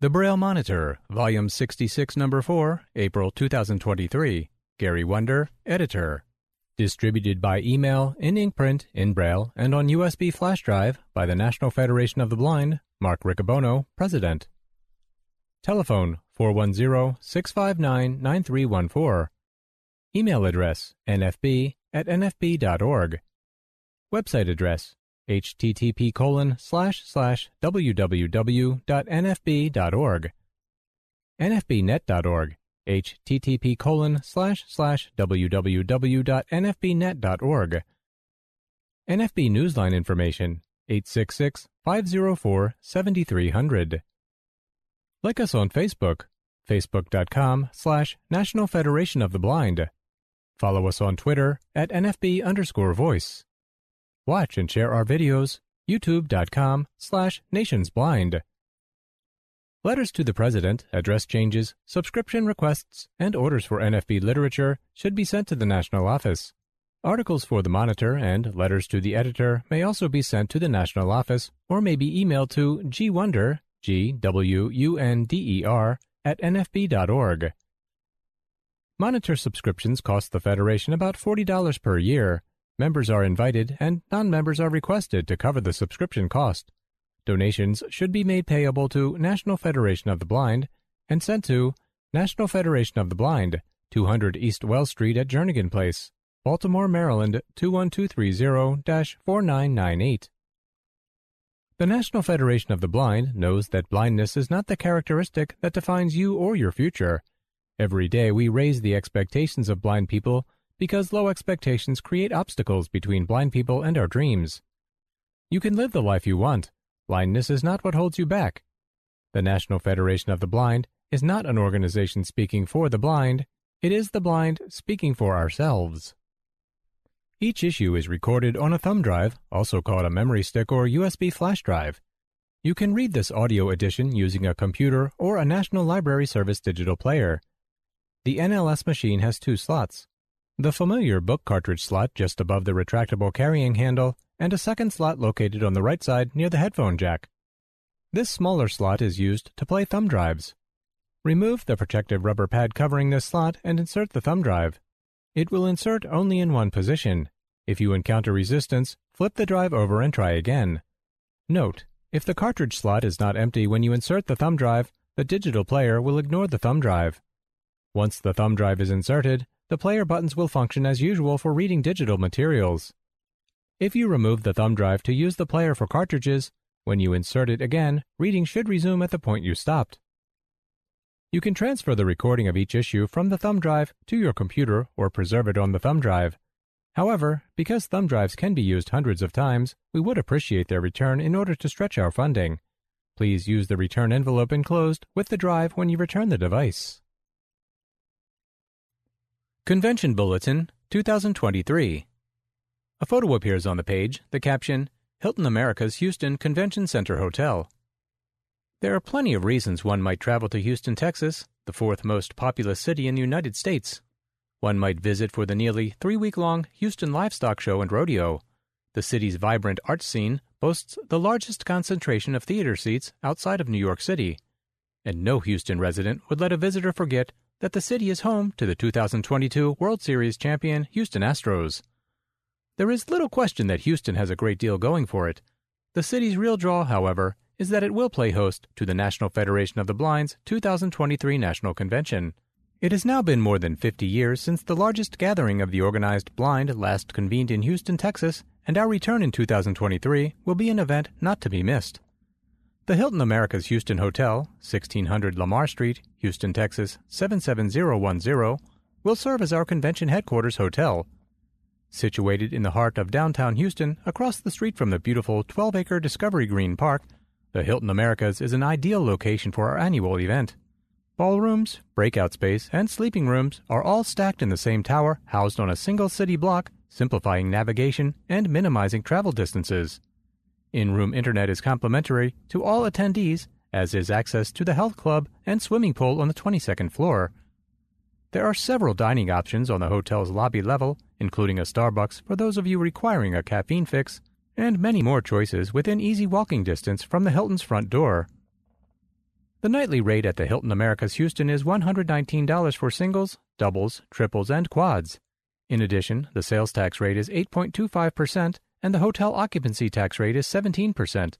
The Braille Monitor, Volume 66, Number 4, April 2023. Gary Wunder, Editor. Distributed by email, in ink print, in Braille, and on USB flash drive by the National Federation of the Blind, Mark Riccobono, President. Telephone 410-659-9314. Email address nfb at nfb.org. Website address http colon slash slash www.nfb.org. nfbnet.org http colon slash slash www.nfbnet.org. NFB Newsline information 866 504 7300. Like us on Facebook, facebook.com slash National Federation of the Blind. Follow us on Twitter at NFB underscore voice. Watch and share our videos, youtube.com slash nationsblind. Letters to the President, address changes, subscription requests, and orders for NFB literature should be sent to the National Office. Articles for the Monitor and letters to the editor may also be sent to the National Office or may be emailed to gwunder, G-W-U-N-D-E-R, at nfb.org. Monitor subscriptions cost the Federation about $40 per year. Members are invited and non-members are requested to cover the subscription cost. Donations should be made payable to National Federation of the Blind and sent to National Federation of the Blind, 200 East Wells Street at Jernigan Place, Baltimore, Maryland 21230-4998. The National Federation of the Blind knows that blindness is not the characteristic that defines you or your future. Every day we raise the expectations of blind people because low expectations create obstacles between blind people and our dreams. You can live the life you want. Blindness is not what holds you back. The National Federation of the Blind is not an organization speaking for the blind, it is the blind speaking for ourselves. Each issue is recorded on a thumb drive, also called a memory stick or USB flash drive. You can read this audio edition using a computer or a National Library Service digital player. The NLS machine has two slots the familiar book cartridge slot just above the retractable carrying handle, and a second slot located on the right side near the headphone jack. This smaller slot is used to play thumb drives. Remove the protective rubber pad covering this slot and insert the thumb drive. It will insert only in one position. If you encounter resistance, flip the drive over and try again. Note, if the cartridge slot is not empty when you insert the thumb drive, the digital player will ignore the thumb drive. Once the thumb drive is inserted, the player buttons will function as usual for reading digital materials. If you remove the thumb drive to use the player for cartridges, when you insert it again, reading should resume at the point you stopped. You can transfer the recording of each issue from the thumb drive to your computer or preserve it on the thumb drive. However, because thumb drives can be used hundreds of times, we would appreciate their return in order to stretch our funding. Please use the return envelope enclosed with the drive when you return the device. Convention Bulletin 2023. A photo appears on the page, the caption, Hilton America's Houston Convention Center Hotel. There are plenty of reasons one might travel to Houston, Texas, the fourth most populous city in the United States. One might visit for the nearly three week long Houston Livestock Show and Rodeo. The city's vibrant art scene boasts the largest concentration of theater seats outside of New York City. And no Houston resident would let a visitor forget that the city is home to the 2022 World Series champion Houston Astros. There is little question that Houston has a great deal going for it. The city's real draw, however, is that it will play host to the National Federation of the Blind's 2023 National Convention. It has now been more than 50 years since the largest gathering of the organized blind last convened in Houston, Texas, and our return in 2023 will be an event not to be missed. The Hilton Americas Houston Hotel, 1600 Lamar Street, Houston, Texas 77010, will serve as our convention headquarters hotel. Situated in the heart of downtown Houston, across the street from the beautiful 12 acre Discovery Green Park, the Hilton Americas is an ideal location for our annual event. Ballrooms, breakout space, and sleeping rooms are all stacked in the same tower, housed on a single city block, simplifying navigation and minimizing travel distances. In room internet is complimentary to all attendees, as is access to the health club and swimming pool on the 22nd floor. There are several dining options on the hotel's lobby level, including a Starbucks for those of you requiring a caffeine fix, and many more choices within easy walking distance from the Hilton's front door. The nightly rate at the Hilton Americas Houston is $119 for singles, doubles, triples, and quads. In addition, the sales tax rate is 8.25% and the hotel occupancy tax rate is 17%.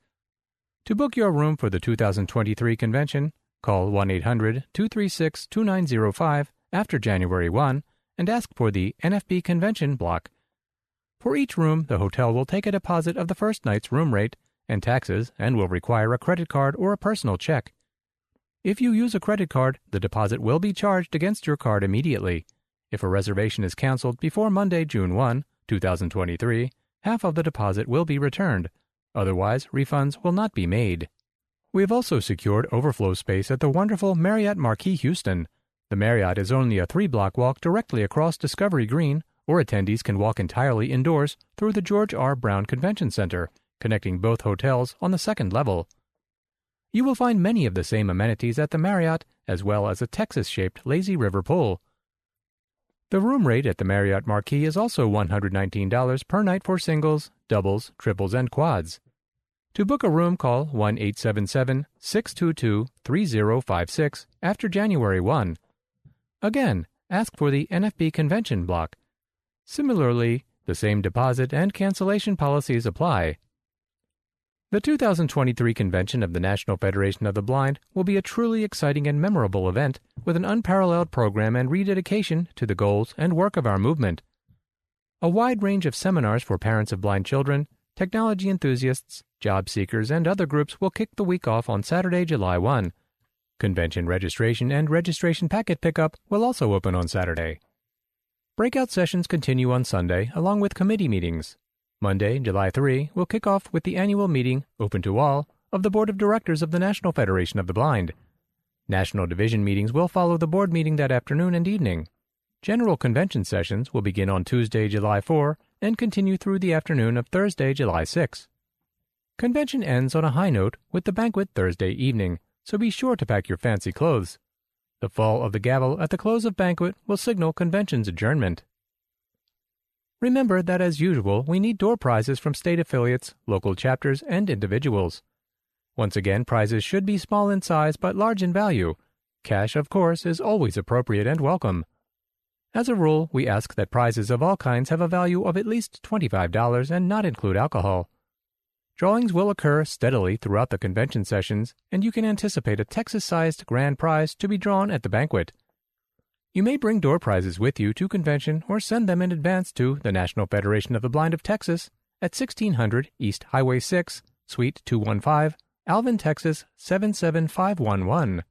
To book your room for the 2023 convention, call 1 800 236 2905 after January 1 and ask for the NFB convention block. For each room, the hotel will take a deposit of the first night's room rate and taxes and will require a credit card or a personal check. If you use a credit card, the deposit will be charged against your card immediately. If a reservation is canceled before Monday, June 1, 2023, half of the deposit will be returned. Otherwise, refunds will not be made. We have also secured overflow space at the wonderful Marriott Marquis Houston. The Marriott is only a three block walk directly across Discovery Green, or attendees can walk entirely indoors through the George R. Brown Convention Center, connecting both hotels on the second level. You will find many of the same amenities at the Marriott, as well as a Texas shaped lazy river pool. The room rate at the Marriott Marquis is also $119 per night for singles, doubles, triples, and quads. To book a room, call 1 877 622 3056 after January 1. Again, ask for the NFB convention block. Similarly, the same deposit and cancellation policies apply. The 2023 convention of the National Federation of the Blind will be a truly exciting and memorable event with an unparalleled program and rededication to the goals and work of our movement. A wide range of seminars for parents of blind children, technology enthusiasts, job seekers, and other groups will kick the week off on Saturday, July 1. Convention registration and registration packet pickup will also open on Saturday. Breakout sessions continue on Sunday along with committee meetings. Monday, July 3, will kick off with the annual meeting, open to all, of the Board of Directors of the National Federation of the Blind. National Division meetings will follow the board meeting that afternoon and evening. General convention sessions will begin on Tuesday, July 4, and continue through the afternoon of Thursday, July 6. Convention ends on a high note with the banquet Thursday evening, so be sure to pack your fancy clothes. The fall of the gavel at the close of banquet will signal convention's adjournment. Remember that as usual, we need door prizes from state affiliates, local chapters, and individuals. Once again, prizes should be small in size but large in value. Cash, of course, is always appropriate and welcome. As a rule, we ask that prizes of all kinds have a value of at least $25 and not include alcohol. Drawings will occur steadily throughout the convention sessions, and you can anticipate a Texas sized grand prize to be drawn at the banquet. You may bring door prizes with you to convention or send them in advance to the National Federation of the Blind of Texas at 1600 East Highway 6, Suite 215, Alvin, Texas 77511.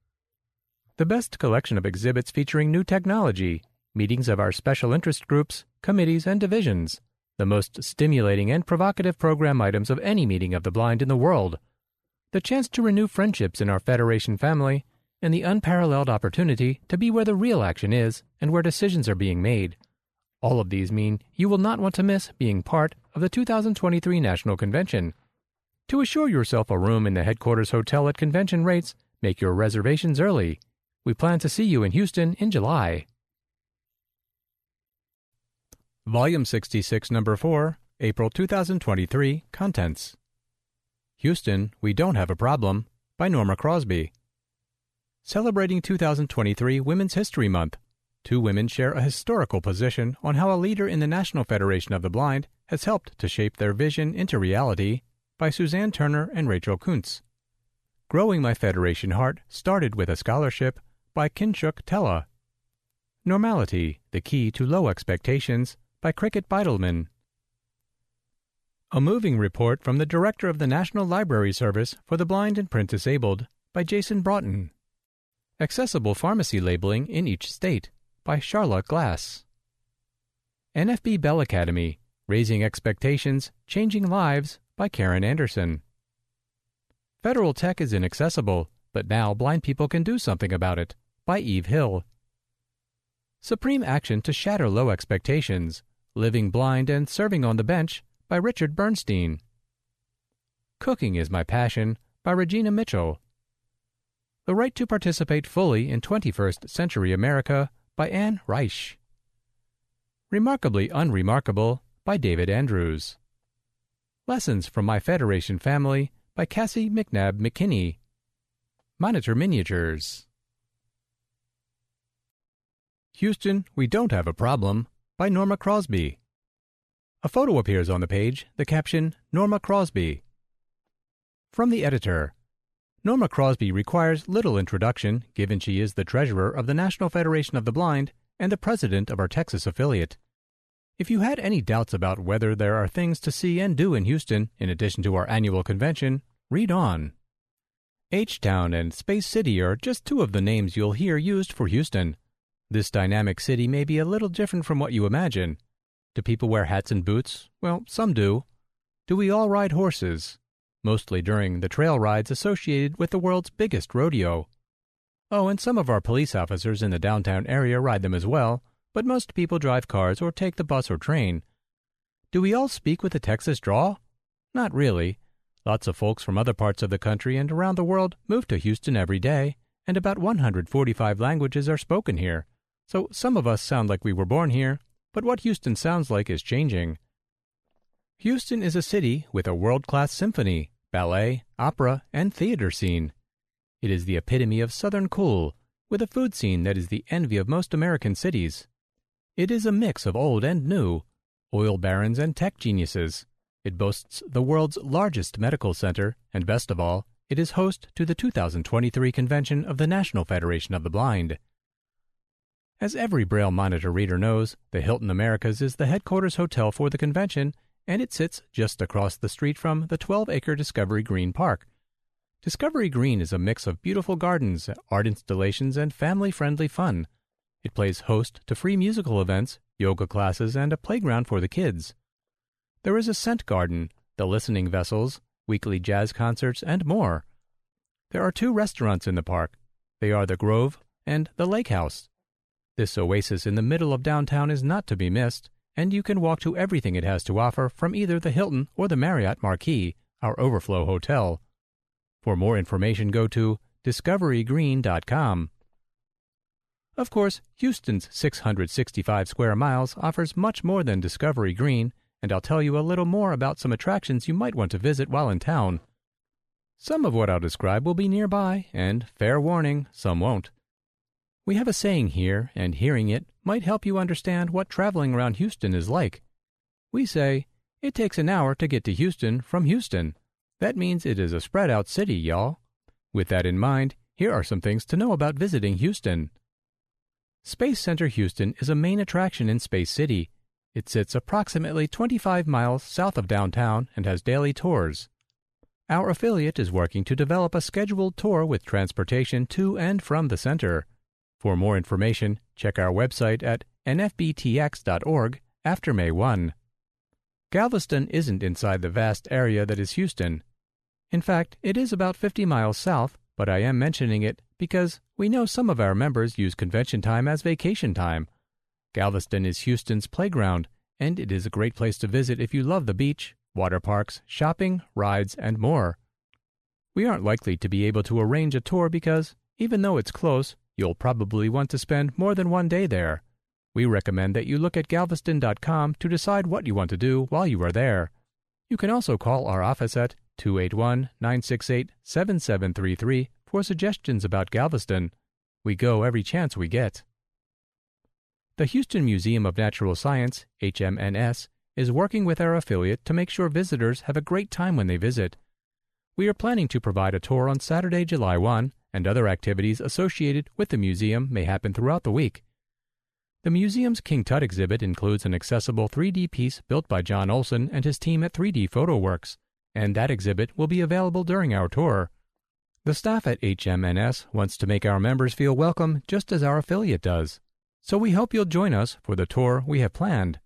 The best collection of exhibits featuring new technology, meetings of our special interest groups, committees, and divisions, the most stimulating and provocative program items of any meeting of the blind in the world, the chance to renew friendships in our Federation family, and the unparalleled opportunity to be where the real action is and where decisions are being made. All of these mean you will not want to miss being part of the 2023 National Convention. To assure yourself a room in the headquarters hotel at convention rates, make your reservations early. We plan to see you in Houston in July. Volume 66, Number 4, April 2023, Contents. Houston, We Don't Have a Problem, by Norma Crosby. Celebrating 2023 Women's History Month, two women share a historical position on how a leader in the National Federation of the Blind has helped to shape their vision into reality by Suzanne Turner and Rachel Kuntz. Growing My Federation Heart started with a scholarship by Kinshuk Tella. Normality, The Key to Low Expectations by Cricket Bidleman. A moving report from the Director of the National Library Service for the Blind and Print Disabled by Jason Broughton. Accessible Pharmacy Labeling in Each State by Sharla Glass. NFB Bell Academy Raising Expectations, Changing Lives by Karen Anderson. Federal Tech is inaccessible, but now blind people can do something about it by Eve Hill. Supreme Action to Shatter Low Expectations Living Blind and Serving on the Bench by Richard Bernstein. Cooking is My Passion by Regina Mitchell. The Right to Participate Fully in 21st Century America by Anne Raish. Remarkably Unremarkable by David Andrews. Lessons from My Federation Family by Cassie McNabb McKinney. Monitor Miniatures. Houston, We Don't Have a Problem by Norma Crosby. A photo appears on the page, the caption, Norma Crosby. From the editor Norma Crosby requires little introduction, given she is the treasurer of the National Federation of the Blind and the president of our Texas affiliate. If you had any doubts about whether there are things to see and do in Houston in addition to our annual convention, read on. H Town and Space City are just two of the names you'll hear used for Houston. This dynamic city may be a little different from what you imagine. Do people wear hats and boots? Well, some do. Do we all ride horses? Mostly during the trail rides associated with the world's biggest rodeo. Oh, and some of our police officers in the downtown area ride them as well, but most people drive cars or take the bus or train. Do we all speak with a Texas draw? Not really. Lots of folks from other parts of the country and around the world move to Houston every day, and about 145 languages are spoken here. So some of us sound like we were born here, but what Houston sounds like is changing. Houston is a city with a world class symphony, ballet, opera, and theater scene. It is the epitome of Southern cool, with a food scene that is the envy of most American cities. It is a mix of old and new, oil barons and tech geniuses. It boasts the world's largest medical center, and best of all, it is host to the 2023 convention of the National Federation of the Blind. As every Braille Monitor reader knows, the Hilton Americas is the headquarters hotel for the convention, and it sits just across the street from the 12 acre Discovery Green Park. Discovery Green is a mix of beautiful gardens, art installations, and family friendly fun. It plays host to free musical events, yoga classes, and a playground for the kids. There is a scent garden, the listening vessels, weekly jazz concerts, and more. There are two restaurants in the park. They are the Grove and the Lake House. This oasis in the middle of downtown is not to be missed, and you can walk to everything it has to offer from either the Hilton or the Marriott Marquis, our overflow hotel. For more information, go to discoverygreen.com. Of course, Houston's 665 square miles offers much more than Discovery Green, and I'll tell you a little more about some attractions you might want to visit while in town. Some of what I'll describe will be nearby, and, fair warning, some won't. We have a saying here, and hearing it might help you understand what traveling around Houston is like. We say, it takes an hour to get to Houston from Houston. That means it is a spread out city, y'all. With that in mind, here are some things to know about visiting Houston. Space Center Houston is a main attraction in Space City. It sits approximately 25 miles south of downtown and has daily tours. Our affiliate is working to develop a scheduled tour with transportation to and from the center. For more information, check our website at nfbtx.org after May 1. Galveston isn't inside the vast area that is Houston. In fact, it is about 50 miles south, but I am mentioning it because we know some of our members use convention time as vacation time. Galveston is Houston's playground, and it is a great place to visit if you love the beach, water parks, shopping, rides, and more. We aren't likely to be able to arrange a tour because, even though it's close, you'll probably want to spend more than one day there. We recommend that you look at galveston.com to decide what you want to do while you are there. You can also call our office at 281 968 7733 for suggestions about Galveston. We go every chance we get. The Houston Museum of Natural Science, HMNS, is working with our affiliate to make sure visitors have a great time when they visit. We are planning to provide a tour on Saturday, July 1, and other activities associated with the museum may happen throughout the week. The museum's King Tut exhibit includes an accessible 3D piece built by John Olson and his team at 3D PhotoWorks, and that exhibit will be available during our tour. The staff at HMNS wants to make our members feel welcome just as our affiliate does. So we hope you'll join us for the tour we have planned.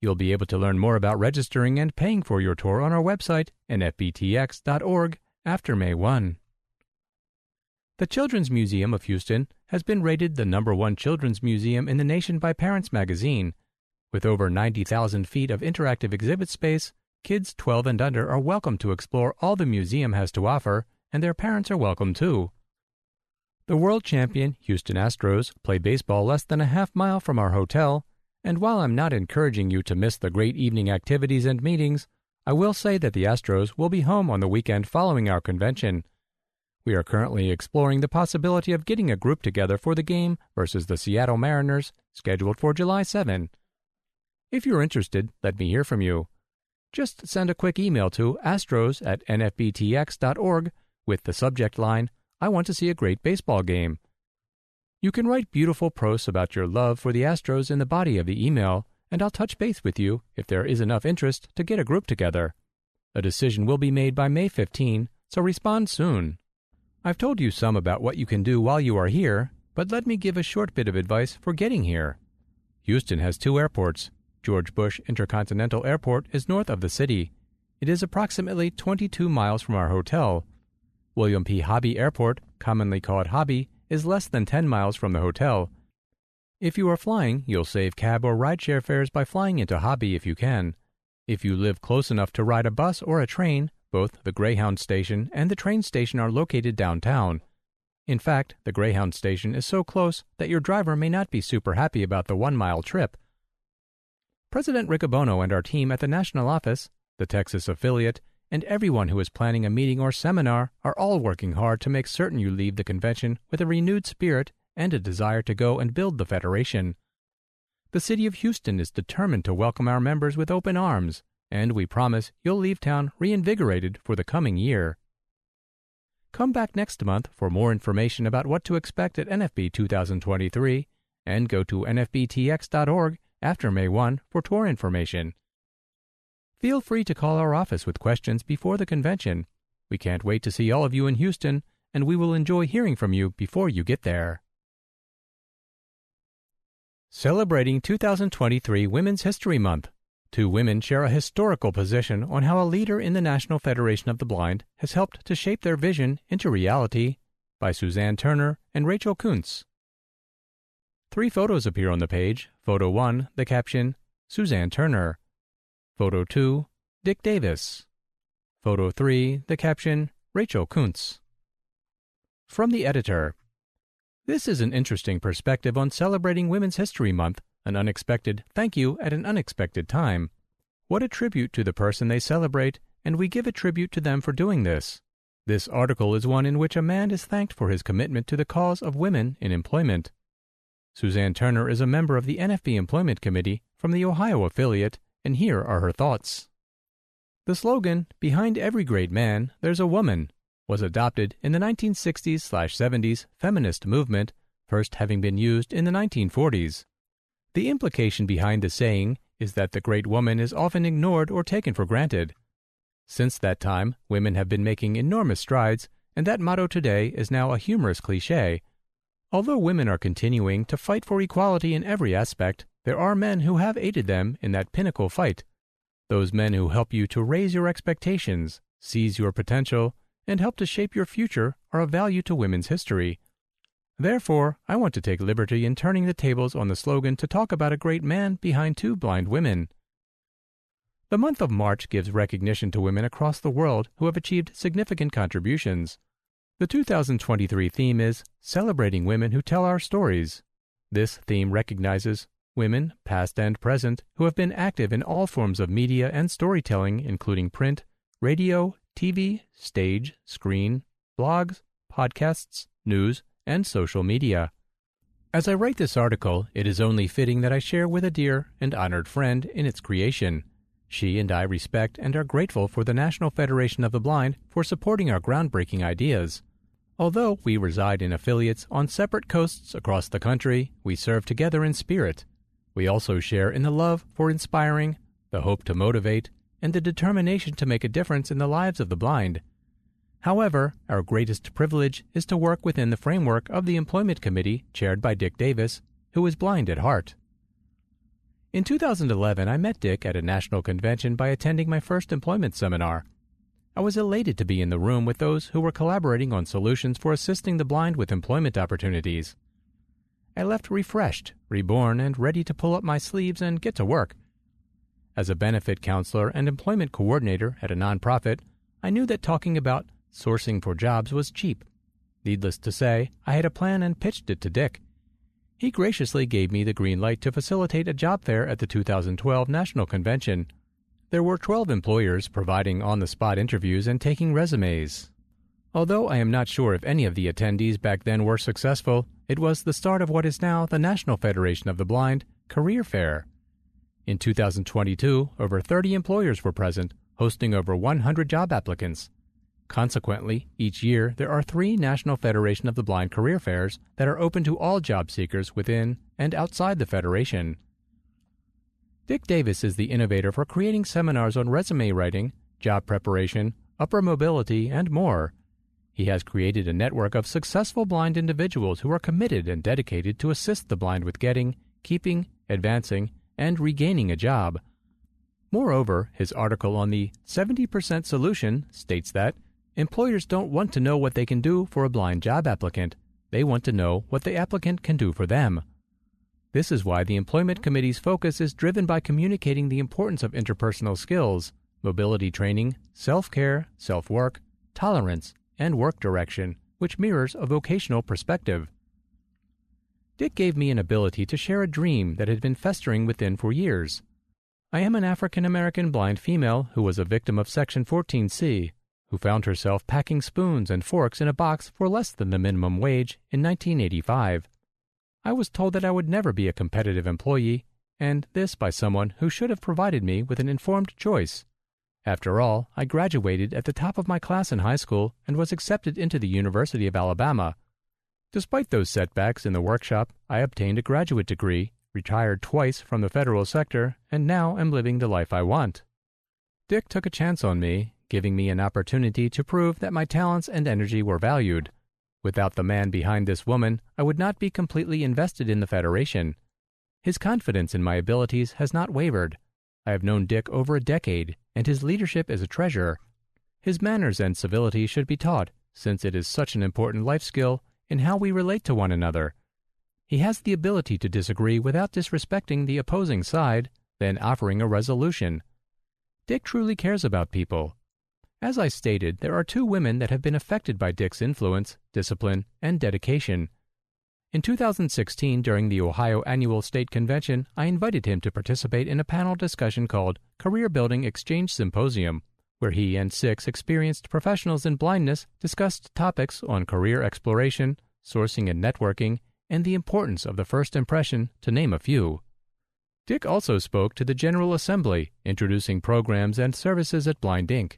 You'll be able to learn more about registering and paying for your tour on our website, nfbtx.org, after May 1. The Children's Museum of Houston has been rated the number one children's museum in the nation by Parents Magazine. With over 90,000 feet of interactive exhibit space, kids 12 and under are welcome to explore all the museum has to offer and their parents are welcome too. The world champion Houston Astros play baseball less than a half mile from our hotel, and while I'm not encouraging you to miss the great evening activities and meetings, I will say that the Astros will be home on the weekend following our convention. We are currently exploring the possibility of getting a group together for the game versus the Seattle Mariners, scheduled for July 7. If you're interested, let me hear from you. Just send a quick email to astros at nfbtx.org with the subject line, I want to see a great baseball game. You can write beautiful prose about your love for the Astros in the body of the email, and I'll touch base with you if there is enough interest to get a group together. A decision will be made by May 15, so respond soon. I've told you some about what you can do while you are here, but let me give a short bit of advice for getting here. Houston has two airports. George Bush Intercontinental Airport is north of the city. It is approximately 22 miles from our hotel. William P. Hobby Airport, commonly called Hobby, is less than 10 miles from the hotel. If you are flying, you'll save cab or rideshare fares by flying into Hobby if you can. If you live close enough to ride a bus or a train, both the Greyhound station and the train station are located downtown. In fact, the Greyhound station is so close that your driver may not be super happy about the one mile trip. President Riccobono and our team at the national office, the Texas affiliate, and everyone who is planning a meeting or seminar are all working hard to make certain you leave the convention with a renewed spirit and a desire to go and build the Federation. The City of Houston is determined to welcome our members with open arms and we promise you'll leave town reinvigorated for the coming year. Come back next month for more information about what to expect at NFB 2023 and go to nfbtx.org after May 1 for tour information. Feel free to call our office with questions before the convention. We can't wait to see all of you in Houston, and we will enjoy hearing from you before you get there. Celebrating 2023 Women's History Month. Two women share a historical position on how a leader in the National Federation of the Blind has helped to shape their vision into reality by Suzanne Turner and Rachel Kuntz. Three photos appear on the page. Photo 1, the caption, Suzanne Turner. Photo 2, Dick Davis. Photo 3, the caption, Rachel Kuntz. From the editor This is an interesting perspective on celebrating Women's History Month an unexpected thank you at an unexpected time. What a tribute to the person they celebrate, and we give a tribute to them for doing this. This article is one in which a man is thanked for his commitment to the cause of women in employment. Suzanne Turner is a member of the NFB Employment Committee from the Ohio affiliate, and here are her thoughts. The slogan, Behind every great man, there's a woman, was adopted in the 1960s 70s feminist movement, first having been used in the 1940s. The implication behind the saying is that the great woman is often ignored or taken for granted. Since that time, women have been making enormous strides, and that motto today is now a humorous cliche. Although women are continuing to fight for equality in every aspect, there are men who have aided them in that pinnacle fight. Those men who help you to raise your expectations, seize your potential, and help to shape your future are of value to women's history. Therefore, I want to take liberty in turning the tables on the slogan to talk about a great man behind two blind women. The month of March gives recognition to women across the world who have achieved significant contributions. The 2023 theme is Celebrating Women Who Tell Our Stories. This theme recognizes women, past and present, who have been active in all forms of media and storytelling, including print, radio, TV, stage, screen, blogs, podcasts, news, and social media. As I write this article, it is only fitting that I share with a dear and honored friend in its creation. She and I respect and are grateful for the National Federation of the Blind for supporting our groundbreaking ideas. Although we reside in affiliates on separate coasts across the country, we serve together in spirit. We also share in the love for inspiring, the hope to motivate, and the determination to make a difference in the lives of the blind. However, our greatest privilege is to work within the framework of the Employment Committee chaired by Dick Davis, who is blind at heart. In 2011, I met Dick at a national convention by attending my first employment seminar. I was elated to be in the room with those who were collaborating on solutions for assisting the blind with employment opportunities. I left refreshed, reborn, and ready to pull up my sleeves and get to work. As a benefit counselor and employment coordinator at a nonprofit, I knew that talking about Sourcing for jobs was cheap. Needless to say, I had a plan and pitched it to Dick. He graciously gave me the green light to facilitate a job fair at the 2012 National Convention. There were 12 employers providing on the spot interviews and taking resumes. Although I am not sure if any of the attendees back then were successful, it was the start of what is now the National Federation of the Blind Career Fair. In 2022, over 30 employers were present, hosting over 100 job applicants. Consequently, each year there are three National Federation of the Blind career fairs that are open to all job seekers within and outside the Federation. Dick Davis is the innovator for creating seminars on resume writing, job preparation, upper mobility, and more. He has created a network of successful blind individuals who are committed and dedicated to assist the blind with getting, keeping, advancing, and regaining a job. Moreover, his article on the 70% solution states that employers don't want to know what they can do for a blind job applicant. They want to know what the applicant can do for them. This is why the Employment Committee's focus is driven by communicating the importance of interpersonal skills, mobility training, self care, self work, tolerance, and work direction, which mirrors a vocational perspective. Dick gave me an ability to share a dream that had been festering within for years. I am an African American blind female who was a victim of Section 14C, who found herself packing spoons and forks in a box for less than the minimum wage in 1985. I was told that I would never be a competitive employee, and this by someone who should have provided me with an informed choice. After all, I graduated at the top of my class in high school and was accepted into the University of Alabama. Despite those setbacks in the workshop, I obtained a graduate degree, retired twice from the federal sector, and now am living the life I want. Dick took a chance on me, giving me an opportunity to prove that my talents and energy were valued. Without the man behind this woman, I would not be completely invested in the Federation. His confidence in my abilities has not wavered. I have known Dick over a decade, and his leadership is a treasure. His manners and civility should be taught, since it is such an important life skill in how we relate to one another. He has the ability to disagree without disrespecting the opposing side, then offering a resolution. Dick truly cares about people. As I stated, there are two women that have been affected by Dick's influence, discipline, and dedication. In 2016, during the Ohio Annual State Convention, I invited him to participate in a panel discussion called Career Building Exchange Symposium, where he and six experienced professionals in blindness discussed topics on career exploration, sourcing and networking, and the importance of the first impression, to name a few. Dick also spoke to the General Assembly, introducing programs and services at Blind Inc.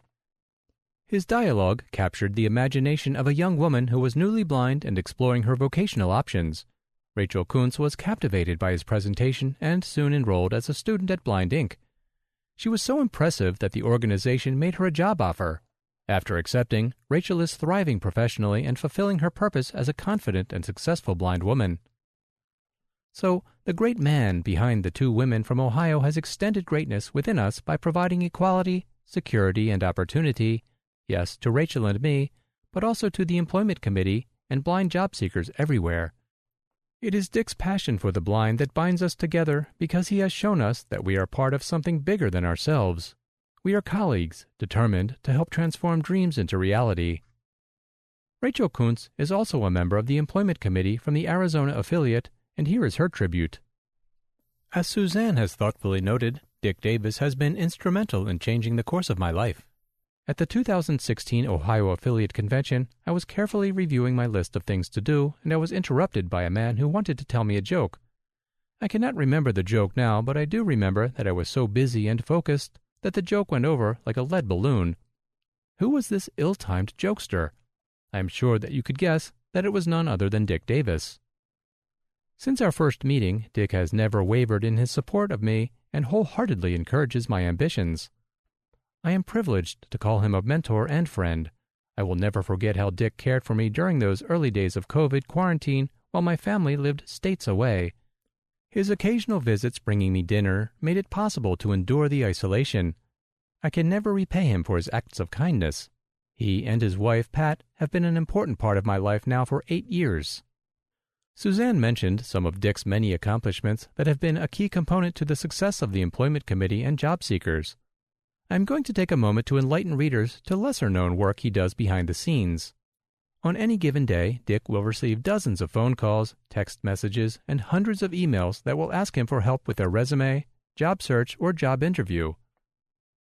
His dialogue captured the imagination of a young woman who was newly blind and exploring her vocational options. Rachel Kuntz was captivated by his presentation and soon enrolled as a student at Blind Inc. She was so impressive that the organization made her a job offer. After accepting, Rachel is thriving professionally and fulfilling her purpose as a confident and successful blind woman. So, the great man behind the two women from Ohio has extended greatness within us by providing equality, security, and opportunity yes, to Rachel and me, but also to the Employment Committee and blind job seekers everywhere. It is Dick's passion for the blind that binds us together because he has shown us that we are part of something bigger than ourselves. We are colleagues, determined to help transform dreams into reality. Rachel Kuntz is also a member of the Employment Committee from the Arizona affiliate, and here is her tribute. As Suzanne has thoughtfully noted, Dick Davis has been instrumental in changing the course of my life. At the 2016 Ohio Affiliate Convention, I was carefully reviewing my list of things to do, and I was interrupted by a man who wanted to tell me a joke. I cannot remember the joke now, but I do remember that I was so busy and focused that the joke went over like a lead balloon. Who was this ill timed jokester? I am sure that you could guess that it was none other than Dick Davis. Since our first meeting, Dick has never wavered in his support of me and wholeheartedly encourages my ambitions. I am privileged to call him a mentor and friend. I will never forget how Dick cared for me during those early days of COVID quarantine while my family lived states away. His occasional visits bringing me dinner made it possible to endure the isolation. I can never repay him for his acts of kindness. He and his wife, Pat, have been an important part of my life now for eight years. Suzanne mentioned some of Dick's many accomplishments that have been a key component to the success of the Employment Committee and job seekers. I'm going to take a moment to enlighten readers to lesser known work he does behind the scenes. On any given day, Dick will receive dozens of phone calls, text messages, and hundreds of emails that will ask him for help with their resume, job search, or job interview.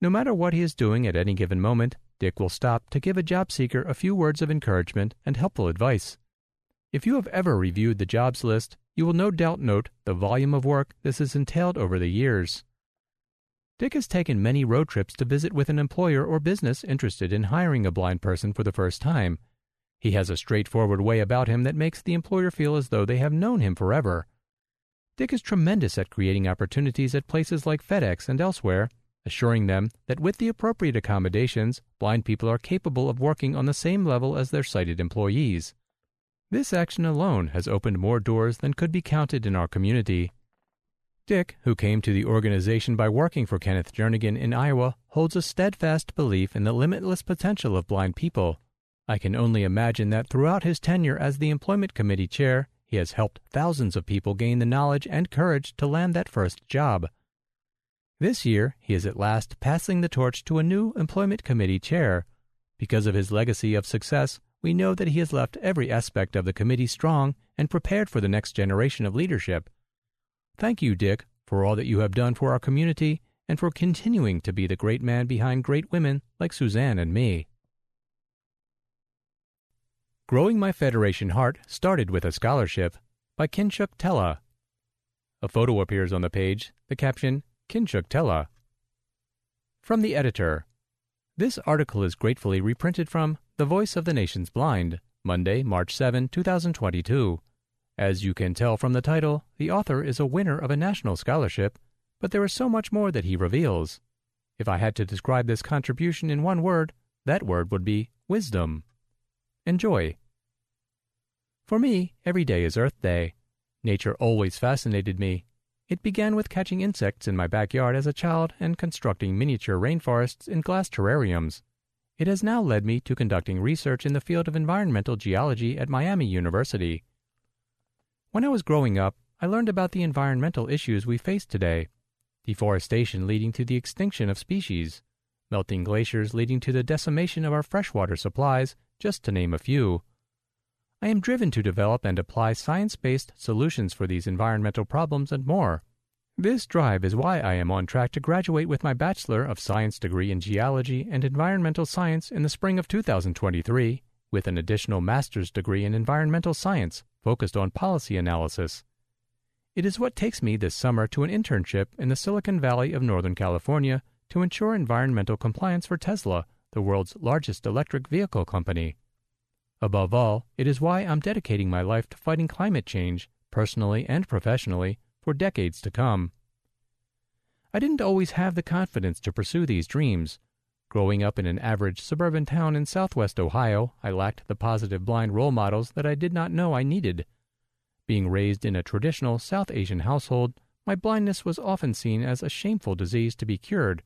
No matter what he is doing at any given moment, Dick will stop to give a job seeker a few words of encouragement and helpful advice. If you have ever reviewed the jobs list, you will no doubt note the volume of work this has entailed over the years. Dick has taken many road trips to visit with an employer or business interested in hiring a blind person for the first time. He has a straightforward way about him that makes the employer feel as though they have known him forever. Dick is tremendous at creating opportunities at places like FedEx and elsewhere, assuring them that with the appropriate accommodations, blind people are capable of working on the same level as their sighted employees. This action alone has opened more doors than could be counted in our community. Dick, who came to the organization by working for Kenneth Jernigan in Iowa, holds a steadfast belief in the limitless potential of blind people. I can only imagine that throughout his tenure as the Employment Committee chair, he has helped thousands of people gain the knowledge and courage to land that first job. This year, he is at last passing the torch to a new Employment Committee chair. Because of his legacy of success, we know that he has left every aspect of the committee strong and prepared for the next generation of leadership. Thank you, Dick, for all that you have done for our community and for continuing to be the great man behind great women like Suzanne and me. Growing My Federation Heart started with a scholarship by Kinshuk Tella. A photo appears on the page, the caption, Kinshuk Tella. From the editor. This article is gratefully reprinted from The Voice of the Nation's Blind, Monday, March 7, 2022. As you can tell from the title, the author is a winner of a national scholarship, but there is so much more that he reveals. If I had to describe this contribution in one word, that word would be wisdom. Enjoy. For me, every day is Earth Day. Nature always fascinated me. It began with catching insects in my backyard as a child and constructing miniature rainforests in glass terrariums. It has now led me to conducting research in the field of environmental geology at Miami University. When I was growing up, I learned about the environmental issues we face today deforestation leading to the extinction of species, melting glaciers leading to the decimation of our freshwater supplies, just to name a few. I am driven to develop and apply science based solutions for these environmental problems and more. This drive is why I am on track to graduate with my Bachelor of Science degree in Geology and Environmental Science in the spring of 2023, with an additional master's degree in Environmental Science focused on policy analysis. It is what takes me this summer to an internship in the Silicon Valley of Northern California to ensure environmental compliance for Tesla, the world's largest electric vehicle company. Above all, it is why I'm dedicating my life to fighting climate change, personally and professionally, for decades to come. I didn't always have the confidence to pursue these dreams, Growing up in an average suburban town in southwest Ohio, I lacked the positive blind role models that I did not know I needed. Being raised in a traditional South Asian household, my blindness was often seen as a shameful disease to be cured.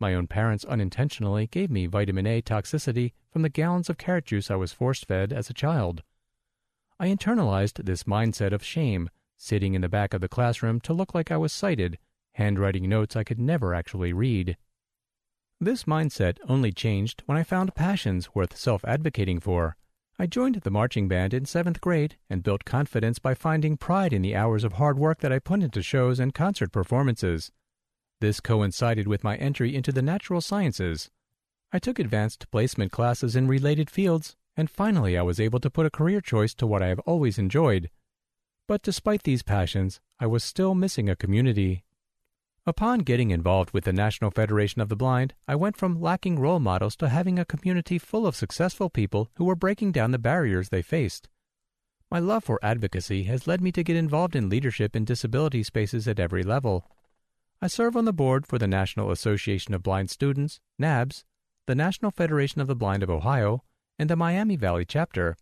My own parents unintentionally gave me vitamin A toxicity from the gallons of carrot juice I was force fed as a child. I internalized this mindset of shame, sitting in the back of the classroom to look like I was sighted, handwriting notes I could never actually read. This mindset only changed when I found passions worth self advocating for. I joined the marching band in seventh grade and built confidence by finding pride in the hours of hard work that I put into shows and concert performances. This coincided with my entry into the natural sciences. I took advanced placement classes in related fields, and finally I was able to put a career choice to what I have always enjoyed. But despite these passions, I was still missing a community Upon getting involved with the National Federation of the Blind, I went from lacking role models to having a community full of successful people who were breaking down the barriers they faced. My love for advocacy has led me to get involved in leadership in disability spaces at every level. I serve on the board for the National Association of Blind Students, NABS, the National Federation of the Blind of Ohio, and the Miami Valley chapter.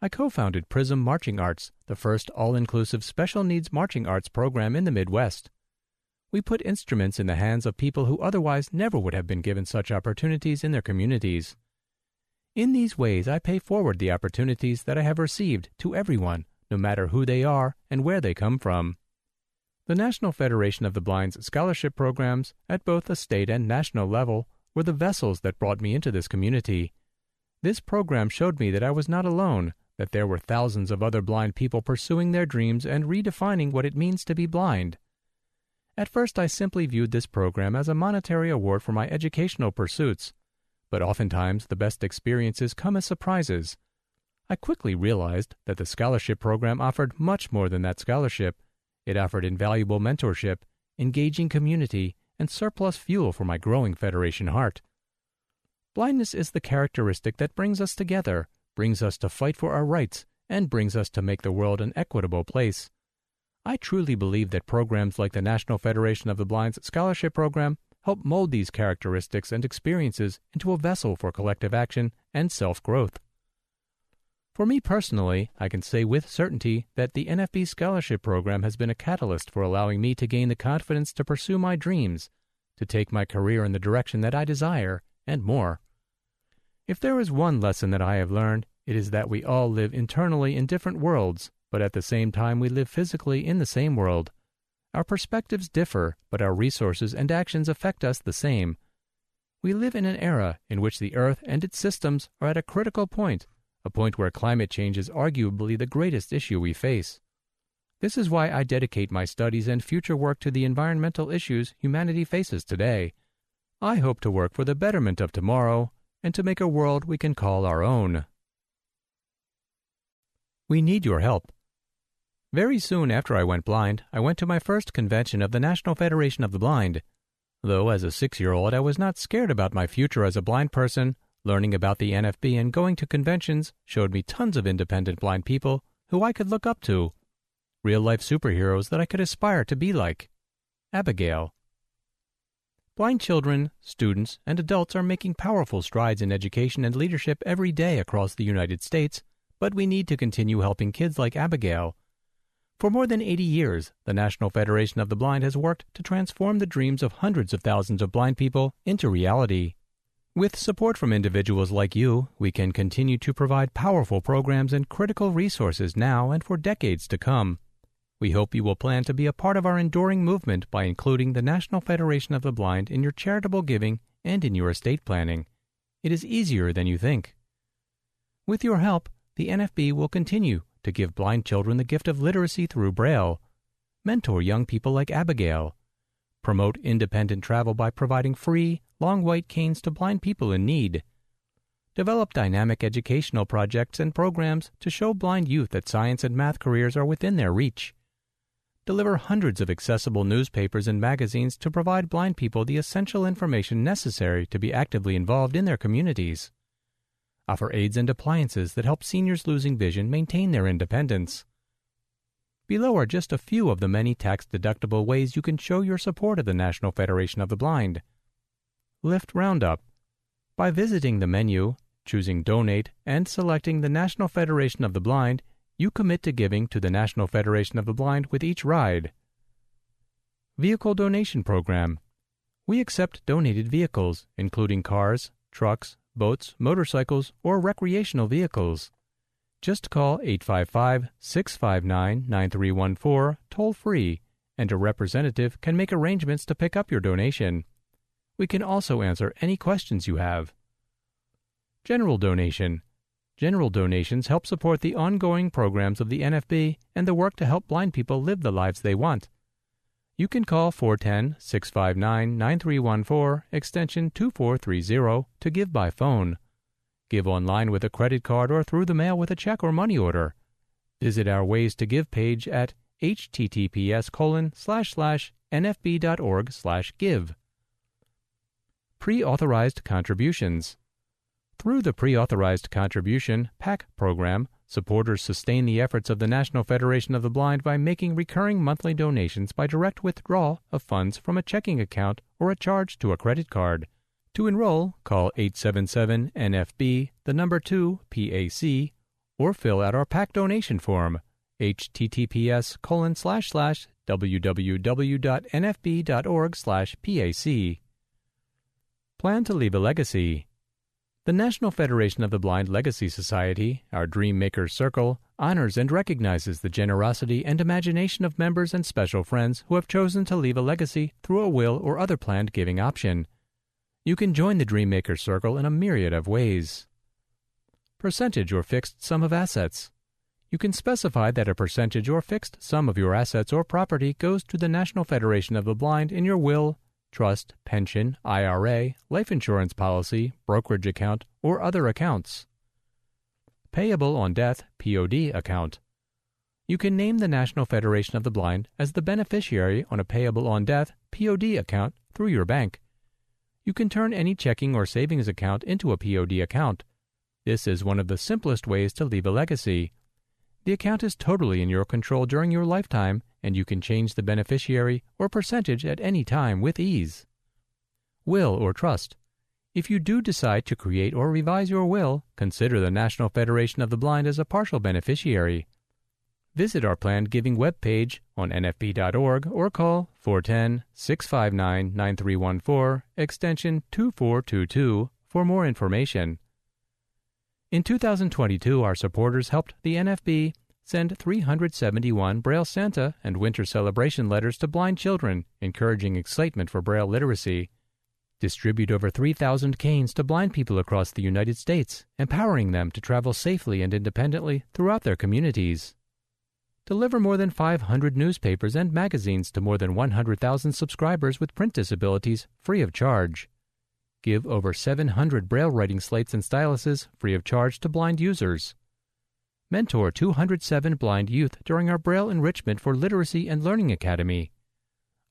I co founded PRISM Marching Arts, the first all inclusive special needs marching arts program in the Midwest we put instruments in the hands of people who otherwise never would have been given such opportunities in their communities. In these ways, I pay forward the opportunities that I have received to everyone, no matter who they are and where they come from. The National Federation of the Blind's scholarship programs, at both the state and national level, were the vessels that brought me into this community. This program showed me that I was not alone, that there were thousands of other blind people pursuing their dreams and redefining what it means to be blind. At first, I simply viewed this program as a monetary award for my educational pursuits, but oftentimes the best experiences come as surprises. I quickly realized that the scholarship program offered much more than that scholarship. It offered invaluable mentorship, engaging community, and surplus fuel for my growing Federation heart. Blindness is the characteristic that brings us together, brings us to fight for our rights, and brings us to make the world an equitable place. I truly believe that programs like the National Federation of the Blind's scholarship program help mold these characteristics and experiences into a vessel for collective action and self growth. For me personally, I can say with certainty that the NFB Scholarship Program has been a catalyst for allowing me to gain the confidence to pursue my dreams, to take my career in the direction that I desire, and more. If there is one lesson that I have learned, it is that we all live internally in different worlds, but at the same time we live physically in the same world. Our perspectives differ, but our resources and actions affect us the same. We live in an era in which the Earth and its systems are at a critical point, a point where climate change is arguably the greatest issue we face. This is why I dedicate my studies and future work to the environmental issues humanity faces today. I hope to work for the betterment of tomorrow and to make a world we can call our own. We need your help. Very soon after I went blind, I went to my first convention of the National Federation of the Blind. Though as a six year old I was not scared about my future as a blind person, learning about the NFB and going to conventions showed me tons of independent blind people who I could look up to. Real life superheroes that I could aspire to be like. Abigail. Blind children, students, and adults are making powerful strides in education and leadership every day across the United States, but we need to continue helping kids like Abigail for more than 80 years, the National Federation of the Blind has worked to transform the dreams of hundreds of thousands of blind people into reality. With support from individuals like you, we can continue to provide powerful programs and critical resources now and for decades to come. We hope you will plan to be a part of our enduring movement by including the National Federation of the Blind in your charitable giving and in your estate planning. It is easier than you think. With your help, the NFB will continue to give blind children the gift of literacy through Braille, mentor young people like Abigail, promote independent travel by providing free, long white canes to blind people in need, develop dynamic educational projects and programs to show blind youth that science and math careers are within their reach, deliver hundreds of accessible newspapers and magazines to provide blind people the essential information necessary to be actively involved in their communities offer aids and appliances that help seniors losing vision maintain their independence. Below are just a few of the many tax deductible ways you can show your support of the National Federation of the Blind. Lyft Roundup. By visiting the menu, choosing Donate, and selecting the National Federation of the Blind, you commit to giving to the National Federation of the Blind with each ride. Vehicle Donation Program. We accept donated vehicles, including cars, trucks, boats, motorcycles, or recreational vehicles. Just call 855 659 9314 toll free, and a representative can make arrangements to pick up your donation. We can also answer any questions you have. General Donation General donations help support the ongoing programs of the NFB and the work to help blind people live the lives they want. You can call 410 659 9314 extension 2430 to give by phone. Give online with a credit card or through the mail with a check or money order. Visit our Ways to Give page at https colon slash slash nfb.org slash give. Pre-authorized contributions. Through the Pre-authorized Contribution PAC program, Supporters sustain the efforts of the National Federation of the Blind by making recurring monthly donations by direct withdrawal of funds from a checking account or a charge to a credit card. To enroll, call 877 NFB, the number 2 PAC, or fill out our PAC donation form, https colon slash slash www.nfb.org slash PAC. Plan to leave a legacy. The National Federation of the Blind Legacy Society, our Dream Makers Circle, honors and recognizes the generosity and imagination of members and special friends who have chosen to leave a legacy through a will or other planned giving option. You can join the Dream Makers Circle in a myriad of ways. Percentage or fixed sum of assets. You can specify that a percentage or fixed sum of your assets or property goes to the National Federation of the Blind in your will, trust, pension, IRA, life insurance policy, brokerage account, or other accounts. Payable on Death POD account. You can name the National Federation of the Blind as the beneficiary on a payable on death POD account through your bank. You can turn any checking or savings account into a POD account. This is one of the simplest ways to leave a legacy. The account is totally in your control during your lifetime, and you can change the beneficiary or percentage at any time with ease. Will or Trust if you do decide to create or revise your will, consider the National Federation of the Blind as a partial beneficiary. Visit our planned giving webpage on nfb.org or call 410 659 9314 extension 2422 for more information. In 2022, our supporters helped the NFB send 371 Braille Santa and Winter Celebration letters to blind children, encouraging excitement for Braille literacy distribute over 3,000 canes to blind people across the United States, empowering them to travel safely and independently throughout their communities. Deliver more than 500 newspapers and magazines to more than 100,000 subscribers with print disabilities free of charge. Give over 700 braille writing slates and styluses free of charge to blind users. Mentor 207 blind youth during our Braille Enrichment for Literacy and Learning Academy.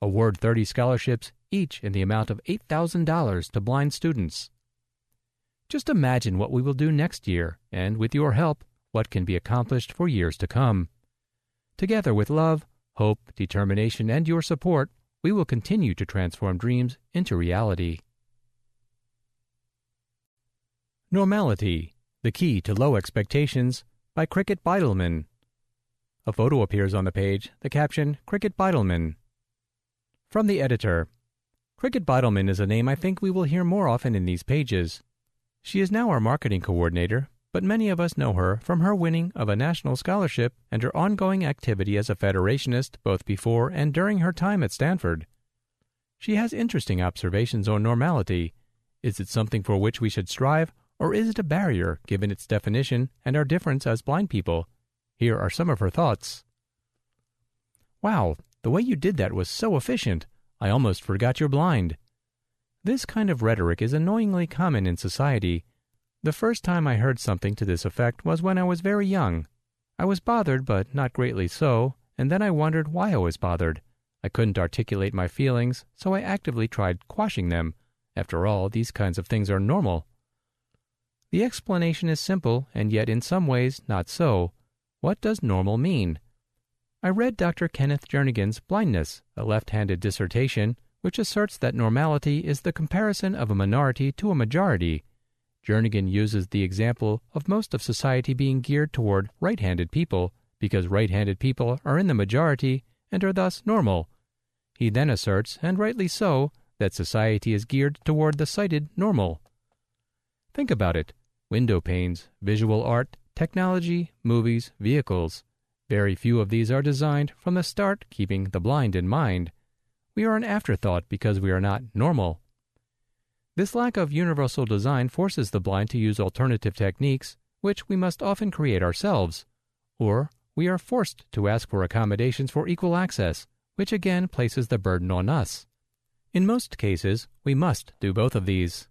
Award 30 scholarships each in the amount of $8,000 to blind students. Just imagine what we will do next year, and with your help, what can be accomplished for years to come. Together with love, hope, determination, and your support, we will continue to transform dreams into reality. Normality The Key to Low Expectations by Cricket Bidleman. A photo appears on the page, the caption Cricket Bidleman. From the editor Cricket Bidleman is a name I think we will hear more often in these pages. She is now our marketing coordinator, but many of us know her from her winning of a national scholarship and her ongoing activity as a Federationist both before and during her time at Stanford. She has interesting observations on normality. Is it something for which we should strive, or is it a barrier given its definition and our difference as blind people? Here are some of her thoughts. Wow, the way you did that was so efficient. I almost forgot you're blind. This kind of rhetoric is annoyingly common in society. The first time I heard something to this effect was when I was very young. I was bothered, but not greatly so, and then I wondered why I was bothered. I couldn't articulate my feelings, so I actively tried quashing them. After all, these kinds of things are normal. The explanation is simple, and yet in some ways not so. What does normal mean? I read Dr. Kenneth Jernigan's Blindness, a left handed dissertation, which asserts that normality is the comparison of a minority to a majority. Jernigan uses the example of most of society being geared toward right handed people, because right handed people are in the majority and are thus normal. He then asserts, and rightly so, that society is geared toward the sighted normal. Think about it window panes, visual art, technology, movies, vehicles. Very few of these are designed from the start keeping the blind in mind. We are an afterthought because we are not normal. This lack of universal design forces the blind to use alternative techniques, which we must often create ourselves. Or we are forced to ask for accommodations for equal access, which again places the burden on us. In most cases, we must do both of these.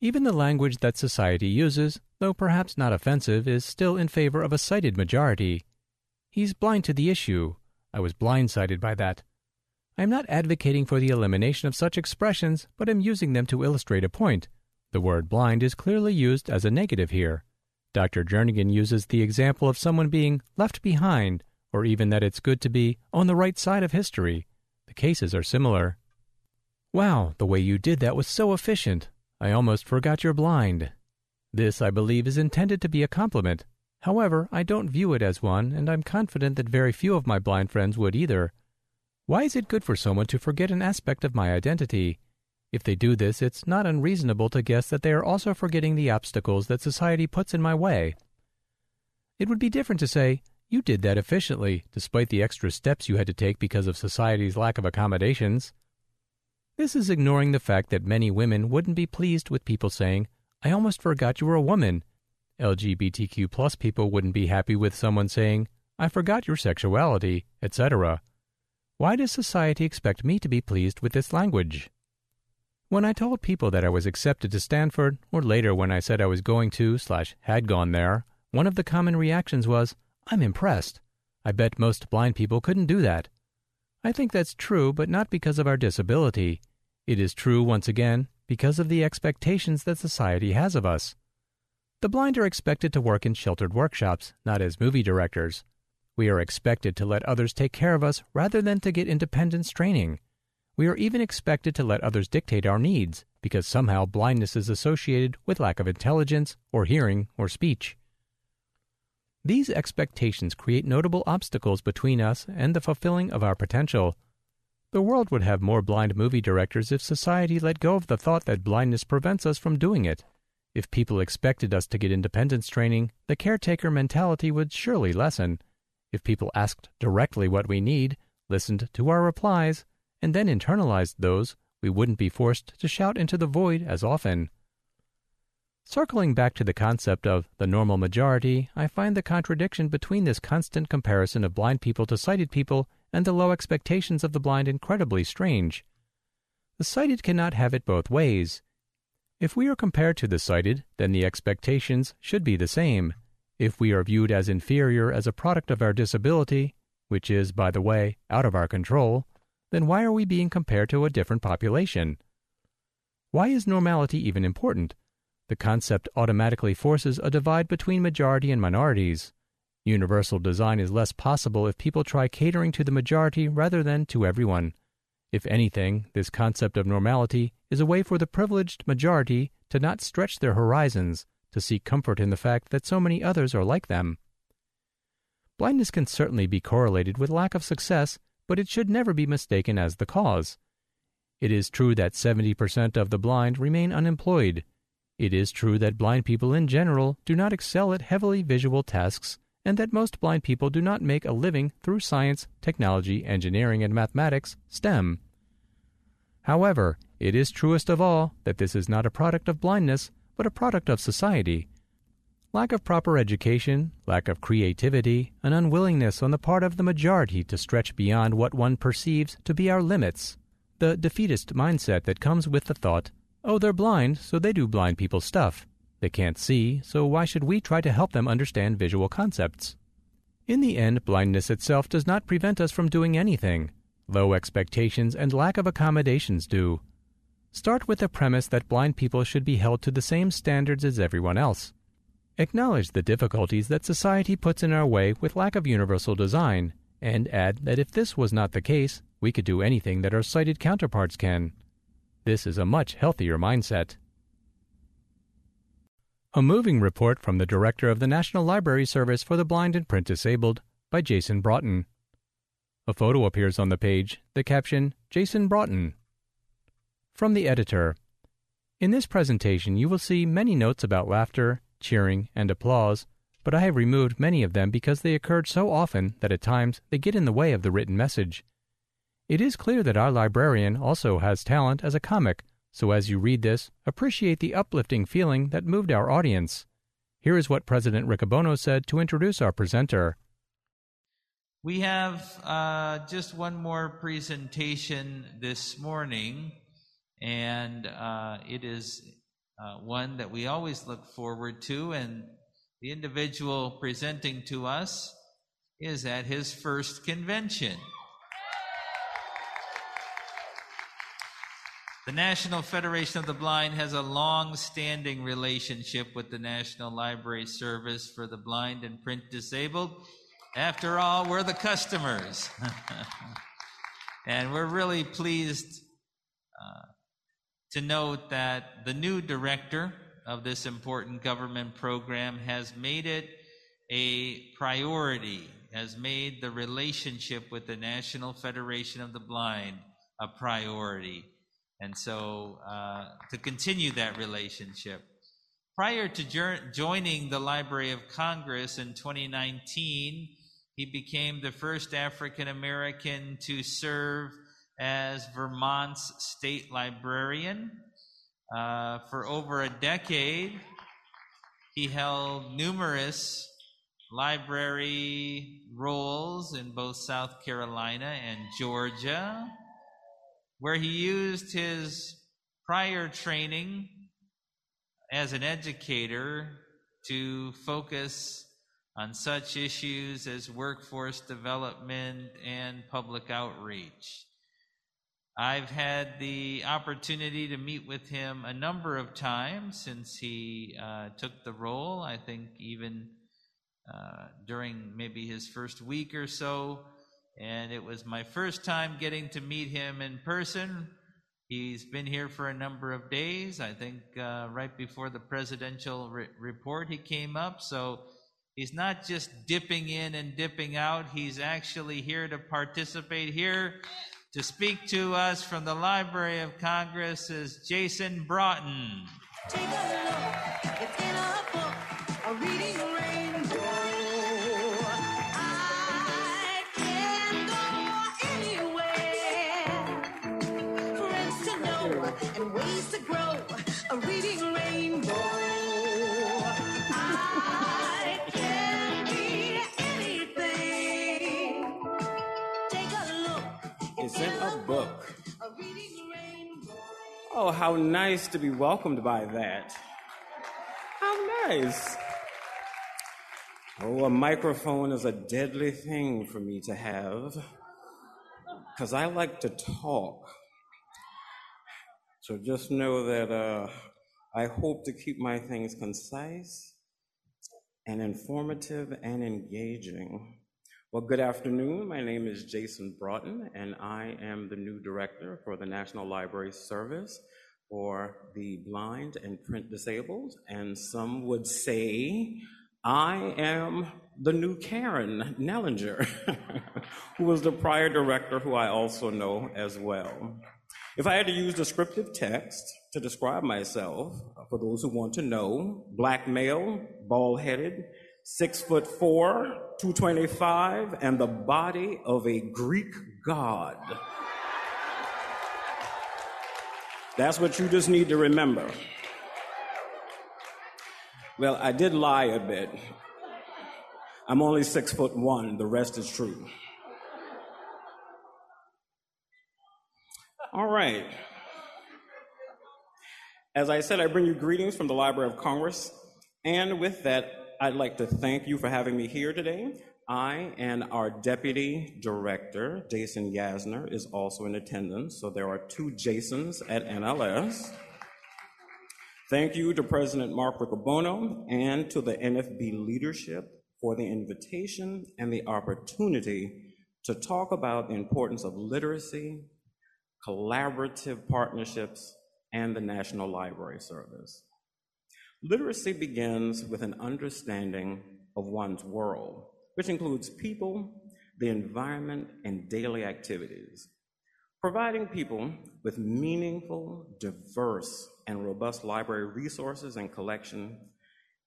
Even the language that society uses, though perhaps not offensive, is still in favor of a sighted majority. He's blind to the issue. I was blindsided by that. I am not advocating for the elimination of such expressions, but am using them to illustrate a point. The word blind is clearly used as a negative here. Dr. Jernigan uses the example of someone being left behind, or even that it's good to be on the right side of history. The cases are similar. Wow, the way you did that was so efficient. I almost forgot you're blind. This, I believe, is intended to be a compliment, However, I don't view it as one, and I'm confident that very few of my blind friends would either. Why is it good for someone to forget an aspect of my identity? If they do this, it's not unreasonable to guess that they are also forgetting the obstacles that society puts in my way. It would be different to say, You did that efficiently, despite the extra steps you had to take because of society's lack of accommodations. This is ignoring the fact that many women wouldn't be pleased with people saying, I almost forgot you were a woman, LGBTQ plus people wouldn't be happy with someone saying, I forgot your sexuality, etc. Why does society expect me to be pleased with this language? When I told people that I was accepted to Stanford, or later when I said I was going to slash had gone there, one of the common reactions was, I'm impressed. I bet most blind people couldn't do that. I think that's true, but not because of our disability. It is true, once again, because of the expectations that society has of us. The blind are expected to work in sheltered workshops, not as movie directors. We are expected to let others take care of us rather than to get independence training. We are even expected to let others dictate our needs because somehow blindness is associated with lack of intelligence or hearing or speech. These expectations create notable obstacles between us and the fulfilling of our potential. The world would have more blind movie directors if society let go of the thought that blindness prevents us from doing it. If people expected us to get independence training, the caretaker mentality would surely lessen. If people asked directly what we need, listened to our replies, and then internalized those, we wouldn't be forced to shout into the void as often. Circling back to the concept of the normal majority, I find the contradiction between this constant comparison of blind people to sighted people and the low expectations of the blind incredibly strange. The sighted cannot have it both ways. If we are compared to the sighted, then the expectations should be the same. If we are viewed as inferior as a product of our disability, which is, by the way, out of our control, then why are we being compared to a different population? Why is normality even important? The concept automatically forces a divide between majority and minorities. Universal design is less possible if people try catering to the majority rather than to everyone. If anything, this concept of normality is a way for the privileged majority to not stretch their horizons to seek comfort in the fact that so many others are like them. Blindness can certainly be correlated with lack of success, but it should never be mistaken as the cause. It is true that 70% of the blind remain unemployed. It is true that blind people in general do not excel at heavily visual tasks, and that most blind people do not make a living through science, technology, engineering, and mathematics, STEM. However, it is truest of all that this is not a product of blindness, but a product of society. Lack of proper education, lack of creativity, an unwillingness on the part of the majority to stretch beyond what one perceives to be our limits, the defeatist mindset that comes with the thought, oh, they're blind, so they do blind people stuff. They can't see, so why should we try to help them understand visual concepts? In the end, blindness itself does not prevent us from doing anything. Low expectations and lack of accommodations do. Start with the premise that blind people should be held to the same standards as everyone else. Acknowledge the difficulties that society puts in our way with lack of universal design, and add that if this was not the case, we could do anything that our sighted counterparts can. This is a much healthier mindset. A moving report from the Director of the National Library Service for the Blind and Print Disabled by Jason Broughton. A photo appears on the page, the caption, Jason Broughton, from the editor In this presentation, you will see many notes about laughter, cheering, and applause, but I have removed many of them because they occurred so often that at times they get in the way of the written message. It is clear that our librarian also has talent as a comic, so as you read this, appreciate the uplifting feeling that moved our audience. Here is what President Riccobono said to introduce our presenter. We have uh, just one more presentation this morning and uh, it is uh, one that we always look forward to. And the individual presenting to us is at his first convention. The National Federation of the Blind has a long standing relationship with the National Library Service for the Blind and Print Disabled. After all, we're the customers. and we're really pleased uh, to note that the new director of this important government program has made it a priority, has made the relationship with the National Federation of the Blind a priority. And so, uh, to continue that relationship. Prior to joining the Library of Congress in 2019, he became the first African American to serve as Vermont's state librarian. Uh, for over a decade, he held numerous library roles in both South Carolina and Georgia, where he used his prior training as an educator to focus on such issues as workforce development and public outreach. I've had the opportunity to meet with him a number of times since he uh, took the role. I think even uh, during maybe his first week or so. And it was my first time getting to meet him in person. He's been here for a number of days. I think uh, right before the presidential re- report, he came up. So he's not just dipping in and dipping out, he's actually here to participate here to speak to us from the Library of Congress is Jason Broughton. And ways to grow, a reading rainbow. I can be anything. Take a look, It's in a book. a reading rainbow. Oh, how nice to be welcomed by that. How nice. Oh, a microphone is a deadly thing for me to have because I like to talk. So just know that uh, I hope to keep my things concise and informative and engaging. Well, good afternoon. My name is Jason Broughton, and I am the new director for the National Library Service for the blind and print disabled. And some would say I am the new Karen Keninger, who was the prior director, who I also know as well. If I had to use descriptive text to describe myself, uh, for those who want to know, black male, bald headed, six foot four, 225, and the body of a Greek god. That's what you just need to remember. Well, I did lie a bit. I'm only six foot one, the rest is true. All right. As I said, I bring you greetings from the Library of Congress. And with that, I'd like to thank you for having me here today. I and our Deputy Director, Jason Yasner, is also in attendance. So there are two Jasons at NLS. Thank you to President Mark Riccobono and to the NFB leadership for the invitation and the opportunity to talk about the importance of literacy, collaborative partnerships, and the National Library Service. Literacy begins with an understanding of one's world, which includes people, the environment, and daily activities. Providing people with meaningful, diverse, and robust library resources and collection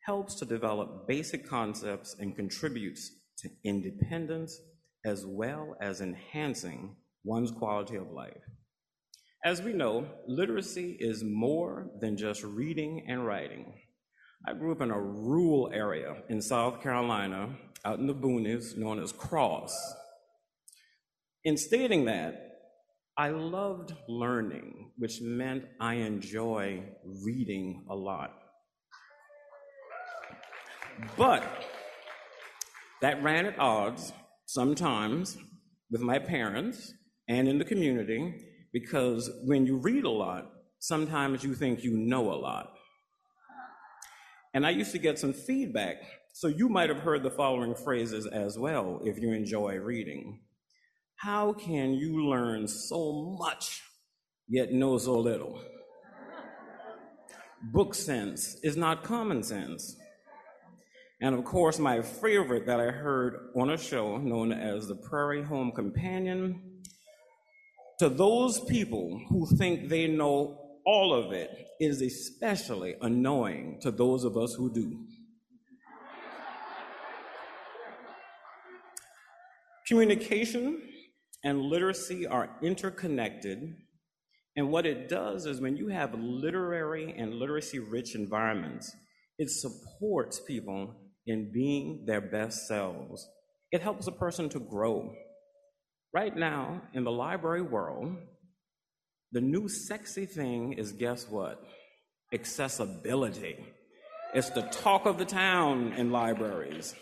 helps to develop basic concepts and contributes to independence as well as enhancing one's quality of life. As we know, literacy is more than just reading and writing. I grew up in a rural area in South Carolina, out in the boonies, known as Cross. In stating that, I loved learning, which meant I enjoy reading a lot. But that ran at odds sometimes with my parents and in the community because when you read a lot, sometimes you think you know a lot. And I used to get some feedback, so you might have heard the following phrases as well if you enjoy reading. How can you learn so much yet know so little? Book sense is not common sense. And of course, my favorite that I heard on a show known as the Prairie Home Companion to those people who think they know all of it is especially annoying to those of us who do. Communication and literacy are interconnected. And what it does is when you have literary and literacy rich environments, it supports people in being their best selves. It helps a person to grow. Right now, in the library world, the new sexy thing is guess what? Accessibility. It's the talk of the town in libraries.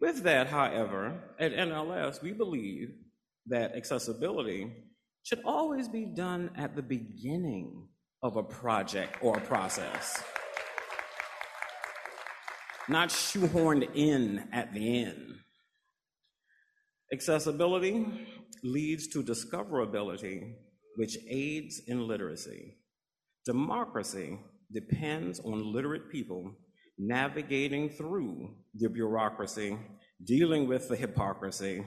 With that, however, at NLS, we believe that accessibility should always be done at the beginning of a project or a process, not shoehorned in at the end. Accessibility leads to discoverability, which aids in literacy. Democracy depends on literate people navigating through the bureaucracy, dealing with the hypocrisy,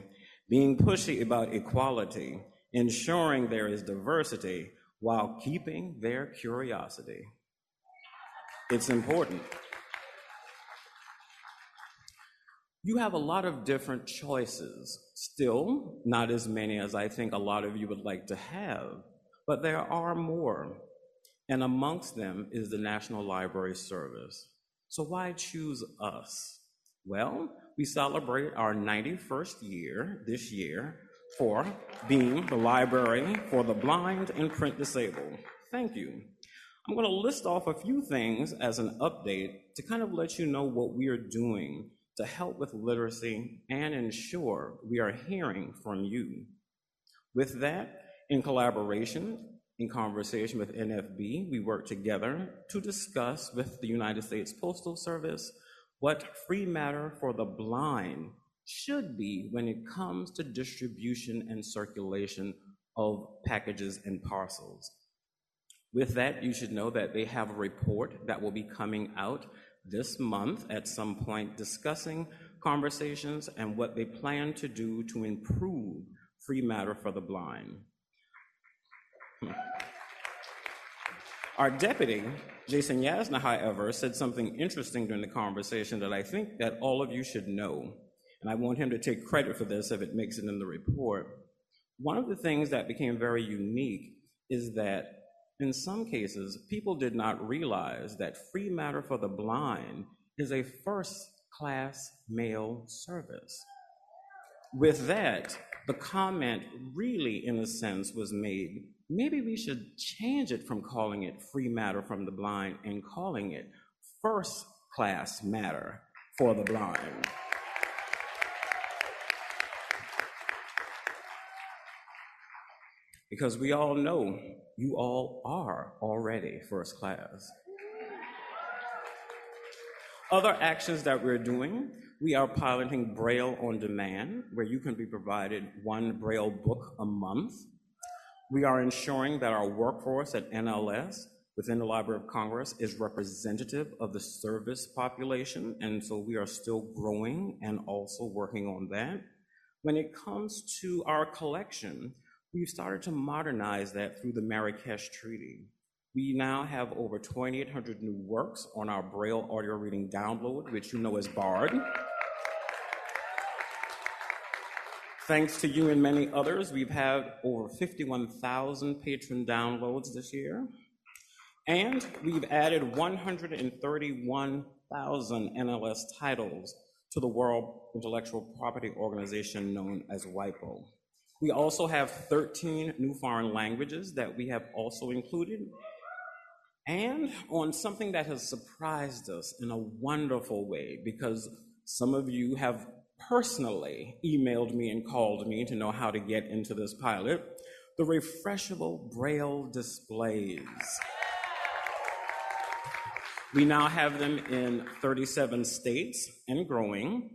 being pushy about equality, ensuring there is diversity while keeping their curiosity. It's important. You have a lot of different choices, still not as many as I think a lot of you would like to have, but there are more. And amongst them is the National Library Service. So why choose us? Well, we celebrate our 91st year this year for being the library for the blind and print disabled. Thank you. I'm going to list off a few things as an update to kind of let you know what we are doing to help with literacy and ensure we are hearing from you. With that, in collaboration, in conversation with NFB, we work together to discuss with the United States Postal Service what free matter for the blind should be when it comes to distribution and circulation of packages and parcels. With that, you should know that they have a report that will be coming out this month at some point discussing conversations and what they plan to do to improve free matter for the blind. Hmm. Our deputy, Jason Yasner, however, said something interesting during the conversation that I think that all of you should know. And I want him to take credit for this if it makes it in the report. One of the things that became very unique is that in some cases, people did not realize that free matter for the blind is a first class mail service. With that, the comment really, in a sense, was made maybe we should change it from calling it free matter from the blind and calling it first class matter for the blind. Because we all know you all are already first class. Other actions that we're doing, we are piloting Braille on demand, where you can be provided one Braille book a month. We are ensuring that our workforce at NLS within the Library of Congress is representative of the service population, and so we are still growing and also working on that. When it comes to our collection, We've started to modernize that through the Marrakesh Treaty. We now have over 2,800 new works on our Braille audio reading download, which you know as BARD. Thanks to you and many others, we've had over 51,000 patron downloads this year. And we've added 131,000 NLS titles to the World Intellectual Property Organization known as WIPO. We also have 13 new foreign languages that we have also included. And on something that has surprised us in a wonderful way, because some of you have personally emailed me and called me to know how to get into this pilot, the refreshable Braille displays. We now have them in 37 states and growing.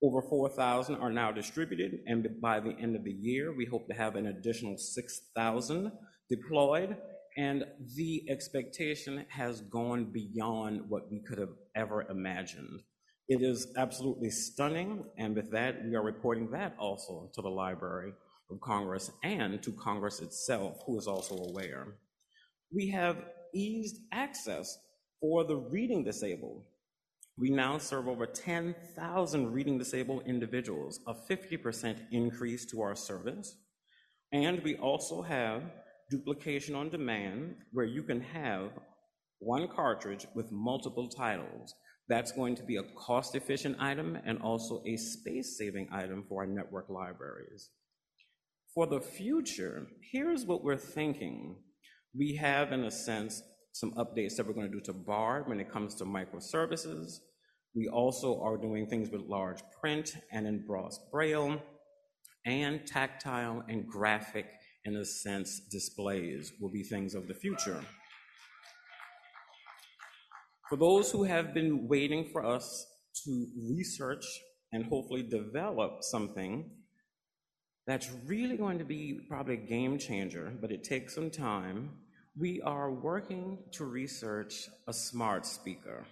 Over 4,000 are now distributed, and by the end of the year, we hope to have an additional 6,000 deployed. And the expectation has gone beyond what we could have ever imagined. It is absolutely stunning, and with that, we are reporting that also to the Library of Congress and to Congress itself, who is also aware. We have eased access for the reading disabled we now serve over 10,000 reading disabled individuals, a 50% increase to our service. And we also have duplication on demand, where you can have one cartridge with multiple titles. That's going to be a cost efficient item and also a space saving item for our network libraries. For the future, here's what we're thinking. We have, in a sense, some updates that we're going to do to BARD when it comes to microservices. We also are doing things with large print and embossed braille and tactile and graphic, in a sense, displays will be things of the future. For those who have been waiting for us to research and hopefully develop something that's really going to be probably a game changer, but it takes some time, we are working to research a smart speaker,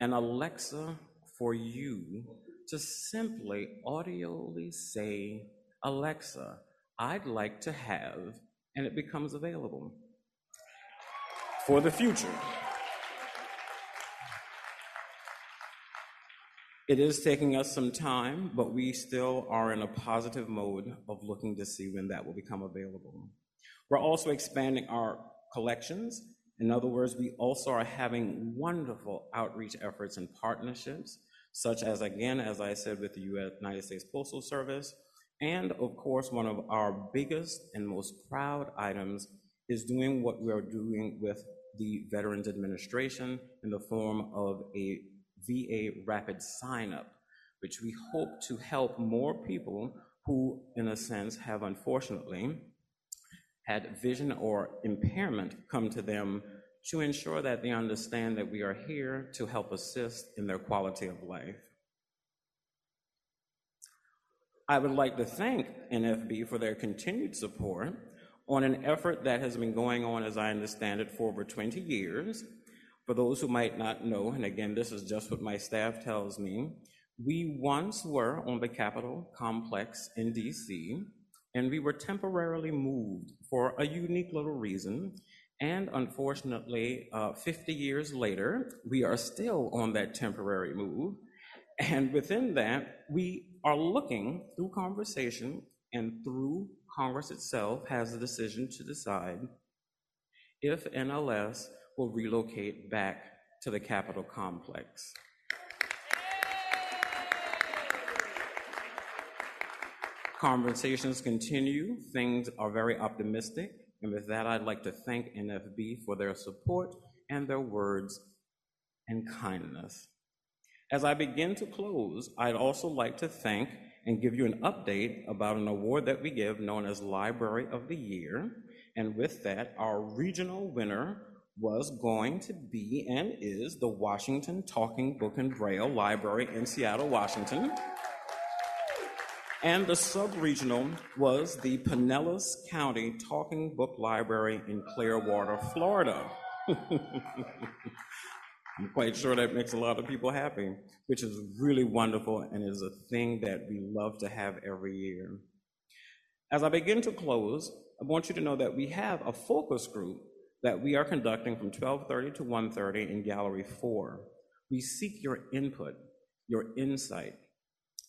an Alexa for you to simply audioly say, Alexa, I'd like to have, and it becomes available for the future. It is taking us some time, but we still are in a positive mode of looking to see when that will become available. We're also expanding our collections. In other words, we also are having wonderful outreach efforts and partnerships, such as, again, as I said, with the United States Postal Service. And of course, one of our biggest and most proud items is doing what we are doing with the Veterans Administration in the form of a VA rapid sign up, which we hope to help more people who, in a sense, have unfortunately had vision or impairment come to them to ensure that they understand that we are here to help assist in their quality of life. I would like to thank NFB for their continued support on an effort that has been going on, as I understand it, for over 20 years for those who might not know, and again, this is just what my staff tells me, we once were on the Capitol complex in DC, and we were temporarily moved for a unique little reason. And unfortunately, uh, 50 years later, we are still on that temporary move. And within that, we are looking through conversation and through Congress itself has a decision to decide if NLS will relocate back to the Capitol complex. Conversations continue, things are very optimistic, and with that, I'd like to thank NFB for their support and their words and kindness. As I begin to close, I'd also like to thank and give you an update about an award that we give known as Library of the Year. And with that, our regional winner was going to be and is the Washington Talking Book and Braille Library in Seattle, Washington. And the sub-regional was the Pinellas County Talking Book Library in Clearwater, Florida. I'm quite sure that makes a lot of people happy, which is really wonderful and is a thing that we love to have every year. As I begin to close, I want you to know that we have a focus group that we are conducting from 12:30 to 1:30 in Gallery 4. We seek your input, your insight,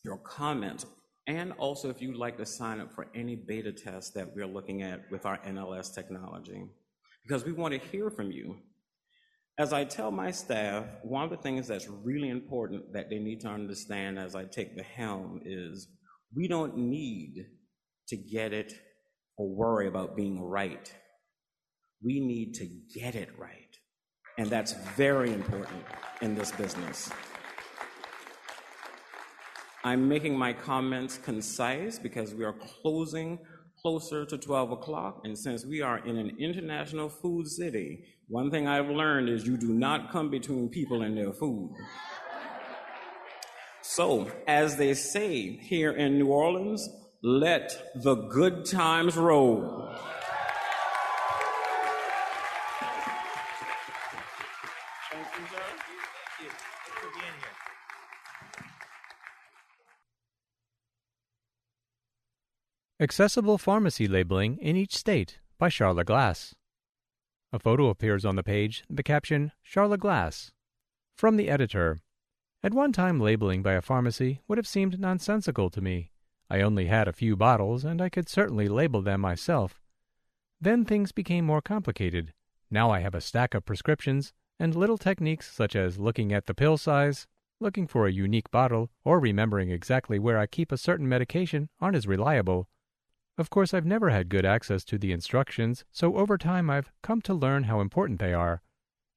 your comments, and also if you'd like to sign up for any beta tests that we're looking at with our NLS technology, because we want to hear from you. As I tell my staff, one of the things that's really important that they need to understand as I take the helm is we don't need to get it or worry about being right we need to get it right. And that's very important in this business. I'm making my comments concise because we are closing closer to 12 o'clock. And since we are in an international food city, one thing I've learned is you do not come between people and their food. So, as they say here in New Orleans, let the good times roll. Accessible Pharmacy Labeling in Each State by Sharla Glass. A photo appears on the page, the caption, Sharla Glass. From the editor. At one time, labeling by a pharmacy would have seemed nonsensical to me. I only had a few bottles, and I could certainly label them myself. Then things became more complicated. Now I have a stack of prescriptions, and little techniques such as looking at the pill size, looking for a unique bottle, or remembering exactly where I keep a certain medication aren't as reliable. Of course, I've never had good access to the instructions, so over time I've come to learn how important they are.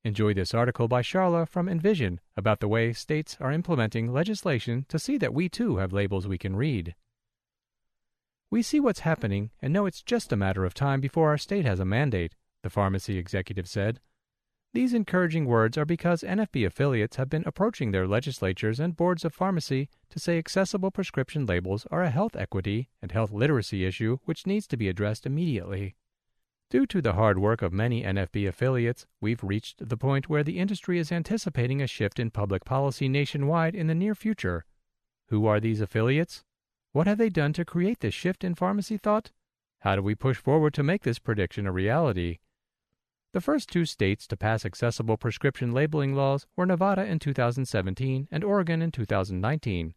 Enjoy this article by Sharla from Envision about the way states are implementing legislation to see that we too have labels we can read. We see what's happening and know it's just a matter of time before our state has a mandate, the pharmacy executive said. These encouraging words are because NFB affiliates have been approaching their legislatures and boards of pharmacy to say accessible prescription labels are a health equity and health literacy issue which needs to be addressed immediately. Due to the hard work of many NFB affiliates, we've reached the point where the industry is anticipating a shift in public policy nationwide in the near future. Who are these affiliates? What have they done to create this shift in pharmacy thought? How do we push forward to make this prediction a reality? The first two states to pass accessible prescription labeling laws were Nevada in 2017 and Oregon in 2019.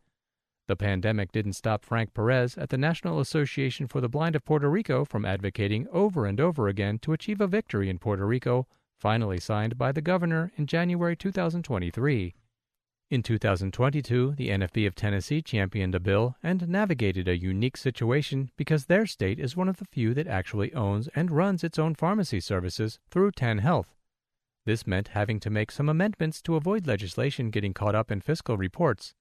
The pandemic didn't stop Frank Perez at the National Association for the Blind of Puerto Rico from advocating over and over again to achieve a victory in Puerto Rico, finally signed by the governor in January 2023. In 2022, the NFB of Tennessee championed a bill and navigated a unique situation because their state is one of the few that actually owns and runs its own pharmacy services through Tan Health. This meant having to make some amendments to avoid legislation getting caught up in fiscal reports.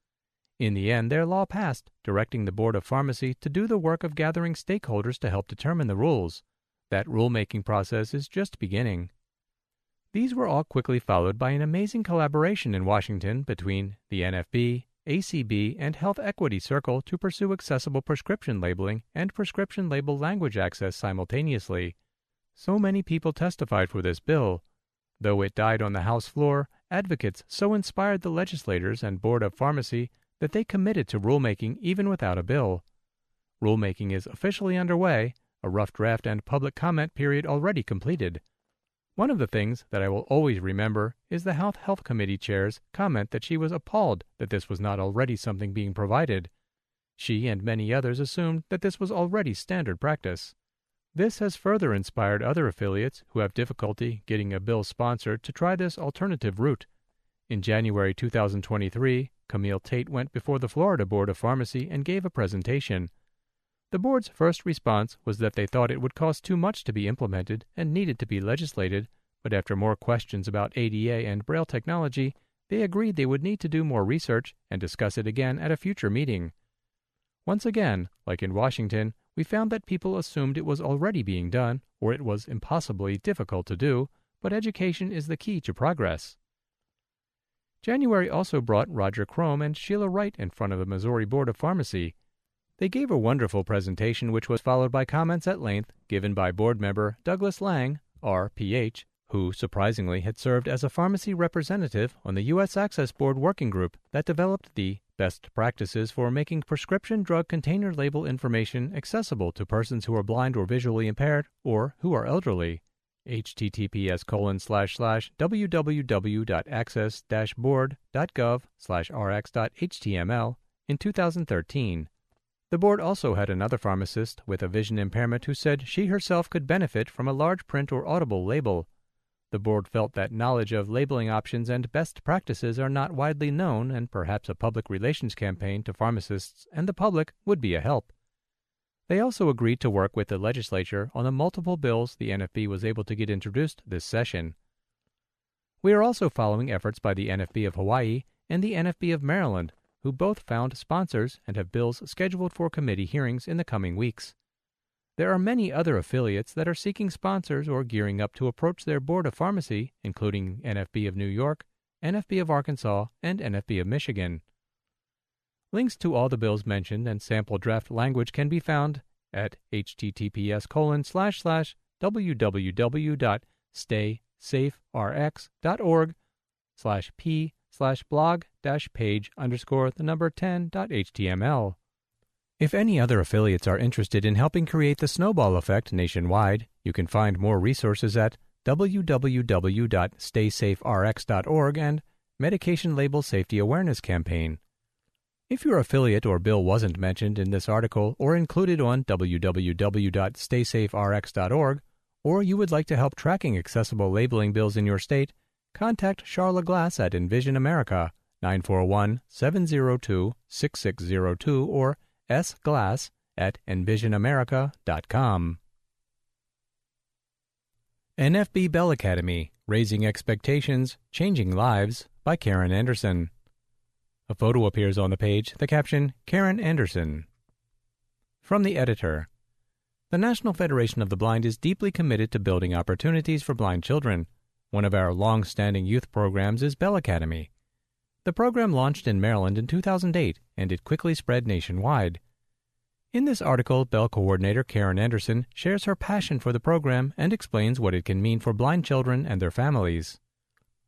In the end, their law passed, directing the Board of Pharmacy to do the work of gathering stakeholders to help determine the rules. That rulemaking process is just beginning. These were all quickly followed by an amazing collaboration in Washington between the NFB, ACB, and Health Equity Circle to pursue accessible prescription labeling and prescription label language access simultaneously. So many people testified for this bill. Though it died on the House floor, advocates so inspired the legislators and Board of Pharmacy that they committed to rulemaking even without a bill. Rulemaking is officially underway, a rough draft and public comment period already completed. One of the things that I will always remember is the Health Health Committee chair's comment that she was appalled that this was not already something being provided. She and many others assumed that this was already standard practice. This has further inspired other affiliates who have difficulty getting a bill sponsored to try this alternative route. In January 2023, Camille Tate went before the Florida Board of Pharmacy and gave a presentation. The board's first response was that they thought it would cost too much to be implemented and needed to be legislated, but after more questions about ADA and Braille technology, they agreed they would need to do more research and discuss it again at a future meeting. Once again, like in Washington, we found that people assumed it was already being done, or it was impossibly difficult to do, but education is the key to progress. January also brought Roger Krome and Sheila Wright in front of the Missouri Board of Pharmacy. They gave a wonderful presentation, which was followed by comments at length given by board member Douglas Lang, R.Ph., who surprisingly had served as a pharmacy representative on the U.S. Access Board working group that developed the best practices for making prescription drug container label information accessible to persons who are blind or visually impaired or who are elderly https colon slash slash www.access board.gov slash rx.html in 2013. The board also had another pharmacist with a vision impairment who said she herself could benefit from a large print or audible label. The board felt that knowledge of labeling options and best practices are not widely known, and perhaps a public relations campaign to pharmacists and the public would be a help. They also agreed to work with the legislature on the multiple bills the NFB was able to get introduced this session. We are also following efforts by the NFB of Hawaii and the NFB of Maryland, who both found sponsors and have bills scheduled for committee hearings in the coming weeks. There are many other affiliates that are seeking sponsors or gearing up to approach their board of pharmacy, including NFB of New York, NFB of Arkansas, and NFB of Michigan. Links to all the bills mentioned and sample draft language can be found at https colon slash slash www.staysaferx.org slash p slash blog dash page underscore the number 10.html. If any other affiliates are interested in helping create the snowball effect nationwide, you can find more resources at www.staysaferx.org and Medication Label Safety Awareness Campaign. If your affiliate or bill wasn't mentioned in this article or included on www.staysaferx.org, or you would like to help tracking accessible labeling bills in your state, contact Sharla Glass at Envision America 941 702 6602 or sglass at envisionamerica.com. NFB Bell Academy Raising Expectations, Changing Lives by Karen Anderson. A photo appears on the page, the caption Karen Anderson. From the editor The National Federation of the Blind is deeply committed to building opportunities for blind children. One of our long standing youth programs is Bell Academy. The program launched in Maryland in 2008 and it quickly spread nationwide. In this article, Bell coordinator Karen Anderson shares her passion for the program and explains what it can mean for blind children and their families.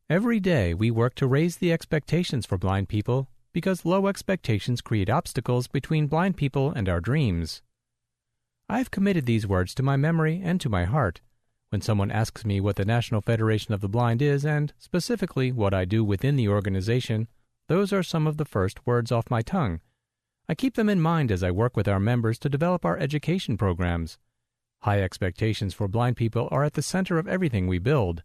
Every day, we work to raise the expectations for blind people because low expectations create obstacles between blind people and our dreams. I've committed these words to my memory and to my heart. When someone asks me what the National Federation of the Blind is and, specifically, what I do within the organization, those are some of the first words off my tongue I keep them in mind as I work with our members to develop our education programs. High expectations for blind people are at the center of everything we build.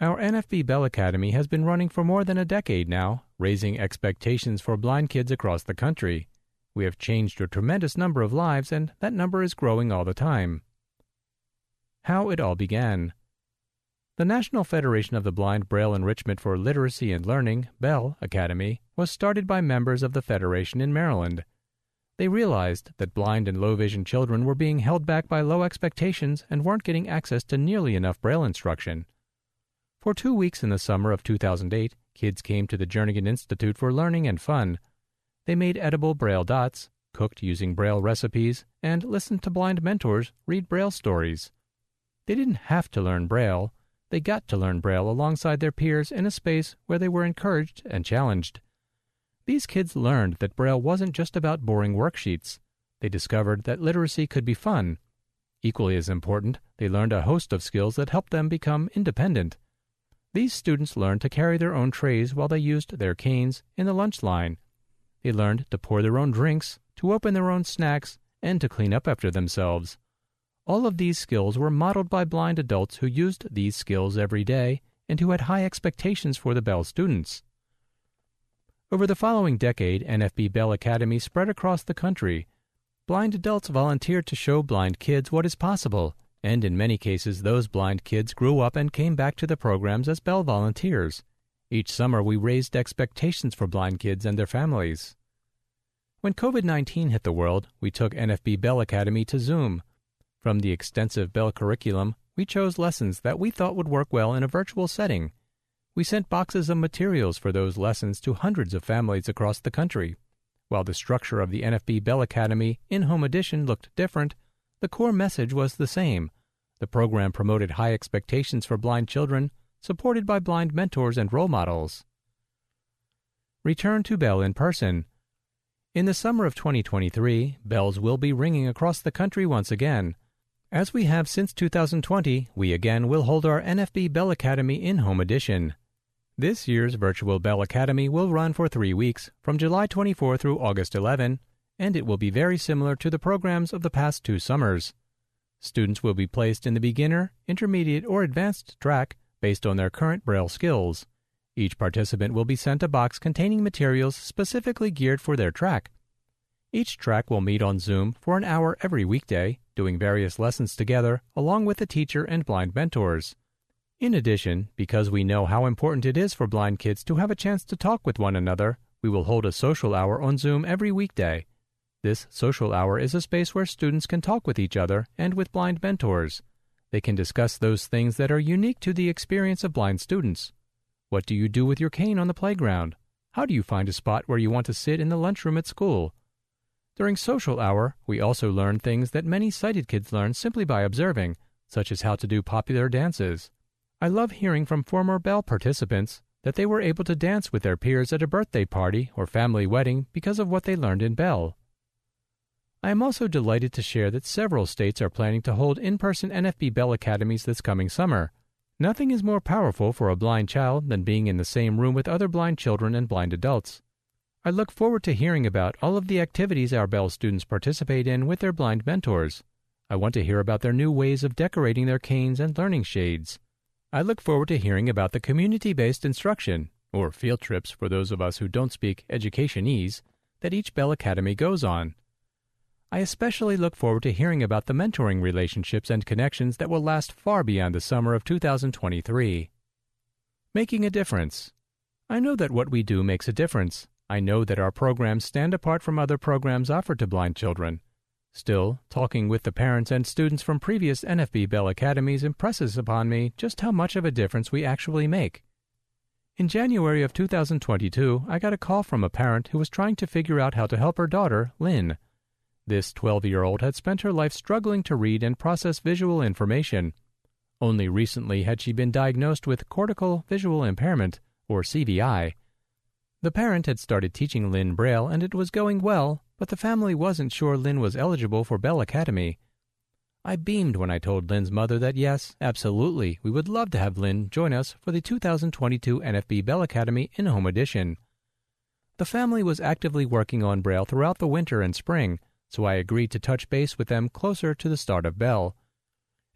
Our NFB Bell Academy has been running for more than a decade now, raising expectations for blind kids across the country. We have changed a tremendous number of lives, and that number is growing all the time. How it all began. The National Federation of the Blind Braille Enrichment for Literacy and Learning, Bell Academy, was started by members of the Federation in Maryland. They realized that blind and low vision children were being held back by low expectations and weren't getting access to nearly enough Braille instruction. For two weeks in the summer of 2008, kids came to the Jernigan Institute for learning and fun. They made edible Braille dots, cooked using Braille recipes, and listened to blind mentors read Braille stories. They didn't have to learn Braille, they got to learn Braille alongside their peers in a space where they were encouraged and challenged. These kids learned that Braille wasn't just about boring worksheets. They discovered that literacy could be fun. Equally as important, they learned a host of skills that helped them become independent. These students learned to carry their own trays while they used their canes in the lunch line. They learned to pour their own drinks, to open their own snacks, and to clean up after themselves. All of these skills were modeled by blind adults who used these skills every day and who had high expectations for the Bell students. Over the following decade, NFB Bell Academy spread across the country. Blind adults volunteered to show blind kids what is possible, and in many cases, those blind kids grew up and came back to the programs as Bell volunteers. Each summer, we raised expectations for blind kids and their families. When COVID 19 hit the world, we took NFB Bell Academy to Zoom. From the extensive Bell curriculum, we chose lessons that we thought would work well in a virtual setting we sent boxes of materials for those lessons to hundreds of families across the country. While the structure of the NFB Bell Academy in home edition looked different, the core message was the same. The program promoted high expectations for blind children, supported by blind mentors and role models. Return to Bell in person. In the summer of 2023, bells will be ringing across the country once again. As we have since 2020, we again will hold our NFB Bell Academy in home edition. This year's Virtual Bell Academy will run for three weeks, from July 24 through August 11, and it will be very similar to the programs of the past two summers. Students will be placed in the beginner, intermediate, or advanced track based on their current Braille skills. Each participant will be sent a box containing materials specifically geared for their track. Each track will meet on Zoom for an hour every weekday, doing various lessons together along with the teacher and blind mentors. In addition, because we know how important it is for blind kids to have a chance to talk with one another, we will hold a social hour on Zoom every weekday. This social hour is a space where students can talk with each other and with blind mentors. They can discuss those things that are unique to the experience of blind students. What do you do with your cane on the playground? How do you find a spot where you want to sit in the lunchroom at school? During social hour, we also learn things that many sighted kids learn simply by observing, such as how to do popular dances. I love hearing from former Bell participants that they were able to dance with their peers at a birthday party or family wedding because of what they learned in Bell. I am also delighted to share that several states are planning to hold in person NFB Bell Academies this coming summer. Nothing is more powerful for a blind child than being in the same room with other blind children and blind adults. I look forward to hearing about all of the activities our Bell students participate in with their blind mentors. I want to hear about their new ways of decorating their canes and learning shades. I look forward to hearing about the community based instruction, or field trips for those of us who don't speak educationese, that each Bell Academy goes on. I especially look forward to hearing about the mentoring relationships and connections that will last far beyond the summer of 2023. Making a difference. I know that what we do makes a difference. I know that our programs stand apart from other programs offered to blind children. Still, talking with the parents and students from previous NFB Bell Academies impresses upon me just how much of a difference we actually make. In January of 2022, I got a call from a parent who was trying to figure out how to help her daughter, Lynn. This 12 year old had spent her life struggling to read and process visual information. Only recently had she been diagnosed with cortical visual impairment, or CVI. The parent had started teaching Lynn Braille and it was going well, but the family wasn't sure Lynn was eligible for Bell Academy. I beamed when I told Lynn's mother that yes, absolutely, we would love to have Lynn join us for the 2022 NFB Bell Academy in home edition. The family was actively working on Braille throughout the winter and spring, so I agreed to touch base with them closer to the start of Bell.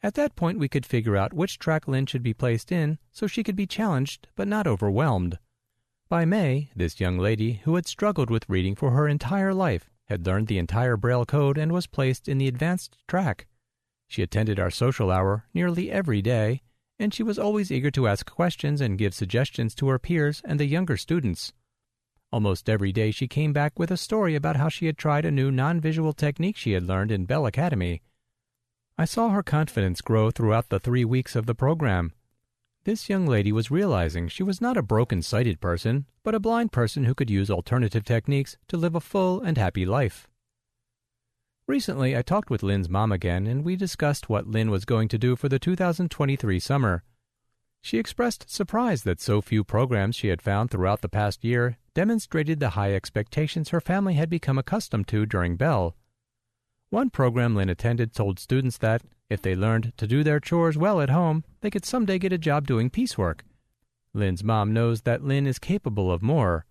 At that point, we could figure out which track Lynn should be placed in so she could be challenged but not overwhelmed. By May, this young lady, who had struggled with reading for her entire life, had learned the entire Braille code and was placed in the advanced track. She attended our social hour nearly every day, and she was always eager to ask questions and give suggestions to her peers and the younger students. Almost every day she came back with a story about how she had tried a new non visual technique she had learned in Bell Academy. I saw her confidence grow throughout the three weeks of the program. This young lady was realizing she was not a broken sighted person, but a blind person who could use alternative techniques to live a full and happy life. Recently, I talked with Lynn's mom again, and we discussed what Lynn was going to do for the 2023 summer. She expressed surprise that so few programs she had found throughout the past year demonstrated the high expectations her family had become accustomed to during Bell. One program Lynn attended told students that, if they learned to do their chores well at home, they could someday get a job doing piecework. Lynn's mom knows that Lynn is capable of more.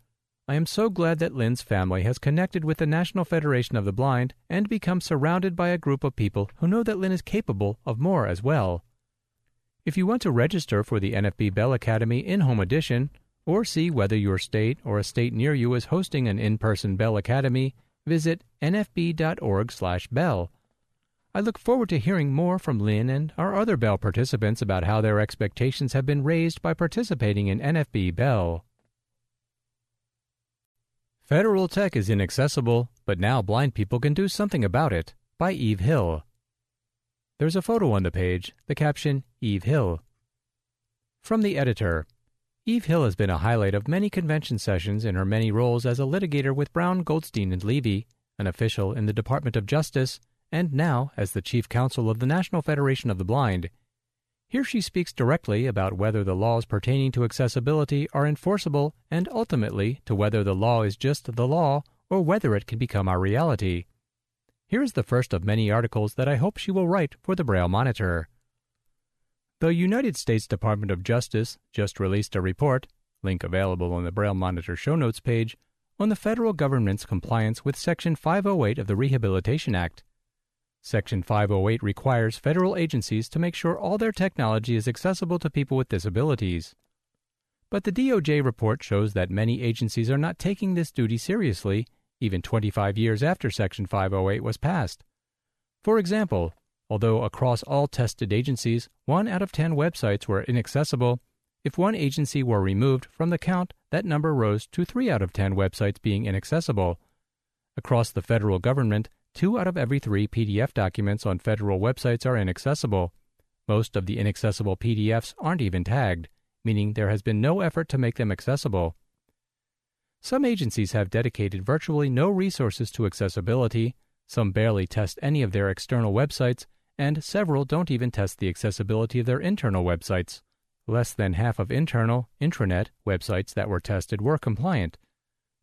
I am so glad that Lynn's family has connected with the National Federation of the Blind and become surrounded by a group of people who know that Lynn is capable of more as well. If you want to register for the NFB Bell Academy in home edition, or see whether your state or a state near you is hosting an in-person Bell Academy, visit nfb.org/bell. I look forward to hearing more from Lynn and our other Bell participants about how their expectations have been raised by participating in NFB Bell. Federal Tech is inaccessible, but now blind people can do something about it by Eve Hill. There's a photo on the page, the caption Eve Hill. From the editor Eve Hill has been a highlight of many convention sessions in her many roles as a litigator with Brown, Goldstein, and Levy, an official in the Department of Justice, and now as the chief counsel of the National Federation of the Blind. Here she speaks directly about whether the laws pertaining to accessibility are enforceable and ultimately to whether the law is just the law or whether it can become our reality. Here is the first of many articles that I hope she will write for the Braille Monitor. The United States Department of Justice just released a report, link available on the Braille Monitor show notes page, on the federal government's compliance with Section 508 of the Rehabilitation Act. Section 508 requires federal agencies to make sure all their technology is accessible to people with disabilities. But the DOJ report shows that many agencies are not taking this duty seriously, even 25 years after Section 508 was passed. For example, Although across all tested agencies, 1 out of 10 websites were inaccessible, if one agency were removed from the count, that number rose to 3 out of 10 websites being inaccessible. Across the federal government, 2 out of every 3 PDF documents on federal websites are inaccessible. Most of the inaccessible PDFs aren't even tagged, meaning there has been no effort to make them accessible. Some agencies have dedicated virtually no resources to accessibility, some barely test any of their external websites, and several don't even test the accessibility of their internal websites. Less than half of internal, intranet, websites that were tested were compliant.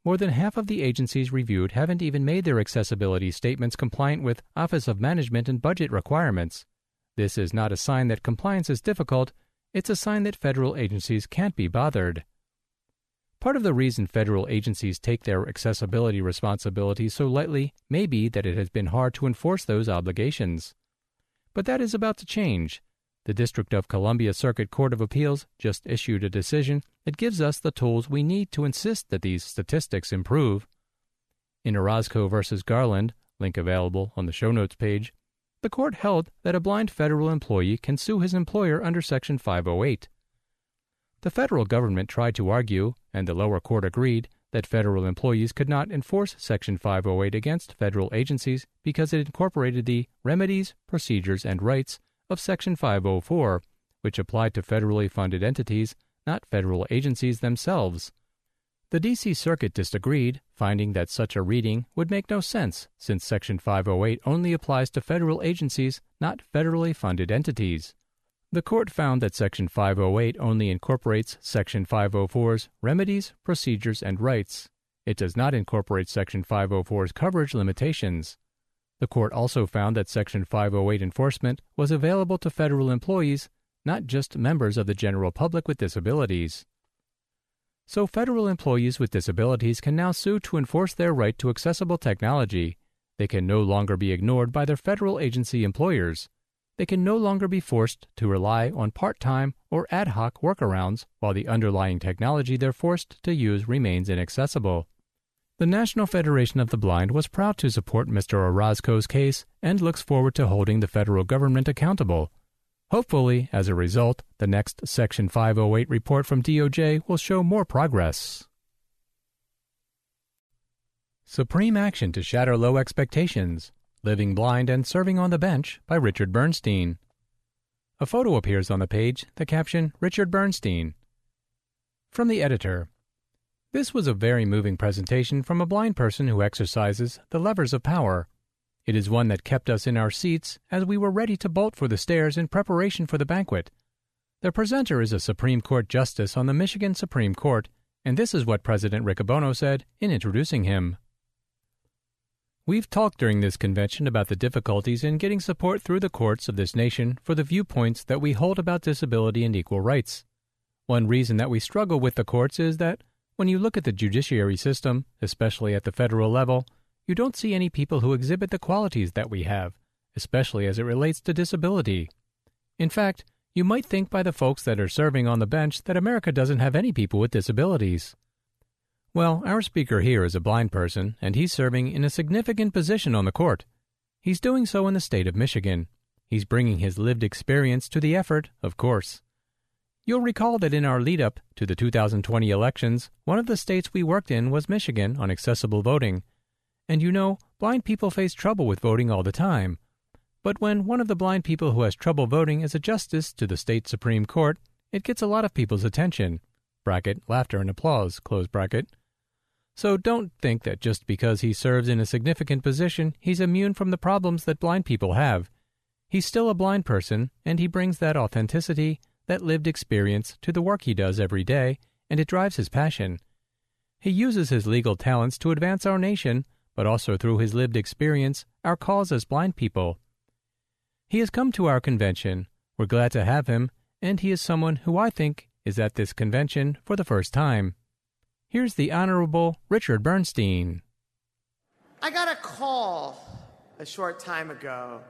More than half of the agencies reviewed haven't even made their accessibility statements compliant with Office of Management and Budget requirements. This is not a sign that compliance is difficult, it's a sign that federal agencies can't be bothered. Part of the reason federal agencies take their accessibility responsibilities so lightly may be that it has been hard to enforce those obligations. But that is about to change. The District of Columbia Circuit Court of Appeals just issued a decision that gives us the tools we need to insist that these statistics improve. In Orozco v. Garland, link available on the show notes page, the court held that a blind federal employee can sue his employer under Section 508. The federal government tried to argue, and the lower court agreed, that federal employees could not enforce Section 508 against federal agencies because it incorporated the remedies, procedures, and rights of Section 504, which applied to federally funded entities, not federal agencies themselves. The D.C. Circuit disagreed, finding that such a reading would make no sense since Section 508 only applies to federal agencies, not federally funded entities. The court found that Section 508 only incorporates Section 504's remedies, procedures, and rights. It does not incorporate Section 504's coverage limitations. The court also found that Section 508 enforcement was available to federal employees, not just members of the general public with disabilities. So, federal employees with disabilities can now sue to enforce their right to accessible technology. They can no longer be ignored by their federal agency employers they can no longer be forced to rely on part time or ad hoc workarounds while the underlying technology they're forced to use remains inaccessible. The National Federation of the Blind was proud to support Mr. Orozco's case and looks forward to holding the federal government accountable. Hopefully, as a result, the next Section 508 report from DOJ will show more progress. Supreme action to shatter low expectations. Living Blind and Serving on the Bench by Richard Bernstein. A photo appears on the page, the caption Richard Bernstein. From the editor This was a very moving presentation from a blind person who exercises the levers of power. It is one that kept us in our seats as we were ready to bolt for the stairs in preparation for the banquet. The presenter is a Supreme Court Justice on the Michigan Supreme Court, and this is what President Riccobono said in introducing him. We've talked during this convention about the difficulties in getting support through the courts of this nation for the viewpoints that we hold about disability and equal rights. One reason that we struggle with the courts is that when you look at the judiciary system, especially at the federal level, you don't see any people who exhibit the qualities that we have, especially as it relates to disability. In fact, you might think by the folks that are serving on the bench that America doesn't have any people with disabilities. Well, our speaker here is a blind person, and he's serving in a significant position on the court. He's doing so in the state of Michigan. He's bringing his lived experience to the effort, of course. You'll recall that in our lead up to the 2020 elections, one of the states we worked in was Michigan on accessible voting. And you know, blind people face trouble with voting all the time. But when one of the blind people who has trouble voting is a justice to the state Supreme Court, it gets a lot of people's attention. Bracket, laughter and applause, close bracket. So don't think that just because he serves in a significant position, he's immune from the problems that blind people have. He's still a blind person, and he brings that authenticity, that lived experience, to the work he does every day, and it drives his passion. He uses his legal talents to advance our nation, but also through his lived experience, our cause as blind people. He has come to our convention. We're glad to have him, and he is someone who I think is at this convention for the first time. Here's the Honorable Richard Bernstein. I got a call a short time ago.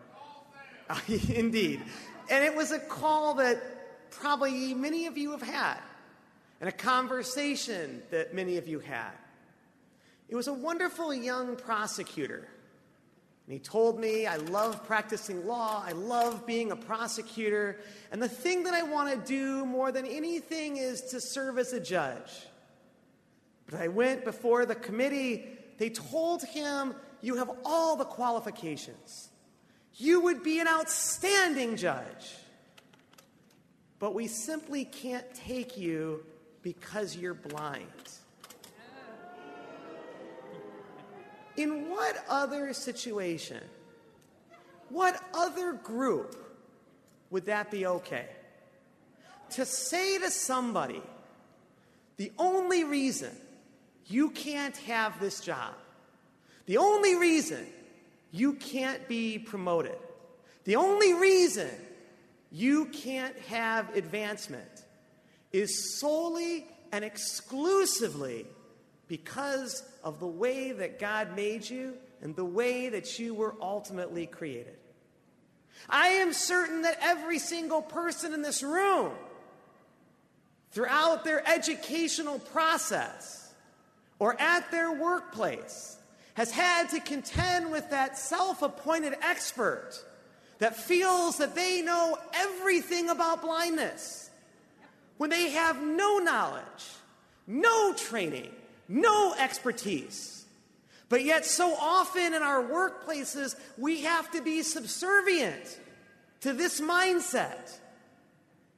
Indeed. And it was a call that probably many of you have had, and a conversation that many of you had. It was a wonderful young prosecutor. And he told me, I love practicing law, I love being a prosecutor, and the thing that I want to do more than anything is to serve as a judge. But I went before the committee. They told him, You have all the qualifications. You would be an outstanding judge. But we simply can't take you because you're blind. In what other situation, what other group would that be okay? To say to somebody, the only reason you can't have this job. The only reason you can't be promoted, the only reason you can't have advancement is solely and exclusively because of the way that God made you and the way that you were ultimately created. I am certain that every single person in this room, throughout their educational process or at their workplace, has had to contend with that self appointed expert that feels that they know everything about blindness when they have no knowledge, no training, no expertise. But yet, so often in our workplaces, we have to be subservient to this mindset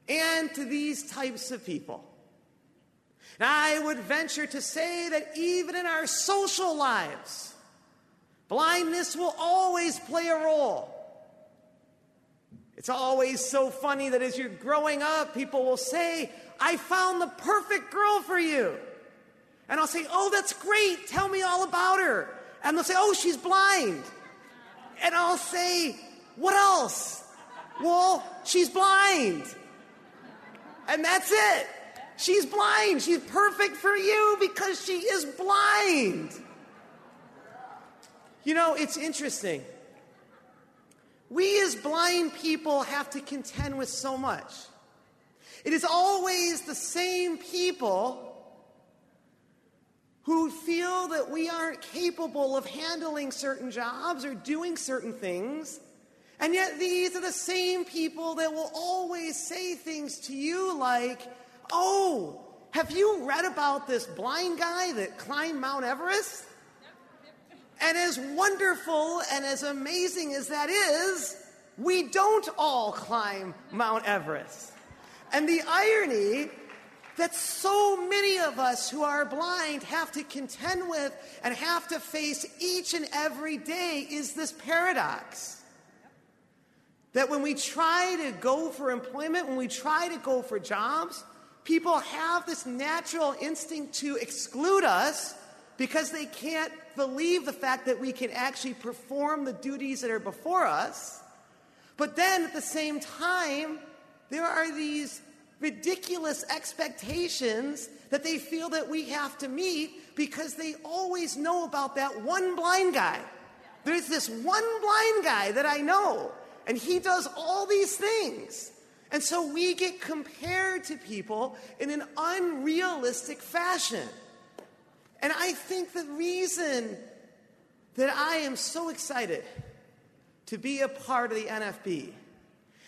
and to these types of people. And I would venture to say that even in our social lives, blindness will always play a role. It's always so funny that as you're growing up, people will say, I found the perfect girl for you. And I'll say, Oh, that's great. Tell me all about her. And they'll say, Oh, she's blind. And I'll say, What else? Well, she's blind. And that's it. She's blind. She's perfect for you because she is blind. You know, it's interesting. We as blind people have to contend with so much. It is always the same people who feel that we aren't capable of handling certain jobs or doing certain things. And yet, these are the same people that will always say things to you like, Oh, have you read about this blind guy that climbed Mount Everest? And as wonderful and as amazing as that is, we don't all climb Mount Everest. And the irony that so many of us who are blind have to contend with and have to face each and every day is this paradox. That when we try to go for employment, when we try to go for jobs, people have this natural instinct to exclude us because they can't believe the fact that we can actually perform the duties that are before us. But then at the same time, there are these ridiculous expectations that they feel that we have to meet because they always know about that one blind guy. There's this one blind guy that I know, and he does all these things. And so we get compared to people in an unrealistic fashion. And I think the reason that I am so excited to be a part of the NFB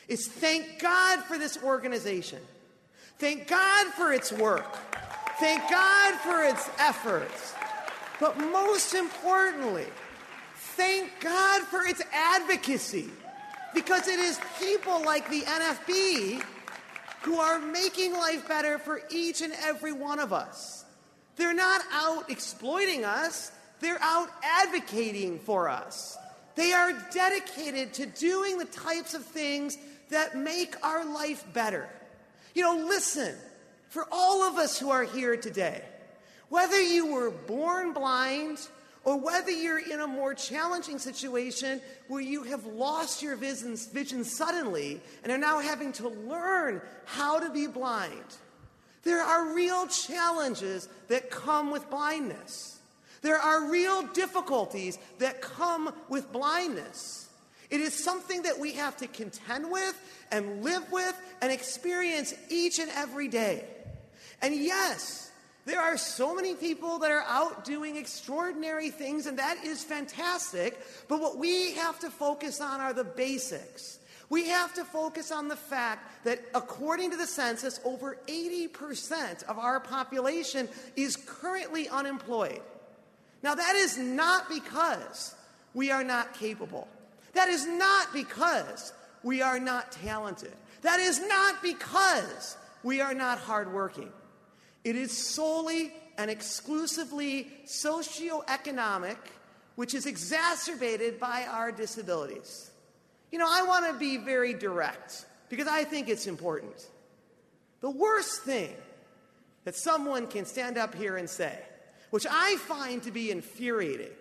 is thank God for this organization. Thank God for its work. Thank God for its efforts. But most importantly, thank God for its advocacy. Because it is people like the NFB who are making life better for each and every one of us. They're not out exploiting us, they're out advocating for us. They are dedicated to doing the types of things that make our life better. You know, listen, for all of us who are here today, whether you were born blind or whether you're in a more challenging situation where you have lost your vision, vision suddenly and are now having to learn how to be blind, there are real challenges that come with blindness. There are real difficulties that come with blindness. It is something that we have to contend with and live with and experience each and every day. And yes, there are so many people that are out doing extraordinary things, and that is fantastic. But what we have to focus on are the basics. We have to focus on the fact that, according to the census, over 80% of our population is currently unemployed. Now, that is not because we are not capable. That is not because we are not talented. That is not because we are not hardworking. It is solely and exclusively socioeconomic, which is exacerbated by our disabilities. You know, I want to be very direct because I think it's important. The worst thing that someone can stand up here and say, which I find to be infuriating,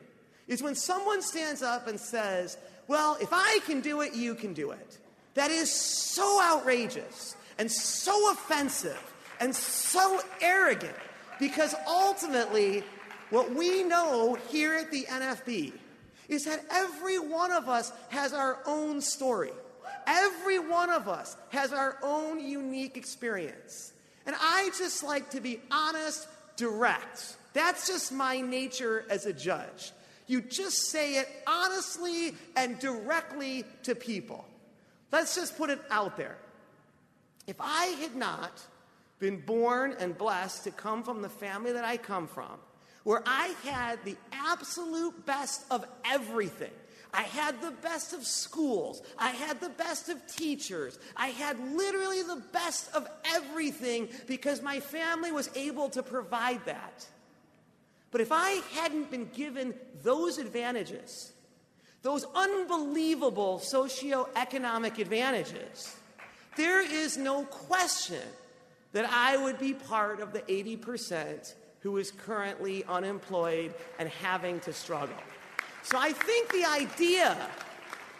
is when someone stands up and says, Well, if I can do it, you can do it. That is so outrageous and so offensive and so arrogant because ultimately, what we know here at the NFB is that every one of us has our own story. Every one of us has our own unique experience. And I just like to be honest, direct. That's just my nature as a judge. You just say it honestly and directly to people. Let's just put it out there. If I had not been born and blessed to come from the family that I come from, where I had the absolute best of everything. I had the best of schools. I had the best of teachers. I had literally the best of everything because my family was able to provide that. But if I hadn't been given those advantages, those unbelievable socioeconomic advantages, there is no question that I would be part of the 80% who is currently unemployed and having to struggle. So I think the idea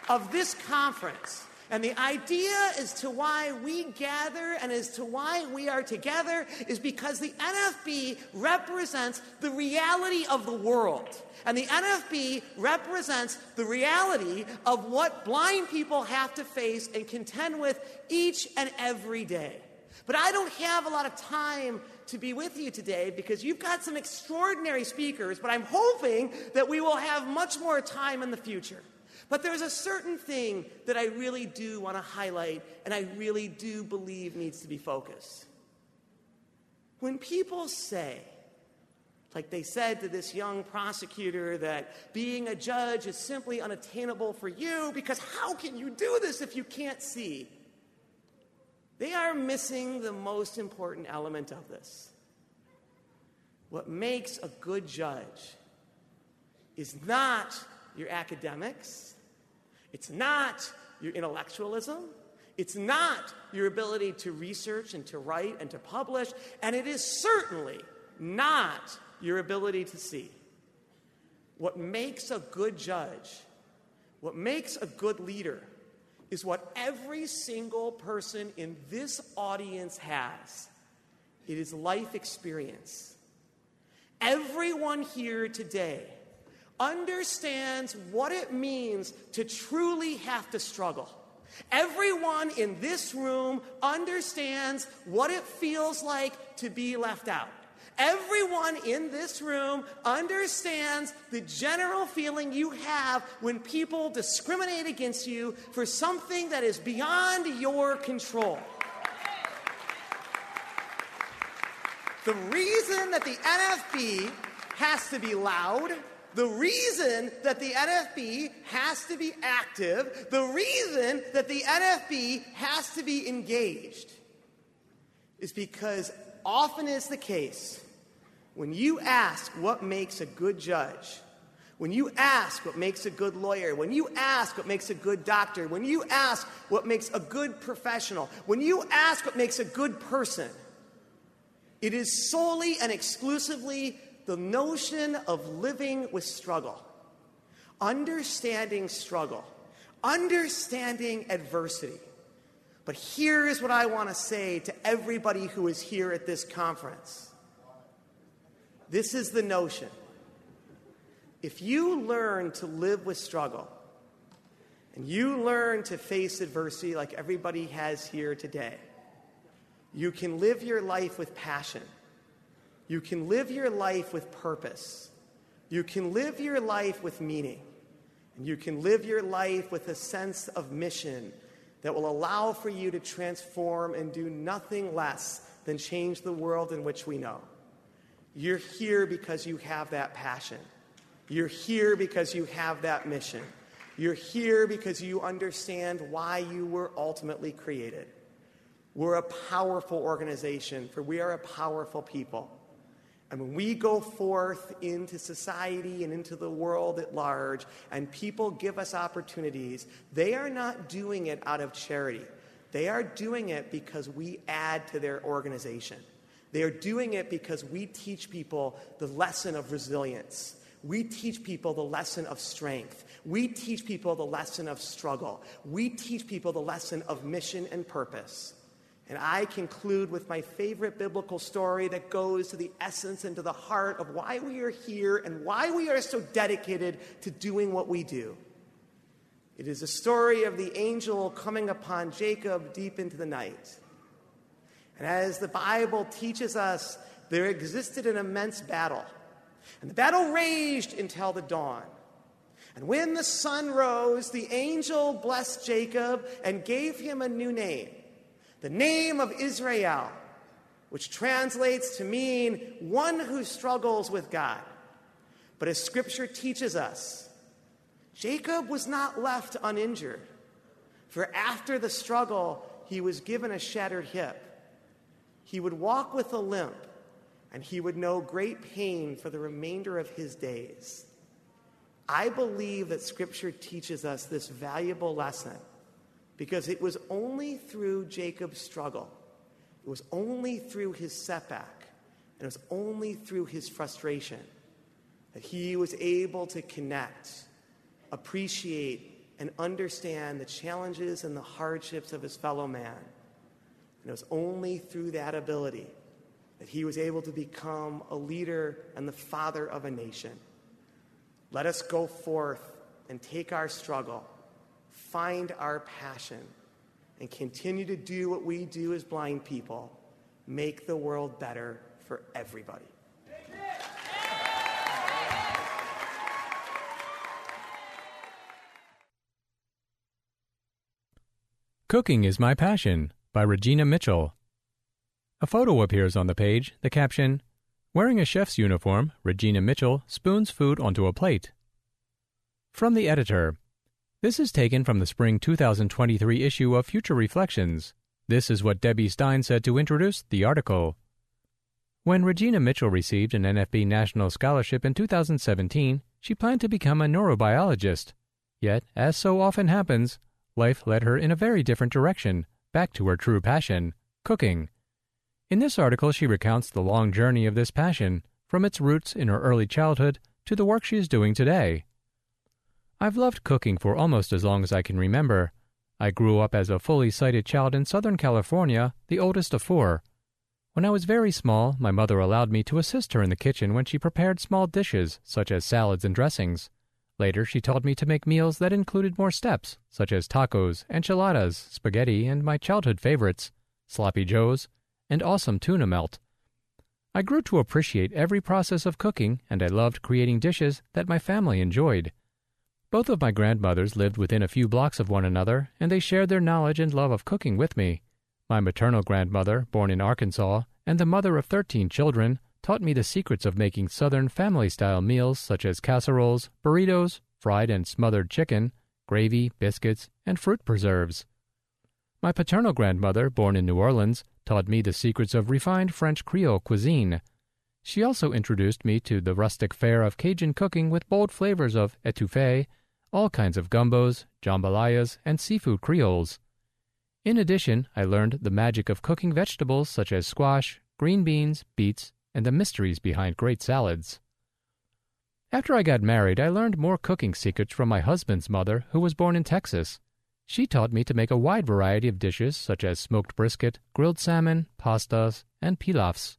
of this conference and the idea as to why we gather and as to why we are together is because the NFB represents the reality of the world. And the NFB represents the reality of what blind people have to face and contend with each and every day. But I don't have a lot of time to be with you today because you've got some extraordinary speakers, but I'm hoping that we will have much more time in the future. But there's a certain thing that I really do want to highlight and I really do believe needs to be focused. When people say, like they said to this young prosecutor, that being a judge is simply unattainable for you because how can you do this if you can't see? They are missing the most important element of this. What makes a good judge is not your academics, it's not your intellectualism, it's not your ability to research and to write and to publish, and it is certainly not your ability to see. What makes a good judge, what makes a good leader, is what every single person in this audience has it is life experience. Everyone here today understands what it means to truly have to struggle. Everyone in this room understands what it feels like to be left out. Everyone in this room understands the general feeling you have when people discriminate against you for something that is beyond your control. The reason that the NFB has to be loud, the reason that the NFB has to be active, the reason that the NFB has to be engaged is because often is the case when you ask what makes a good judge, when you ask what makes a good lawyer, when you ask what makes a good doctor, when you ask what makes a good professional, when you ask what makes a good person, it is solely and exclusively the notion of living with struggle, understanding struggle, understanding adversity. But here is what I want to say to everybody who is here at this conference this is the notion. If you learn to live with struggle, and you learn to face adversity like everybody has here today, you can live your life with passion. You can live your life with purpose. You can live your life with meaning. And you can live your life with a sense of mission that will allow for you to transform and do nothing less than change the world in which we know. You're here because you have that passion. You're here because you have that mission. You're here because you understand why you were ultimately created. We're a powerful organization, for we are a powerful people. And when we go forth into society and into the world at large, and people give us opportunities, they are not doing it out of charity. They are doing it because we add to their organization. They are doing it because we teach people the lesson of resilience. We teach people the lesson of strength. We teach people the lesson of struggle. We teach people the lesson of mission and purpose. And I conclude with my favorite biblical story that goes to the essence and to the heart of why we are here and why we are so dedicated to doing what we do. It is a story of the angel coming upon Jacob deep into the night. And as the Bible teaches us, there existed an immense battle. And the battle raged until the dawn. And when the sun rose, the angel blessed Jacob and gave him a new name, the name of Israel, which translates to mean one who struggles with God. But as scripture teaches us, Jacob was not left uninjured, for after the struggle, he was given a shattered hip. He would walk with a limp, and he would know great pain for the remainder of his days. I believe that Scripture teaches us this valuable lesson because it was only through Jacob's struggle, it was only through his setback, and it was only through his frustration that he was able to connect, appreciate, and understand the challenges and the hardships of his fellow man. And it was only through that ability that he was able to become a leader and the father of a nation. Let us go forth and take our struggle, find our passion, and continue to do what we do as blind people make the world better for everybody. Cooking is My Passion by Regina Mitchell. A photo appears on the page, the caption, Wearing a chef's uniform, Regina Mitchell spoons food onto a plate. From the editor. This is taken from the spring 2023 issue of Future Reflections. This is what Debbie Stein said to introduce the article. When Regina Mitchell received an NFB National Scholarship in 2017, she planned to become a neurobiologist. Yet, as so often happens, life led her in a very different direction, back to her true passion cooking. In this article, she recounts the long journey of this passion, from its roots in her early childhood to the work she is doing today. I've loved cooking for almost as long as I can remember. I grew up as a fully sighted child in Southern California, the oldest of four. When I was very small, my mother allowed me to assist her in the kitchen when she prepared small dishes, such as salads and dressings. Later, she taught me to make meals that included more steps, such as tacos, enchiladas, spaghetti, and my childhood favorites, sloppy joes, and awesome tuna melt. I grew to appreciate every process of cooking, and I loved creating dishes that my family enjoyed. Both of my grandmothers lived within a few blocks of one another, and they shared their knowledge and love of cooking with me. My maternal grandmother, born in Arkansas, and the mother of 13 children, taught me the secrets of making Southern family style meals such as casseroles, burritos, fried and smothered chicken, gravy, biscuits, and fruit preserves. My paternal grandmother, born in New Orleans, taught me the secrets of refined French Creole cuisine. She also introduced me to the rustic fare of Cajun cooking with bold flavors of etouffee, all kinds of gumbos, jambalayas, and seafood creoles. In addition, I learned the magic of cooking vegetables such as squash, green beans, beets, and the mysteries behind great salads. After I got married, I learned more cooking secrets from my husband's mother, who was born in Texas. She taught me to make a wide variety of dishes such as smoked brisket, grilled salmon, pastas, and pilafs.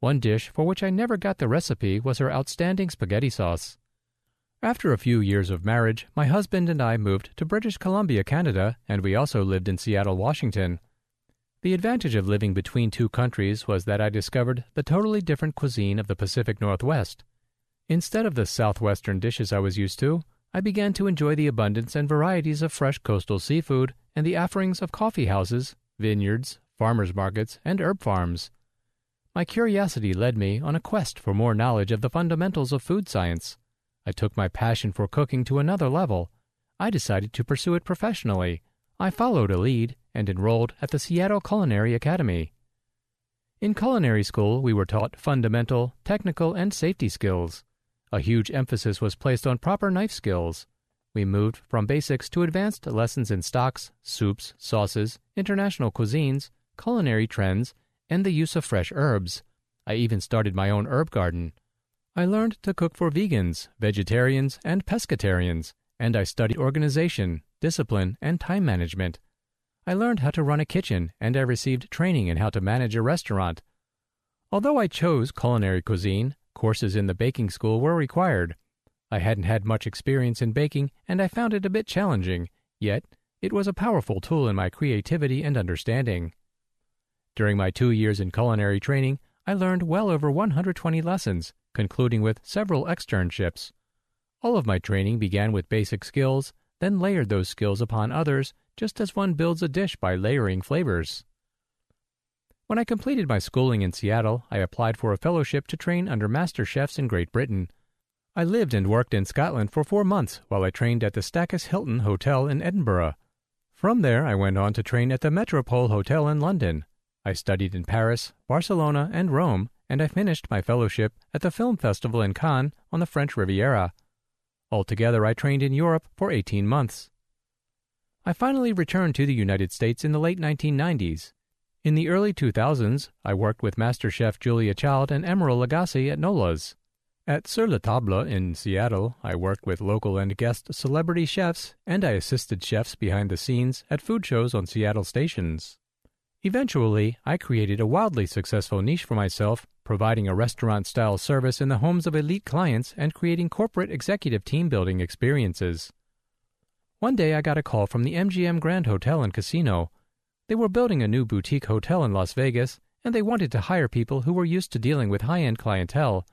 One dish for which I never got the recipe was her outstanding spaghetti sauce. After a few years of marriage, my husband and I moved to British Columbia, Canada, and we also lived in Seattle, Washington. The advantage of living between two countries was that I discovered the totally different cuisine of the Pacific Northwest. Instead of the southwestern dishes I was used to, I began to enjoy the abundance and varieties of fresh coastal seafood and the offerings of coffee houses, vineyards, farmers markets, and herb farms. My curiosity led me on a quest for more knowledge of the fundamentals of food science. I took my passion for cooking to another level. I decided to pursue it professionally. I followed a lead and enrolled at the Seattle Culinary Academy. In culinary school, we were taught fundamental, technical, and safety skills. A huge emphasis was placed on proper knife skills. We moved from basics to advanced lessons in stocks, soups, sauces, international cuisines, culinary trends, and the use of fresh herbs. I even started my own herb garden. I learned to cook for vegans, vegetarians, and pescatarians, and I studied organization, discipline, and time management. I learned how to run a kitchen, and I received training in how to manage a restaurant. Although I chose culinary cuisine, courses in the baking school were required. I hadn't had much experience in baking, and I found it a bit challenging, yet it was a powerful tool in my creativity and understanding. During my two years in culinary training, I learned well over 120 lessons, concluding with several externships. All of my training began with basic skills, then layered those skills upon others, just as one builds a dish by layering flavors. When I completed my schooling in Seattle, I applied for a fellowship to train under master chefs in Great Britain. I lived and worked in Scotland for four months while I trained at the Stackus Hilton Hotel in Edinburgh. From there, I went on to train at the Metropole Hotel in London. I studied in Paris, Barcelona, and Rome, and I finished my fellowship at the Film Festival in Cannes on the French Riviera. Altogether, I trained in Europe for 18 months. I finally returned to the United States in the late 1990s. In the early 2000s, I worked with Master Chef Julia Child and Emeril Lagasse at Nola's. At Sur la Table in Seattle, I worked with local and guest celebrity chefs, and I assisted chefs behind the scenes at food shows on Seattle stations. Eventually, I created a wildly successful niche for myself, providing a restaurant style service in the homes of elite clients and creating corporate executive team building experiences. One day I got a call from the MGM Grand Hotel and Casino. They were building a new boutique hotel in Las Vegas, and they wanted to hire people who were used to dealing with high end clientele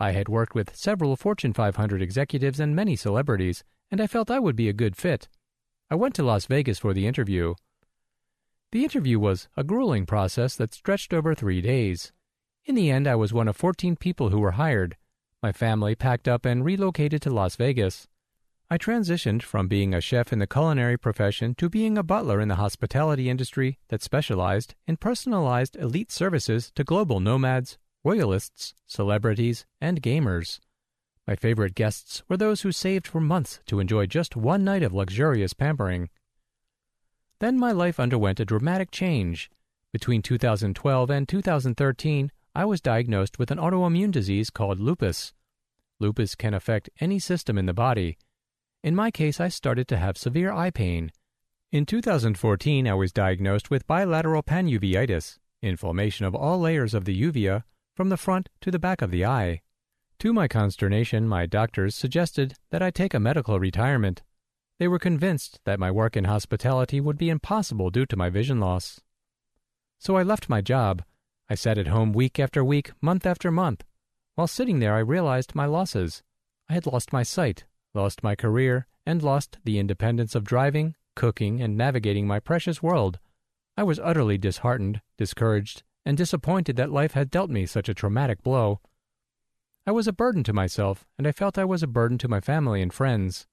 I had worked with several Fortune 500 executives and many celebrities, and I felt I would be a good fit. I went to Las Vegas for the interview. The interview was a grueling process that stretched over three days. In the end, I was one of 14 people who were hired. My family packed up and relocated to Las Vegas. I transitioned from being a chef in the culinary profession to being a butler in the hospitality industry that specialized in personalized elite services to global nomads, royalists, celebrities, and gamers. My favorite guests were those who saved for months to enjoy just one night of luxurious pampering. Then my life underwent a dramatic change. Between 2012 and 2013, I was diagnosed with an autoimmune disease called lupus. Lupus can affect any system in the body. In my case, I started to have severe eye pain. In 2014, I was diagnosed with bilateral panuveitis, inflammation of all layers of the uvea, from the front to the back of the eye. To my consternation, my doctors suggested that I take a medical retirement. They were convinced that my work in hospitality would be impossible due to my vision loss. So I left my job. I sat at home week after week, month after month. While sitting there, I realized my losses. I had lost my sight, lost my career, and lost the independence of driving, cooking, and navigating my precious world. I was utterly disheartened, discouraged, and disappointed that life had dealt me such a traumatic blow. I was a burden to myself, and I felt I was a burden to my family and friends.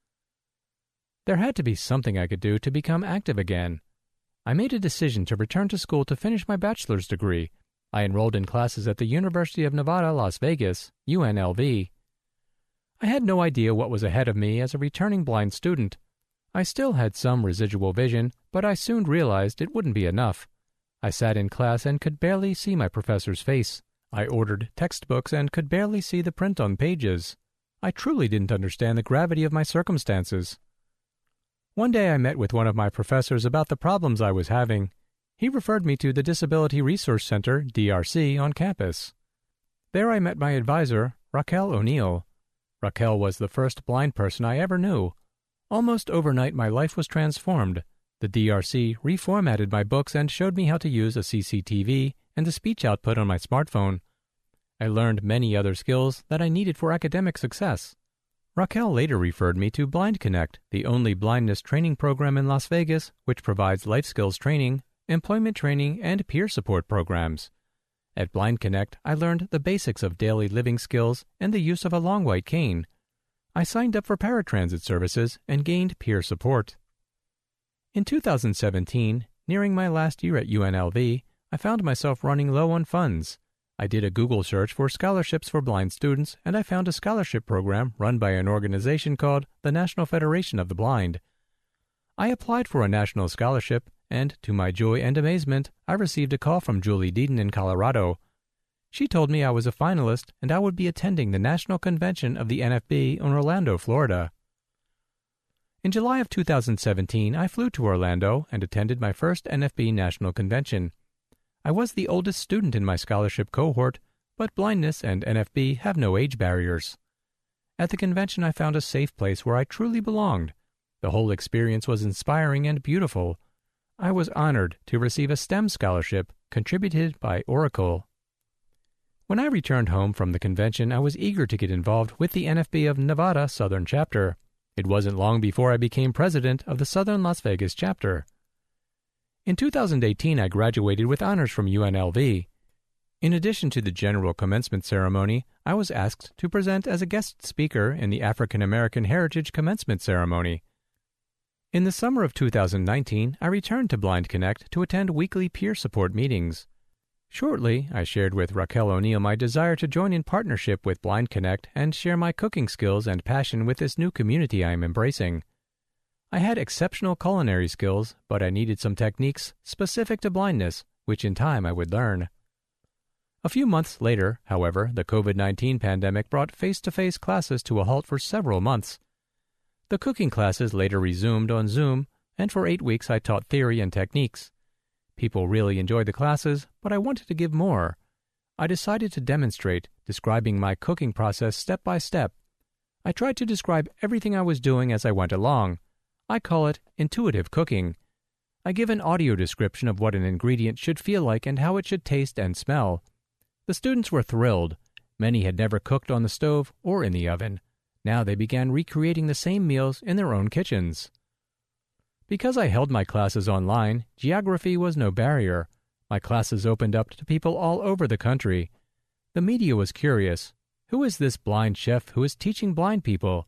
There had to be something I could do to become active again. I made a decision to return to school to finish my bachelor's degree. I enrolled in classes at the University of Nevada, Las Vegas, UNLV. I had no idea what was ahead of me as a returning blind student. I still had some residual vision, but I soon realized it wouldn't be enough. I sat in class and could barely see my professor's face. I ordered textbooks and could barely see the print on pages. I truly didn't understand the gravity of my circumstances. One day I met with one of my professors about the problems I was having. He referred me to the Disability Resource Center, DRC, on campus. There I met my advisor, Raquel O'Neill. Raquel was the first blind person I ever knew. Almost overnight, my life was transformed. The DRC reformatted my books and showed me how to use a CCTV and the speech output on my smartphone. I learned many other skills that I needed for academic success. Raquel later referred me to Blind Connect, the only blindness training program in Las Vegas which provides life skills training, employment training, and peer support programs. At Blind Connect, I learned the basics of daily living skills and the use of a long white cane. I signed up for paratransit services and gained peer support. In 2017, nearing my last year at UNLV, I found myself running low on funds. I did a Google search for scholarships for blind students, and I found a scholarship program run by an organization called the National Federation of the Blind. I applied for a national scholarship, and to my joy and amazement, I received a call from Julie Deaton in Colorado. She told me I was a finalist and I would be attending the national convention of the NFB in Orlando, Florida. In July of 2017, I flew to Orlando and attended my first NFB National Convention. I was the oldest student in my scholarship cohort, but blindness and NFB have no age barriers. At the convention, I found a safe place where I truly belonged. The whole experience was inspiring and beautiful. I was honored to receive a STEM scholarship contributed by Oracle. When I returned home from the convention, I was eager to get involved with the NFB of Nevada Southern Chapter. It wasn't long before I became president of the Southern Las Vegas chapter. In 2018, I graduated with honors from UNLV. In addition to the general commencement ceremony, I was asked to present as a guest speaker in the African American Heritage Commencement Ceremony. In the summer of 2019, I returned to Blind Connect to attend weekly peer support meetings. Shortly, I shared with Raquel O'Neill my desire to join in partnership with Blind Connect and share my cooking skills and passion with this new community I am embracing. I had exceptional culinary skills, but I needed some techniques specific to blindness, which in time I would learn. A few months later, however, the COVID 19 pandemic brought face to face classes to a halt for several months. The cooking classes later resumed on Zoom, and for eight weeks I taught theory and techniques. People really enjoyed the classes, but I wanted to give more. I decided to demonstrate, describing my cooking process step by step. I tried to describe everything I was doing as I went along. I call it intuitive cooking. I give an audio description of what an ingredient should feel like and how it should taste and smell. The students were thrilled. Many had never cooked on the stove or in the oven. Now they began recreating the same meals in their own kitchens. Because I held my classes online, geography was no barrier. My classes opened up to people all over the country. The media was curious. Who is this blind chef who is teaching blind people?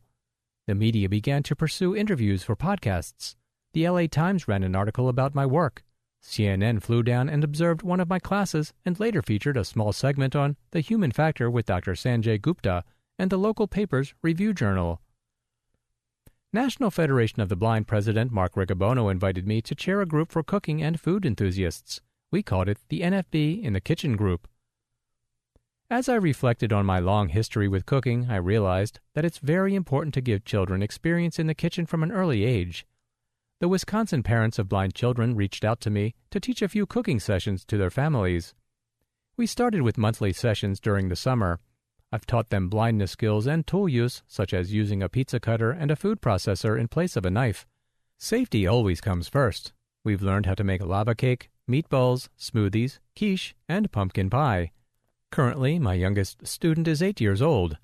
The media began to pursue interviews for podcasts. The LA Times ran an article about my work. CNN flew down and observed one of my classes and later featured a small segment on The Human Factor with Dr. Sanjay Gupta and the local paper's Review Journal. National Federation of the Blind President Mark Riccobono invited me to chair a group for cooking and food enthusiasts. We called it the NFB in the Kitchen Group. As I reflected on my long history with cooking, I realized that it's very important to give children experience in the kitchen from an early age. The Wisconsin parents of blind children reached out to me to teach a few cooking sessions to their families. We started with monthly sessions during the summer, I've taught them blindness skills and tool use, such as using a pizza cutter and a food processor in place of a knife. Safety always comes first. We've learned how to make lava cake, meatballs, smoothies, quiche, and pumpkin pie. Currently, my youngest student is eight years old.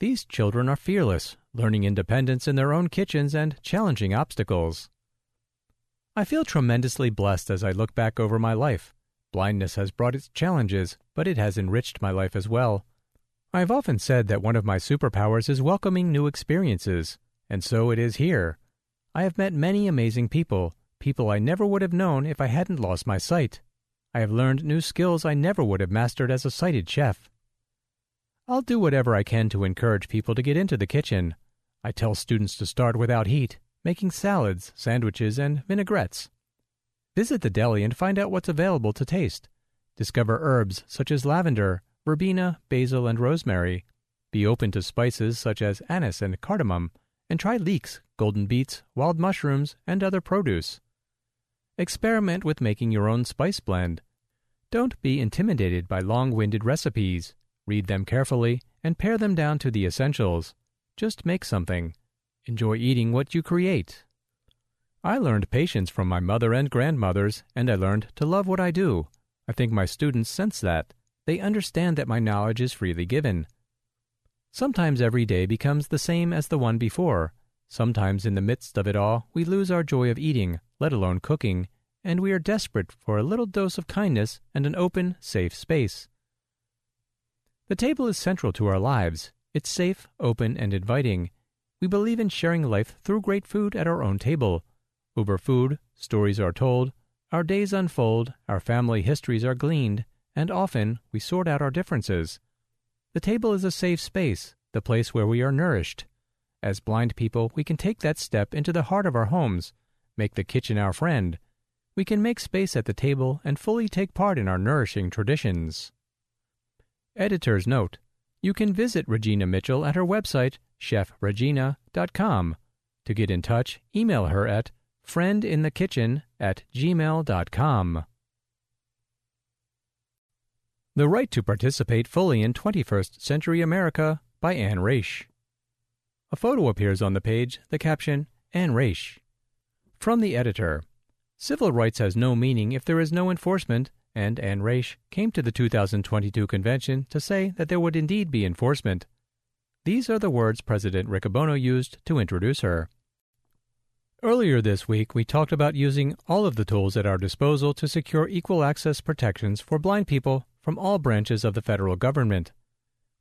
These children are fearless, learning independence in their own kitchens and challenging obstacles. I feel tremendously blessed as I look back over my life. Blindness has brought its challenges, but it has enriched my life as well. I've often said that one of my superpowers is welcoming new experiences, and so it is here. I have met many amazing people, people I never would have known if I hadn't lost my sight. I have learned new skills I never would have mastered as a sighted chef. I'll do whatever I can to encourage people to get into the kitchen. I tell students to start without heat, making salads, sandwiches, and vinaigrettes. Visit the deli and find out what's available to taste. Discover herbs such as lavender, verbena, basil, and rosemary. Be open to spices such as anise and cardamom, and try leeks, golden beets, wild mushrooms, and other produce. Experiment with making your own spice blend. Don't be intimidated by long winded recipes. Read them carefully and pare them down to the essentials. Just make something. Enjoy eating what you create. I learned patience from my mother and grandmothers, and I learned to love what I do. I think my students sense that. They understand that my knowledge is freely given. Sometimes every day becomes the same as the one before. Sometimes in the midst of it all, we lose our joy of eating, let alone cooking, and we are desperate for a little dose of kindness and an open, safe space. The table is central to our lives. It's safe, open, and inviting. We believe in sharing life through great food at our own table. Over food, stories are told, our days unfold, our family histories are gleaned, and often we sort out our differences. The table is a safe space, the place where we are nourished. As blind people, we can take that step into the heart of our homes, make the kitchen our friend. We can make space at the table and fully take part in our nourishing traditions. Editor's note You can visit Regina Mitchell at her website, chefregina.com. To get in touch, email her at friendinthekitchen at gmail.com. The Right to Participate Fully in 21st Century America by Anne Raish. A photo appears on the page, the caption, Anne Raish. From the editor Civil rights has no meaning if there is no enforcement, and Anne Raish came to the 2022 convention to say that there would indeed be enforcement. These are the words President Riccobono used to introduce her. Earlier this week, we talked about using all of the tools at our disposal to secure equal access protections for blind people from all branches of the federal government.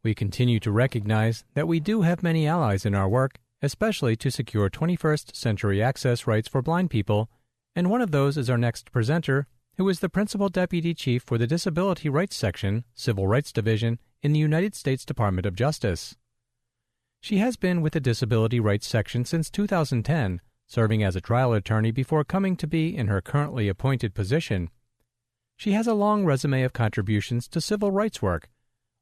We continue to recognize that we do have many allies in our work, especially to secure 21st century access rights for blind people, and one of those is our next presenter, who is the Principal Deputy Chief for the Disability Rights Section, Civil Rights Division, in the United States Department of Justice. She has been with the Disability Rights Section since 2010 serving as a trial attorney before coming to be in her currently appointed position. She has a long resume of contributions to civil rights work.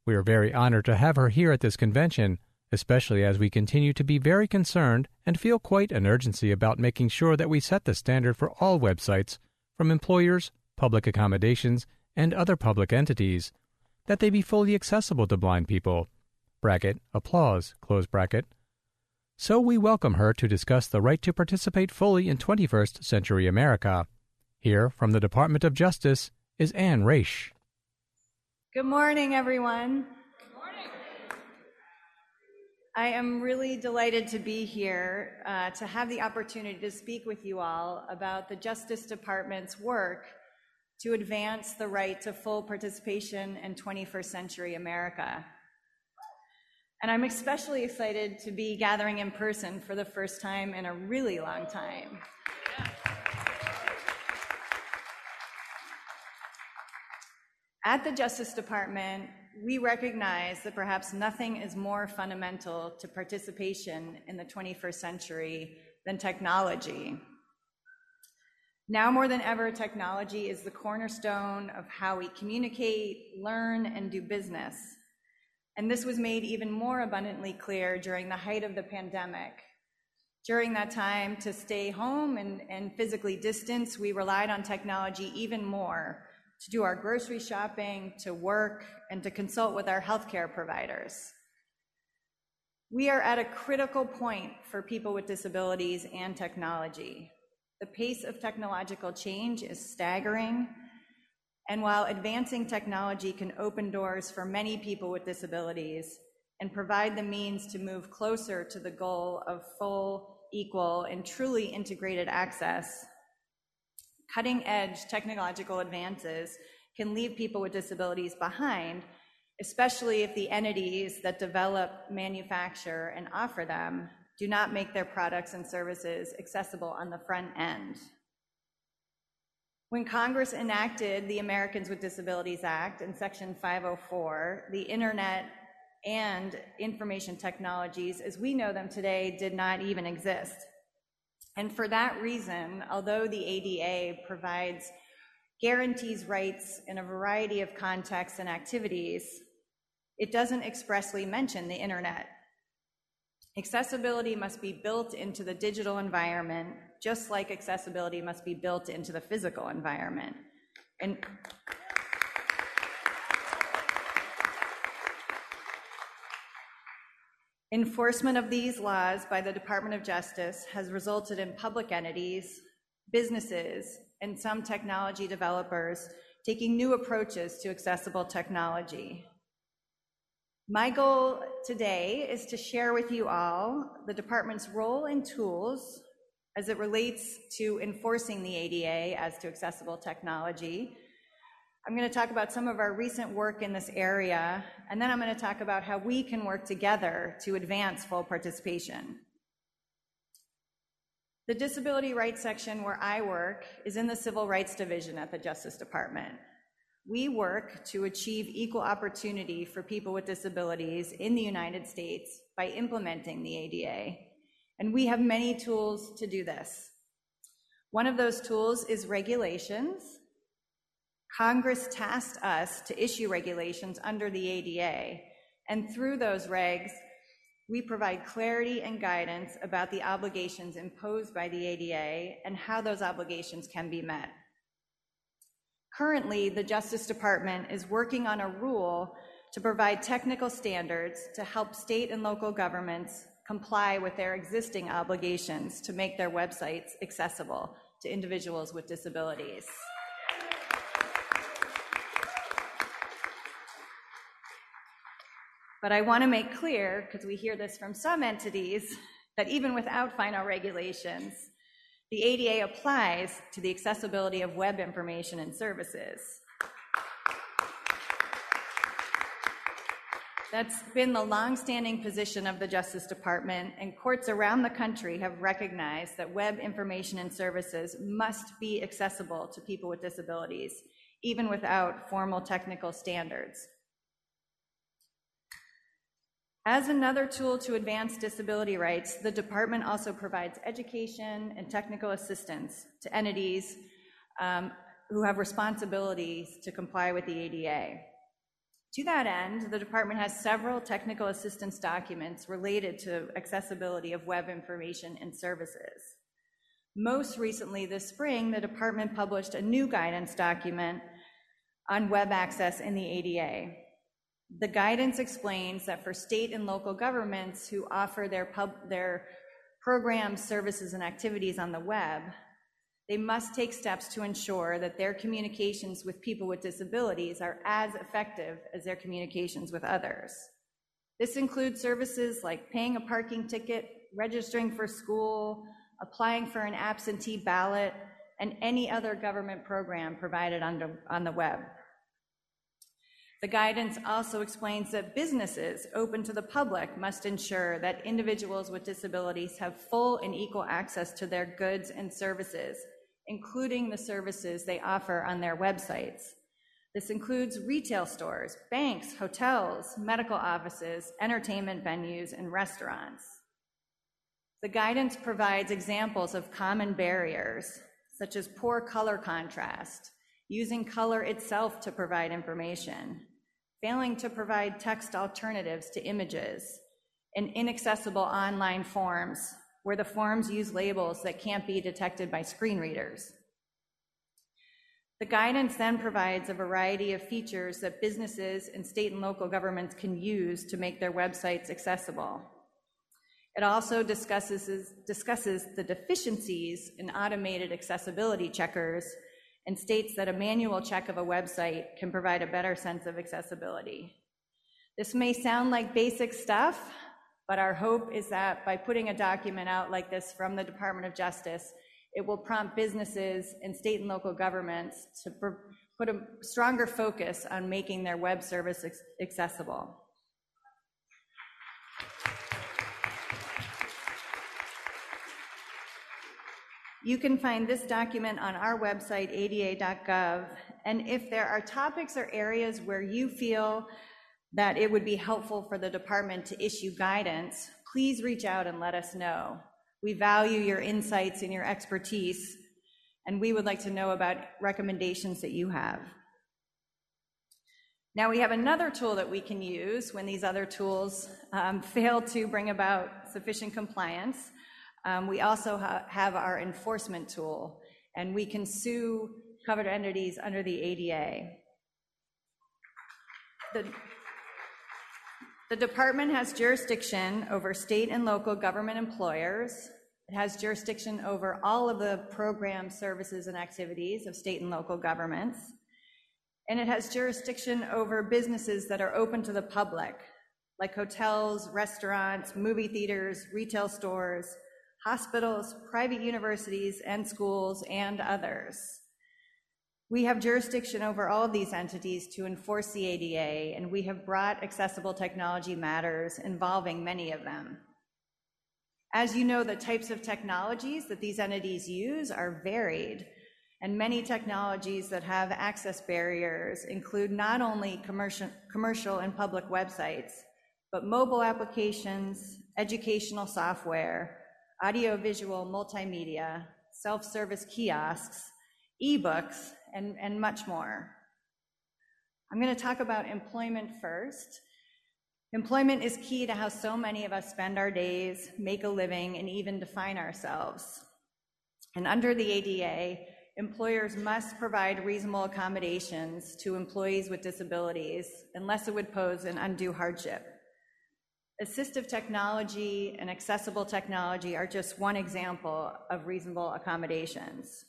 We are very honored to have her here at this convention, especially as we continue to be very concerned and feel quite an urgency about making sure that we set the standard for all websites, from employers, public accommodations, and other public entities, that they be fully accessible to blind people. Bracket, applause, close bracket, so we welcome her to discuss the right to participate fully in 21st century America. Here from the Department of Justice is Anne Raish. Good morning, everyone. Good morning. I am really delighted to be here uh, to have the opportunity to speak with you all about the Justice Department's work to advance the right to full participation in 21st century America. And I'm especially excited to be gathering in person for the first time in a really long time. At the Justice Department, we recognize that perhaps nothing is more fundamental to participation in the 21st century than technology. Now more than ever, technology is the cornerstone of how we communicate, learn, and do business. And this was made even more abundantly clear during the height of the pandemic. During that time, to stay home and, and physically distance, we relied on technology even more to do our grocery shopping, to work, and to consult with our healthcare providers. We are at a critical point for people with disabilities and technology. The pace of technological change is staggering, and while advancing technology can open doors for many people with disabilities and provide the means to move closer to the goal of full, equal, and truly integrated access, cutting edge technological advances can leave people with disabilities behind, especially if the entities that develop, manufacture, and offer them do not make their products and services accessible on the front end. When Congress enacted the Americans with Disabilities Act in Section 504, the Internet and information technologies, as we know them today, did not even exist. And for that reason, although the ADA provides guarantees rights in a variety of contexts and activities, it doesn't expressly mention the internet. Accessibility must be built into the digital environment, just like accessibility must be built into the physical environment. And Enforcement of these laws by the Department of Justice has resulted in public entities, businesses, and some technology developers taking new approaches to accessible technology. My goal today is to share with you all the department's role and tools as it relates to enforcing the ADA as to accessible technology. I'm going to talk about some of our recent work in this area, and then I'm going to talk about how we can work together to advance full participation. The disability rights section where I work is in the Civil Rights Division at the Justice Department. We work to achieve equal opportunity for people with disabilities in the United States by implementing the ADA. And we have many tools to do this. One of those tools is regulations. Congress tasked us to issue regulations under the ADA. And through those regs, we provide clarity and guidance about the obligations imposed by the ADA and how those obligations can be met. Currently, the Justice Department is working on a rule to provide technical standards to help state and local governments comply with their existing obligations to make their websites accessible to individuals with disabilities. But I want to make clear, because we hear this from some entities, that even without final regulations, the ADA applies to the accessibility of web information and services. That's been the longstanding position of the Justice Department, and courts around the country have recognized that web information and services must be accessible to people with disabilities, even without formal technical standards. As another tool to advance disability rights, the department also provides education and technical assistance to entities um, who have responsibilities to comply with the ADA. To that end, the department has several technical assistance documents related to accessibility of web information and services. Most recently, this spring, the department published a new guidance document on web access in the ADA. The guidance explains that for state and local governments who offer their, pub, their programs, services, and activities on the web, they must take steps to ensure that their communications with people with disabilities are as effective as their communications with others. This includes services like paying a parking ticket, registering for school, applying for an absentee ballot, and any other government program provided on the, on the web. The guidance also explains that businesses open to the public must ensure that individuals with disabilities have full and equal access to their goods and services, including the services they offer on their websites. This includes retail stores, banks, hotels, medical offices, entertainment venues, and restaurants. The guidance provides examples of common barriers, such as poor color contrast, using color itself to provide information, failing to provide text alternatives to images, and inaccessible online forms where the forms use labels that can't be detected by screen readers. The guidance then provides a variety of features that businesses and state and local governments can use to make their websites accessible. It also discusses, discusses the deficiencies in automated accessibility checkers and states that a manual check of a website can provide a better sense of accessibility. This may sound like basic stuff, but our hope is that by putting a document out like this from the Department of Justice, it will prompt businesses and state and local governments to put a stronger focus on making their web service accessible. You can find this document on our website, ada.gov. And if there are topics or areas where you feel that it would be helpful for the department to issue guidance, please reach out and let us know. We value your insights and your expertise, and we would like to know about recommendations that you have. Now, we have another tool that we can use when these other tools um, fail to bring about sufficient compliance. Um, we also ha- have our enforcement tool, and we can sue covered entities under the ADA. The, the department has jurisdiction over state and local government employers. It has jurisdiction over all of the programs, services, and activities of state and local governments. And it has jurisdiction over businesses that are open to the public, like hotels, restaurants, movie theaters, retail stores, hospitals, private universities and schools, and others. We have jurisdiction over all of these entities to enforce the ADA, and we have brought accessible technology matters involving many of them. As you know, the types of technologies that these entities use are varied, and many technologies that have access barriers include not only commercial, commercial and public websites, but mobile applications, educational software, audiovisual multimedia, self-service kiosks, ebooks, and, and much more. I'm going to talk about employment first. Employment is key to how so many of us spend our days, make a living, and even define ourselves. And under the ADA, employers must provide reasonable accommodations to employees with disabilities unless it would pose an undue hardship. Assistive technology and accessible technology are just one example of reasonable accommodations.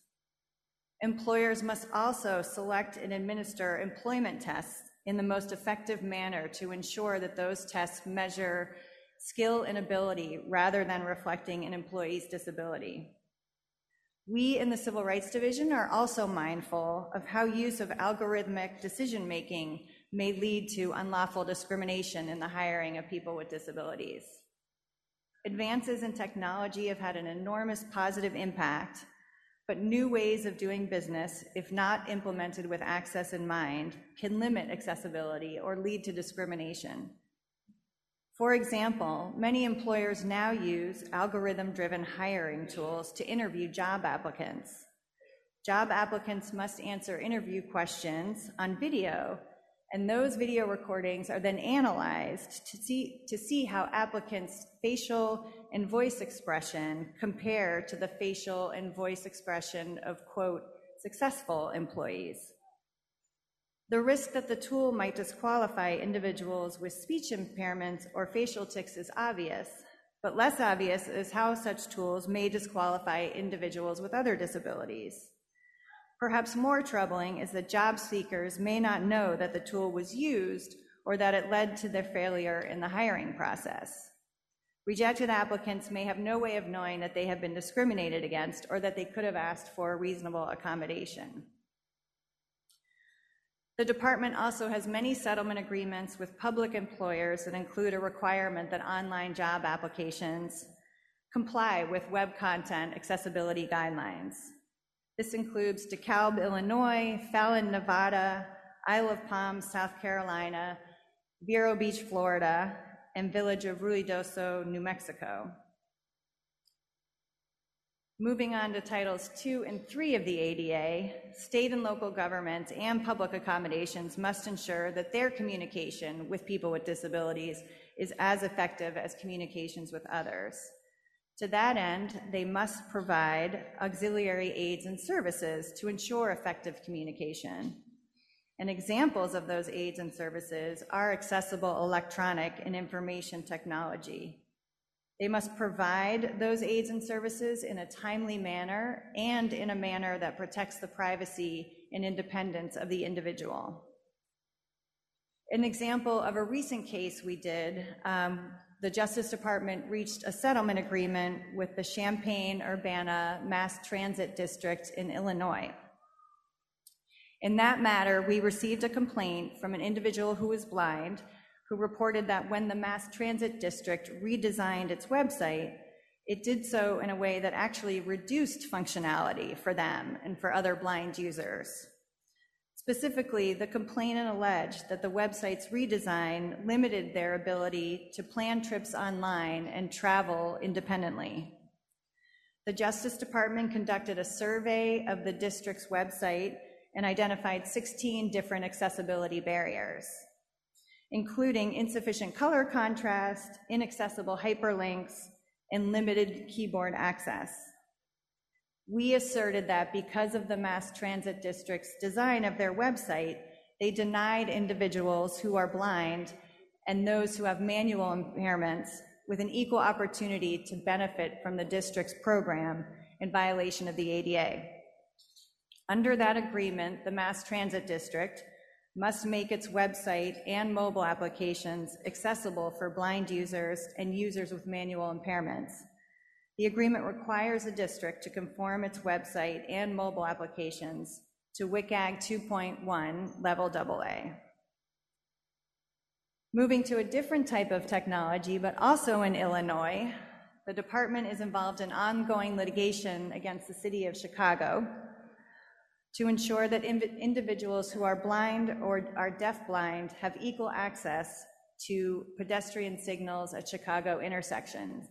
Employers must also select and administer employment tests in the most effective manner to ensure that those tests measure skill and ability rather than reflecting an employee's disability. We in the Civil Rights Division are also mindful of how use of algorithmic decision making may lead to unlawful discrimination in the hiring of people with disabilities. Advances in technology have had an enormous positive impact, but new ways of doing business, if not implemented with access in mind, can limit accessibility or lead to discrimination. For example, many employers now use algorithm driven hiring tools to interview job applicants. Job applicants must answer interview questions on video, and those video recordings are then analyzed to see, to see how applicants' facial and voice expression compare to the facial and voice expression of, quote, successful employees. The risk that the tool might disqualify individuals with speech impairments or facial tics is obvious, but less obvious is how such tools may disqualify individuals with other disabilities. Perhaps more troubling is that job seekers may not know that the tool was used or that it led to their failure in the hiring process. Rejected applicants may have no way of knowing that they have been discriminated against or that they could have asked for a reasonable accommodation. The department also has many settlement agreements with public employers that include a requirement that online job applications comply with web content accessibility guidelines. This includes DeKalb, Illinois, Fallon, Nevada, Isle of Palms, South Carolina, Vero Beach, Florida, and Village of Ruidoso, New Mexico. Moving on to Titles 2 and 3 of the ADA, state and local governments and public accommodations must ensure that their communication with people with disabilities is as effective as communications with others. To that end, they must provide auxiliary aids and services to ensure effective communication. And examples of those aids and services are accessible electronic and information technology. They must provide those aids and services in a timely manner and in a manner that protects the privacy and independence of the individual. An example of a recent case we did, um, the Justice Department reached a settlement agreement with the Champaign Urbana Mass Transit District in Illinois. In that matter, we received a complaint from an individual who was blind who reported that when the Mass Transit District redesigned its website, it did so in a way that actually reduced functionality for them and for other blind users. Specifically, the complainant alleged that the website's redesign limited their ability to plan trips online and travel independently. The Justice Department conducted a survey of the district's website and identified 16 different accessibility barriers including insufficient color contrast, inaccessible hyperlinks, and limited keyboard access. We asserted that because of the Mass Transit District's design of their website, they denied individuals who are blind and those who have manual impairments with an equal opportunity to benefit from the district's program in violation of the ADA. Under that agreement, the Mass Transit District must make its website and mobile applications accessible for blind users and users with manual impairments. The agreement requires the district to conform its website and mobile applications to WCAG 2.1 level AA. Moving to a different type of technology, but also in Illinois, the department is involved in ongoing litigation against the city of Chicago to ensure that individuals who are blind or are deafblind have equal access to pedestrian signals at Chicago intersections.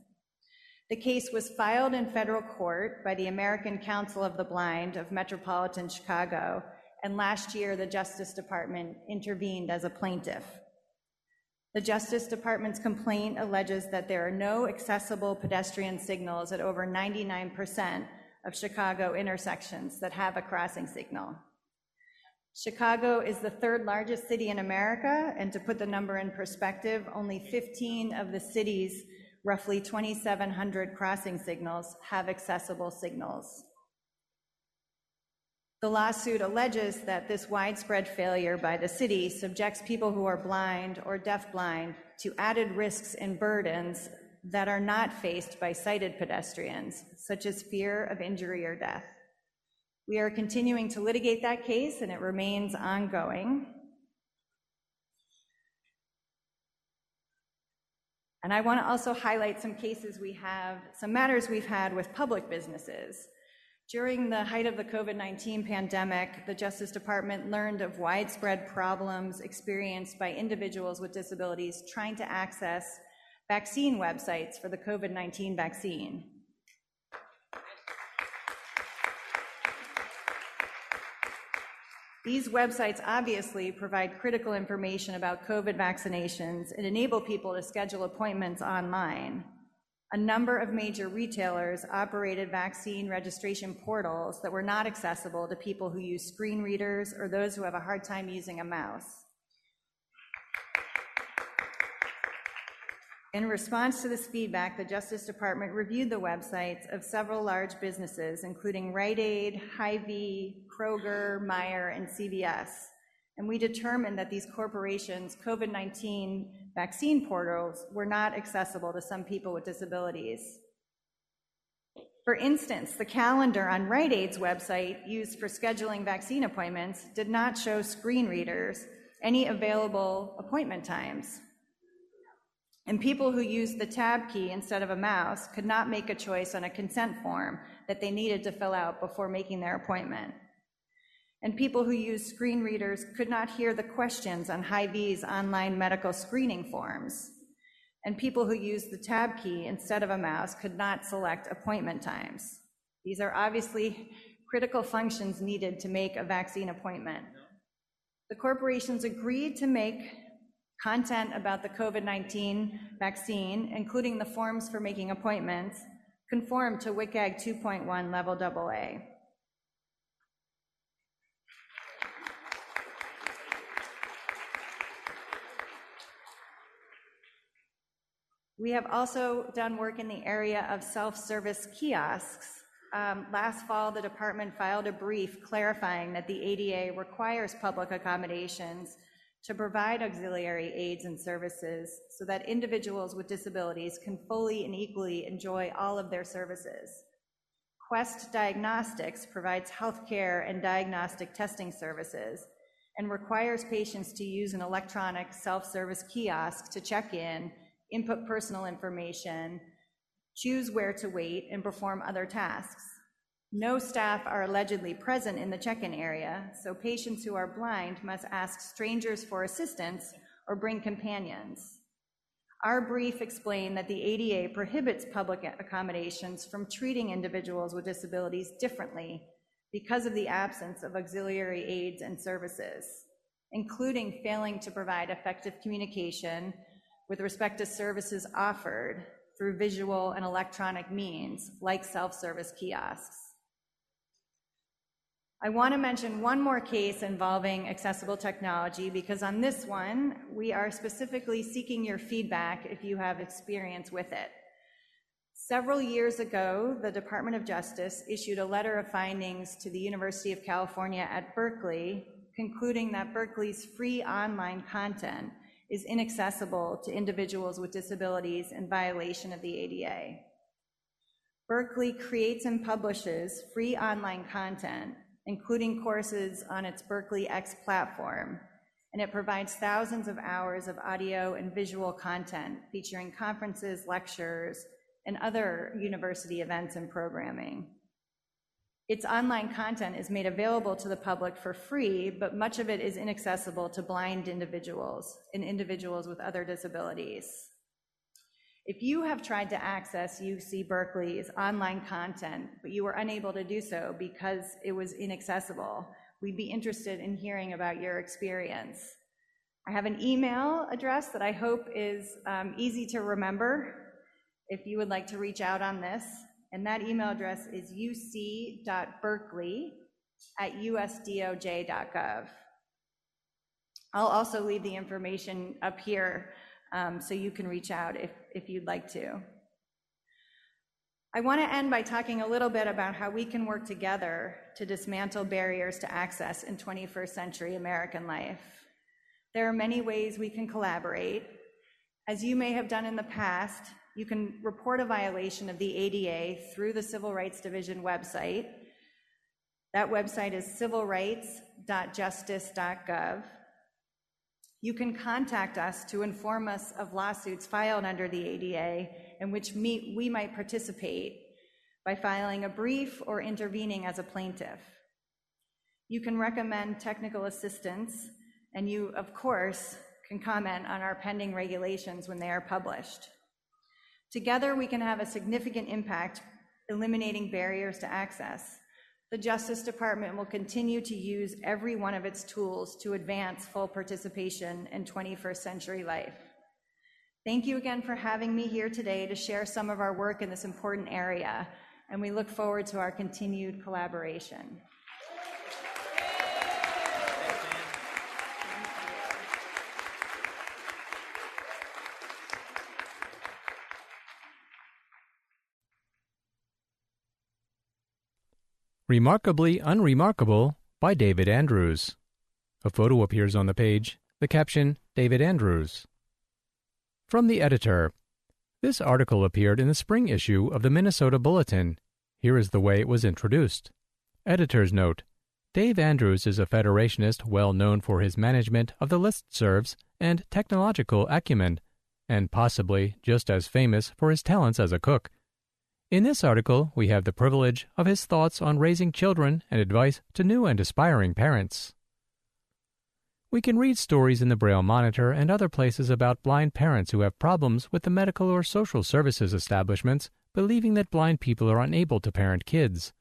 The case was filed in federal court by the American Council of the Blind of Metropolitan Chicago, and last year the Justice Department intervened as a plaintiff. The Justice Department's complaint alleges that there are no accessible pedestrian signals at over 99% of Chicago intersections that have a crossing signal. Chicago is the third largest city in America, and to put the number in perspective, only 15 of the city's roughly 2,700 crossing signals have accessible signals. The lawsuit alleges that this widespread failure by the city subjects people who are blind or deafblind to added risks and burdens that are not faced by sighted pedestrians, such as fear of injury or death. We are continuing to litigate that case, and it remains ongoing. And I want to also highlight some cases we have, some matters we've had with public businesses. During the height of the COVID 19 pandemic, the Justice Department learned of widespread problems experienced by individuals with disabilities trying to access vaccine websites for the COVID 19 vaccine. These websites obviously provide critical information about COVID vaccinations and enable people to schedule appointments online. A number of major retailers operated vaccine registration portals that were not accessible to people who use screen readers or those who have a hard time using a mouse. In response to this feedback, the Justice Department reviewed the websites of several large businesses, including Rite Aid, Hy-Vee, Kroger, Meijer, and CVS. And we determined that these corporations' COVID 19 vaccine portals were not accessible to some people with disabilities. For instance, the calendar on Rite Aid's website used for scheduling vaccine appointments did not show screen readers any available appointment times. And people who used the tab key instead of a mouse could not make a choice on a consent form that they needed to fill out before making their appointment. And people who used screen readers could not hear the questions on Hy-Vee's online medical screening forms. And people who used the tab key instead of a mouse could not select appointment times. These are obviously critical functions needed to make a vaccine appointment. The corporations agreed to make content about the COVID 19 vaccine, including the forms for making appointments, conform to WCAG 2.1 level AA. We have also done work in the area of self service kiosks. Um, last fall, the department filed a brief clarifying that the ADA requires public accommodations to provide auxiliary aids and services so that individuals with disabilities can fully and equally enjoy all of their services. Quest Diagnostics provides healthcare and diagnostic testing services and requires patients to use an electronic self service kiosk to check in input personal information, choose where to wait, and perform other tasks. No staff are allegedly present in the check in area, so patients who are blind must ask strangers for assistance or bring companions. Our brief explained that the ADA prohibits public accommodations from treating individuals with disabilities differently because of the absence of auxiliary aids and services, including failing to provide effective communication with respect to services offered through visual and electronic means like self-service kiosks. I want to mention one more case involving accessible technology because on this one, we are specifically seeking your feedback if you have experience with it. Several years ago, the Department of Justice issued a letter of findings to the University of California at Berkeley, concluding that Berkeley's free online content is inaccessible to individuals with disabilities in violation of the ADA. Berkeley creates and publishes free online content, including courses on its Berkeley X platform, and it provides thousands of hours of audio and visual content featuring conferences, lectures, and other university events and programming. Its online content is made available to the public for free, but much of it is inaccessible to blind individuals and individuals with other disabilities. If you have tried to access UC Berkeley's online content, but you were unable to do so because it was inaccessible, we'd be interested in hearing about your experience. I have an email address that I hope is um, easy to remember if you would like to reach out on this and that email address is uc.berkeley at usdoj.gov. I'll also leave the information up here Um, so you can reach out if, if you'd like to. I want to end by talking a little bit about how we can work together to dismantle barriers to access in 21st century American life. There are many ways we can collaborate. As you may have done in the past, you can report a violation of the ADA through the Civil Rights Division website. That website is civilrights.justice.gov. You can contact us to inform us of lawsuits filed under the ADA in which we might participate by filing a brief or intervening as a plaintiff. You can recommend technical assistance, and you, of course, can comment on our pending regulations when they are published. Together, we can have a significant impact eliminating barriers to access. The Justice Department will continue to use every one of its tools to advance full participation in 21st century life. Thank you again for having me here today to share some of our work in this important area, and we look forward to our continued collaboration. Remarkably Unremarkable by David Andrews. A photo appears on the page, the caption, David Andrews. From the editor This article appeared in the spring issue of the Minnesota Bulletin. Here is the way it was introduced. Editor's note Dave Andrews is a Federationist well known for his management of the listservs and technological acumen, and possibly just as famous for his talents as a cook. In this article, we have the privilege of his thoughts on raising children and advice to new and aspiring parents. We can read stories in the Braille Monitor and other places about blind parents who have problems with the medical or social services establishments, believing that blind people are unable to parent kids.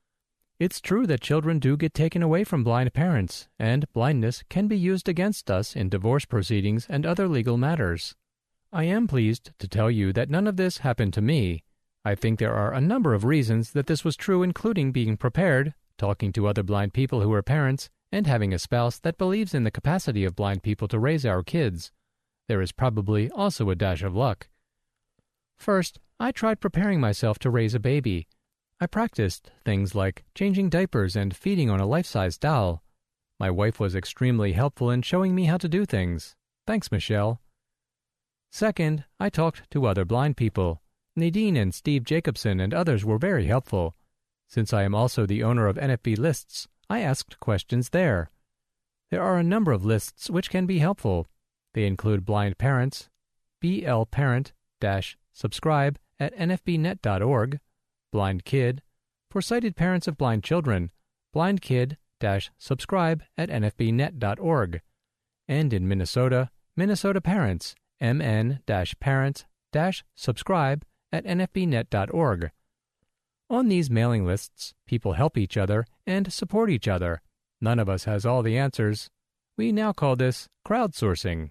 It's true that children do get taken away from blind parents, and blindness can be used against us in divorce proceedings and other legal matters. I am pleased to tell you that none of this happened to me. I think there are a number of reasons that this was true, including being prepared, talking to other blind people who are parents, and having a spouse that believes in the capacity of blind people to raise our kids. There is probably also a dash of luck. First, I tried preparing myself to raise a baby. I practiced things like changing diapers and feeding on a life size doll. My wife was extremely helpful in showing me how to do things. Thanks, Michelle. Second, I talked to other blind people. Nadine and Steve Jacobson and others were very helpful. Since I am also the owner of NFB Lists, I asked questions there. There are a number of lists which can be helpful. They include blind parents, blparent-subscribe at nfbnet.org, blind kid, for sighted parents of blind children, blind kid subscribe at nfbnet.org, and in Minnesota, Minnesota Parents, mn parents subscribe at nfbnet.org. On these mailing lists, people help each other and support each other. None of us has all the answers. We now call this crowdsourcing.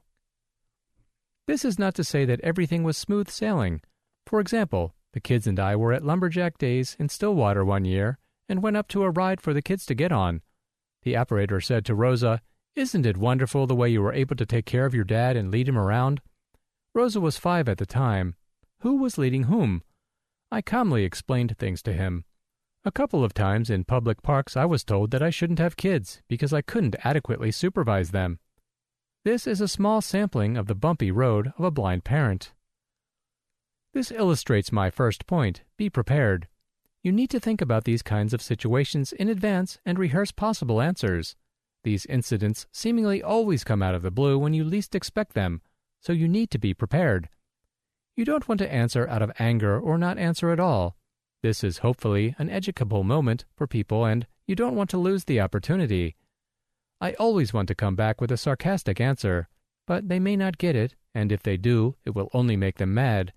This is not to say that everything was smooth sailing. For example, the kids and I were at Lumberjack Days in Stillwater one year and went up to a ride for the kids to get on. The operator said to Rosa, Isn't it wonderful the way you were able to take care of your dad and lead him around? Rosa was five at the time. Who was leading whom? I calmly explained things to him. A couple of times in public parks I was told that I shouldn't have kids because I couldn't adequately supervise them. This is a small sampling of the bumpy road of a blind parent. This illustrates my first point be prepared. You need to think about these kinds of situations in advance and rehearse possible answers. These incidents seemingly always come out of the blue when you least expect them, so you need to be prepared. You don't want to answer out of anger or not answer at all. This is hopefully an educable moment for people, and you don't want to lose the opportunity. I always want to come back with a sarcastic answer, but they may not get it, and if they do, it will only make them mad.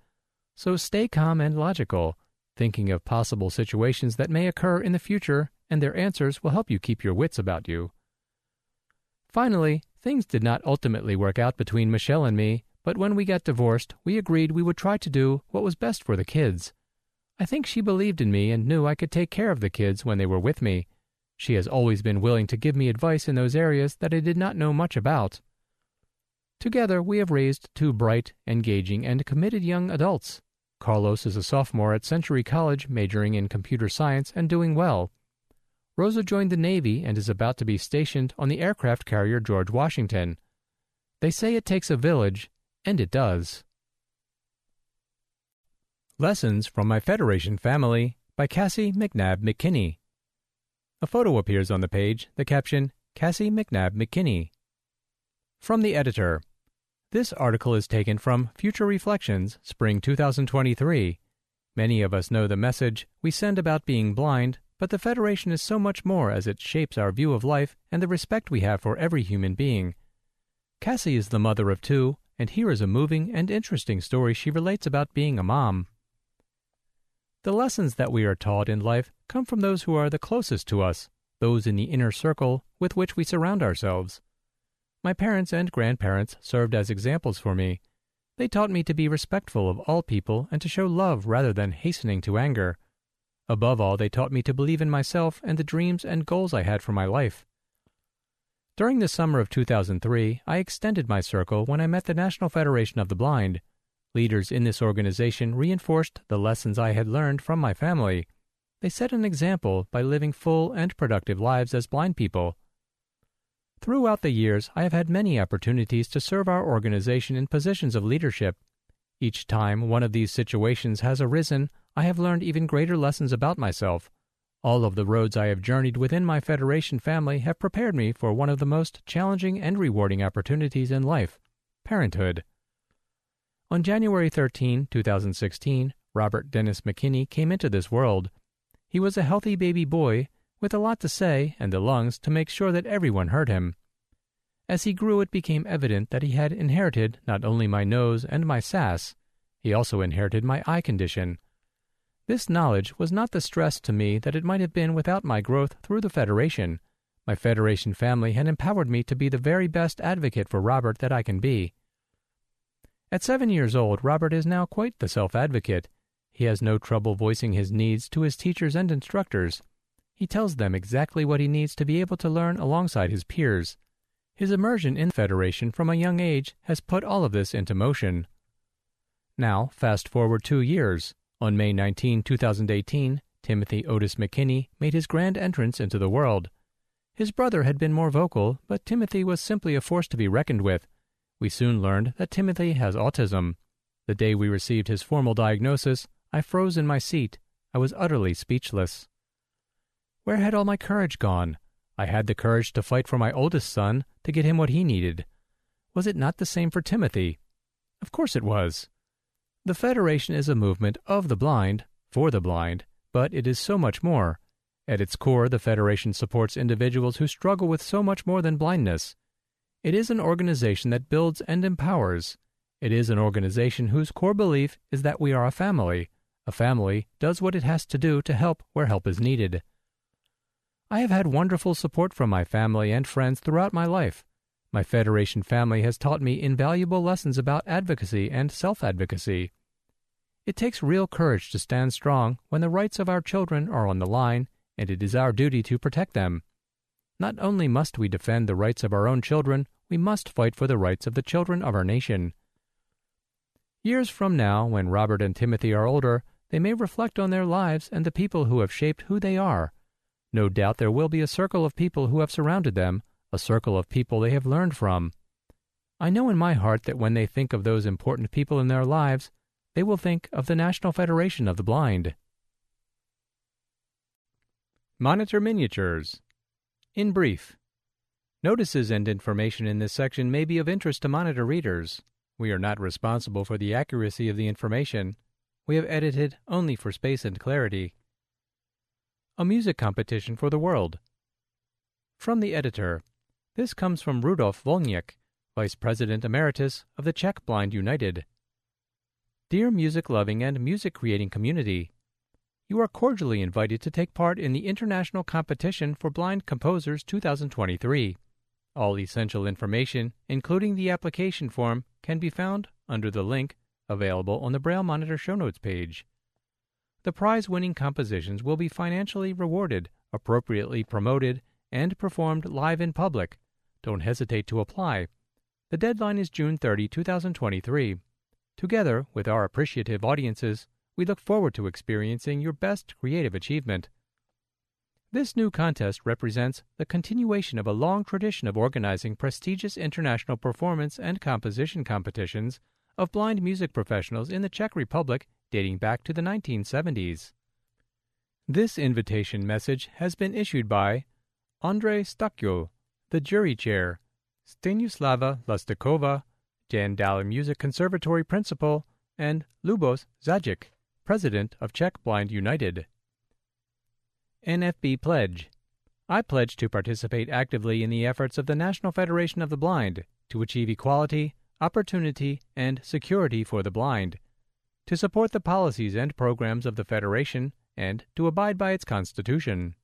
So stay calm and logical, thinking of possible situations that may occur in the future, and their answers will help you keep your wits about you. Finally, things did not ultimately work out between Michelle and me, but when we got divorced, we agreed we would try to do what was best for the kids. I think she believed in me and knew I could take care of the kids when they were with me. She has always been willing to give me advice in those areas that I did not know much about. Together, we have raised two bright, engaging, and committed young adults. Carlos is a sophomore at Century College, majoring in computer science and doing well. Rosa joined the Navy and is about to be stationed on the aircraft carrier George Washington. They say it takes a village, and it does. Lessons from My Federation Family by Cassie McNabb McKinney. A photo appears on the page, the caption, Cassie McNabb McKinney. From the editor. This article is taken from Future Reflections, Spring 2023. Many of us know the message we send about being blind, but the Federation is so much more as it shapes our view of life and the respect we have for every human being. Cassie is the mother of two, and here is a moving and interesting story she relates about being a mom. The lessons that we are taught in life come from those who are the closest to us, those in the inner circle with which we surround ourselves. My parents and grandparents served as examples for me. They taught me to be respectful of all people and to show love rather than hastening to anger. Above all, they taught me to believe in myself and the dreams and goals I had for my life. During the summer of 2003, I extended my circle when I met the National Federation of the Blind. Leaders in this organization reinforced the lessons I had learned from my family. They set an example by living full and productive lives as blind people. Throughout the years, I have had many opportunities to serve our organization in positions of leadership. Each time one of these situations has arisen, I have learned even greater lessons about myself. All of the roads I have journeyed within my Federation family have prepared me for one of the most challenging and rewarding opportunities in life parenthood. On January 13, 2016, Robert Dennis McKinney came into this world. He was a healthy baby boy with a lot to say and the lungs to make sure that everyone heard him. As he grew, it became evident that he had inherited not only my nose and my sass, he also inherited my eye condition. This knowledge was not the stress to me that it might have been without my growth through the Federation. My Federation family had empowered me to be the very best advocate for Robert that I can be. At seven years old, Robert is now quite the self advocate. He has no trouble voicing his needs to his teachers and instructors. He tells them exactly what he needs to be able to learn alongside his peers. His immersion in Federation from a young age has put all of this into motion. Now, fast forward two years. On May 19, 2018, Timothy Otis McKinney made his grand entrance into the world. His brother had been more vocal, but Timothy was simply a force to be reckoned with. We soon learned that Timothy has autism. The day we received his formal diagnosis, I froze in my seat. I was utterly speechless. Where had all my courage gone? I had the courage to fight for my oldest son, to get him what he needed. Was it not the same for Timothy? Of course it was. The Federation is a movement of the blind, for the blind, but it is so much more. At its core, the Federation supports individuals who struggle with so much more than blindness. It is an organization that builds and empowers. It is an organization whose core belief is that we are a family. A family does what it has to do to help where help is needed. I have had wonderful support from my family and friends throughout my life. My Federation family has taught me invaluable lessons about advocacy and self advocacy. It takes real courage to stand strong when the rights of our children are on the line, and it is our duty to protect them. Not only must we defend the rights of our own children, we must fight for the rights of the children of our nation. Years from now, when Robert and Timothy are older, they may reflect on their lives and the people who have shaped who they are. No doubt there will be a circle of people who have surrounded them, a circle of people they have learned from. I know in my heart that when they think of those important people in their lives, they will think of the National Federation of the Blind. Monitor Miniatures In brief, Notices and information in this section may be of interest to monitor readers. We are not responsible for the accuracy of the information. We have edited only for space and clarity. A music competition for the world. From the editor. This comes from Rudolf Volniak, Vice President Emeritus of the Czech Blind United. Dear music loving and music creating community, you are cordially invited to take part in the International Competition for Blind Composers 2023. All essential information, including the application form, can be found under the link available on the Braille Monitor show notes page. The prize winning compositions will be financially rewarded, appropriately promoted, and performed live in public. Don't hesitate to apply. The deadline is June 30, 2023. Together with our appreciative audiences, we look forward to experiencing your best creative achievement. This new contest represents the continuation of a long tradition of organizing prestigious international performance and composition competitions of blind music professionals in the Czech Republic dating back to the 1970s. This invitation message has been issued by Andrei Stakyo, the jury chair, Stanislava Lustakova, Jan Deyl Music Conservatory principal, and Lubos Zajic, president of Czech Blind United. NFB Pledge I pledge to participate actively in the efforts of the National Federation of the Blind to achieve equality, opportunity, and security for the blind, to support the policies and programs of the Federation, and to abide by its constitution.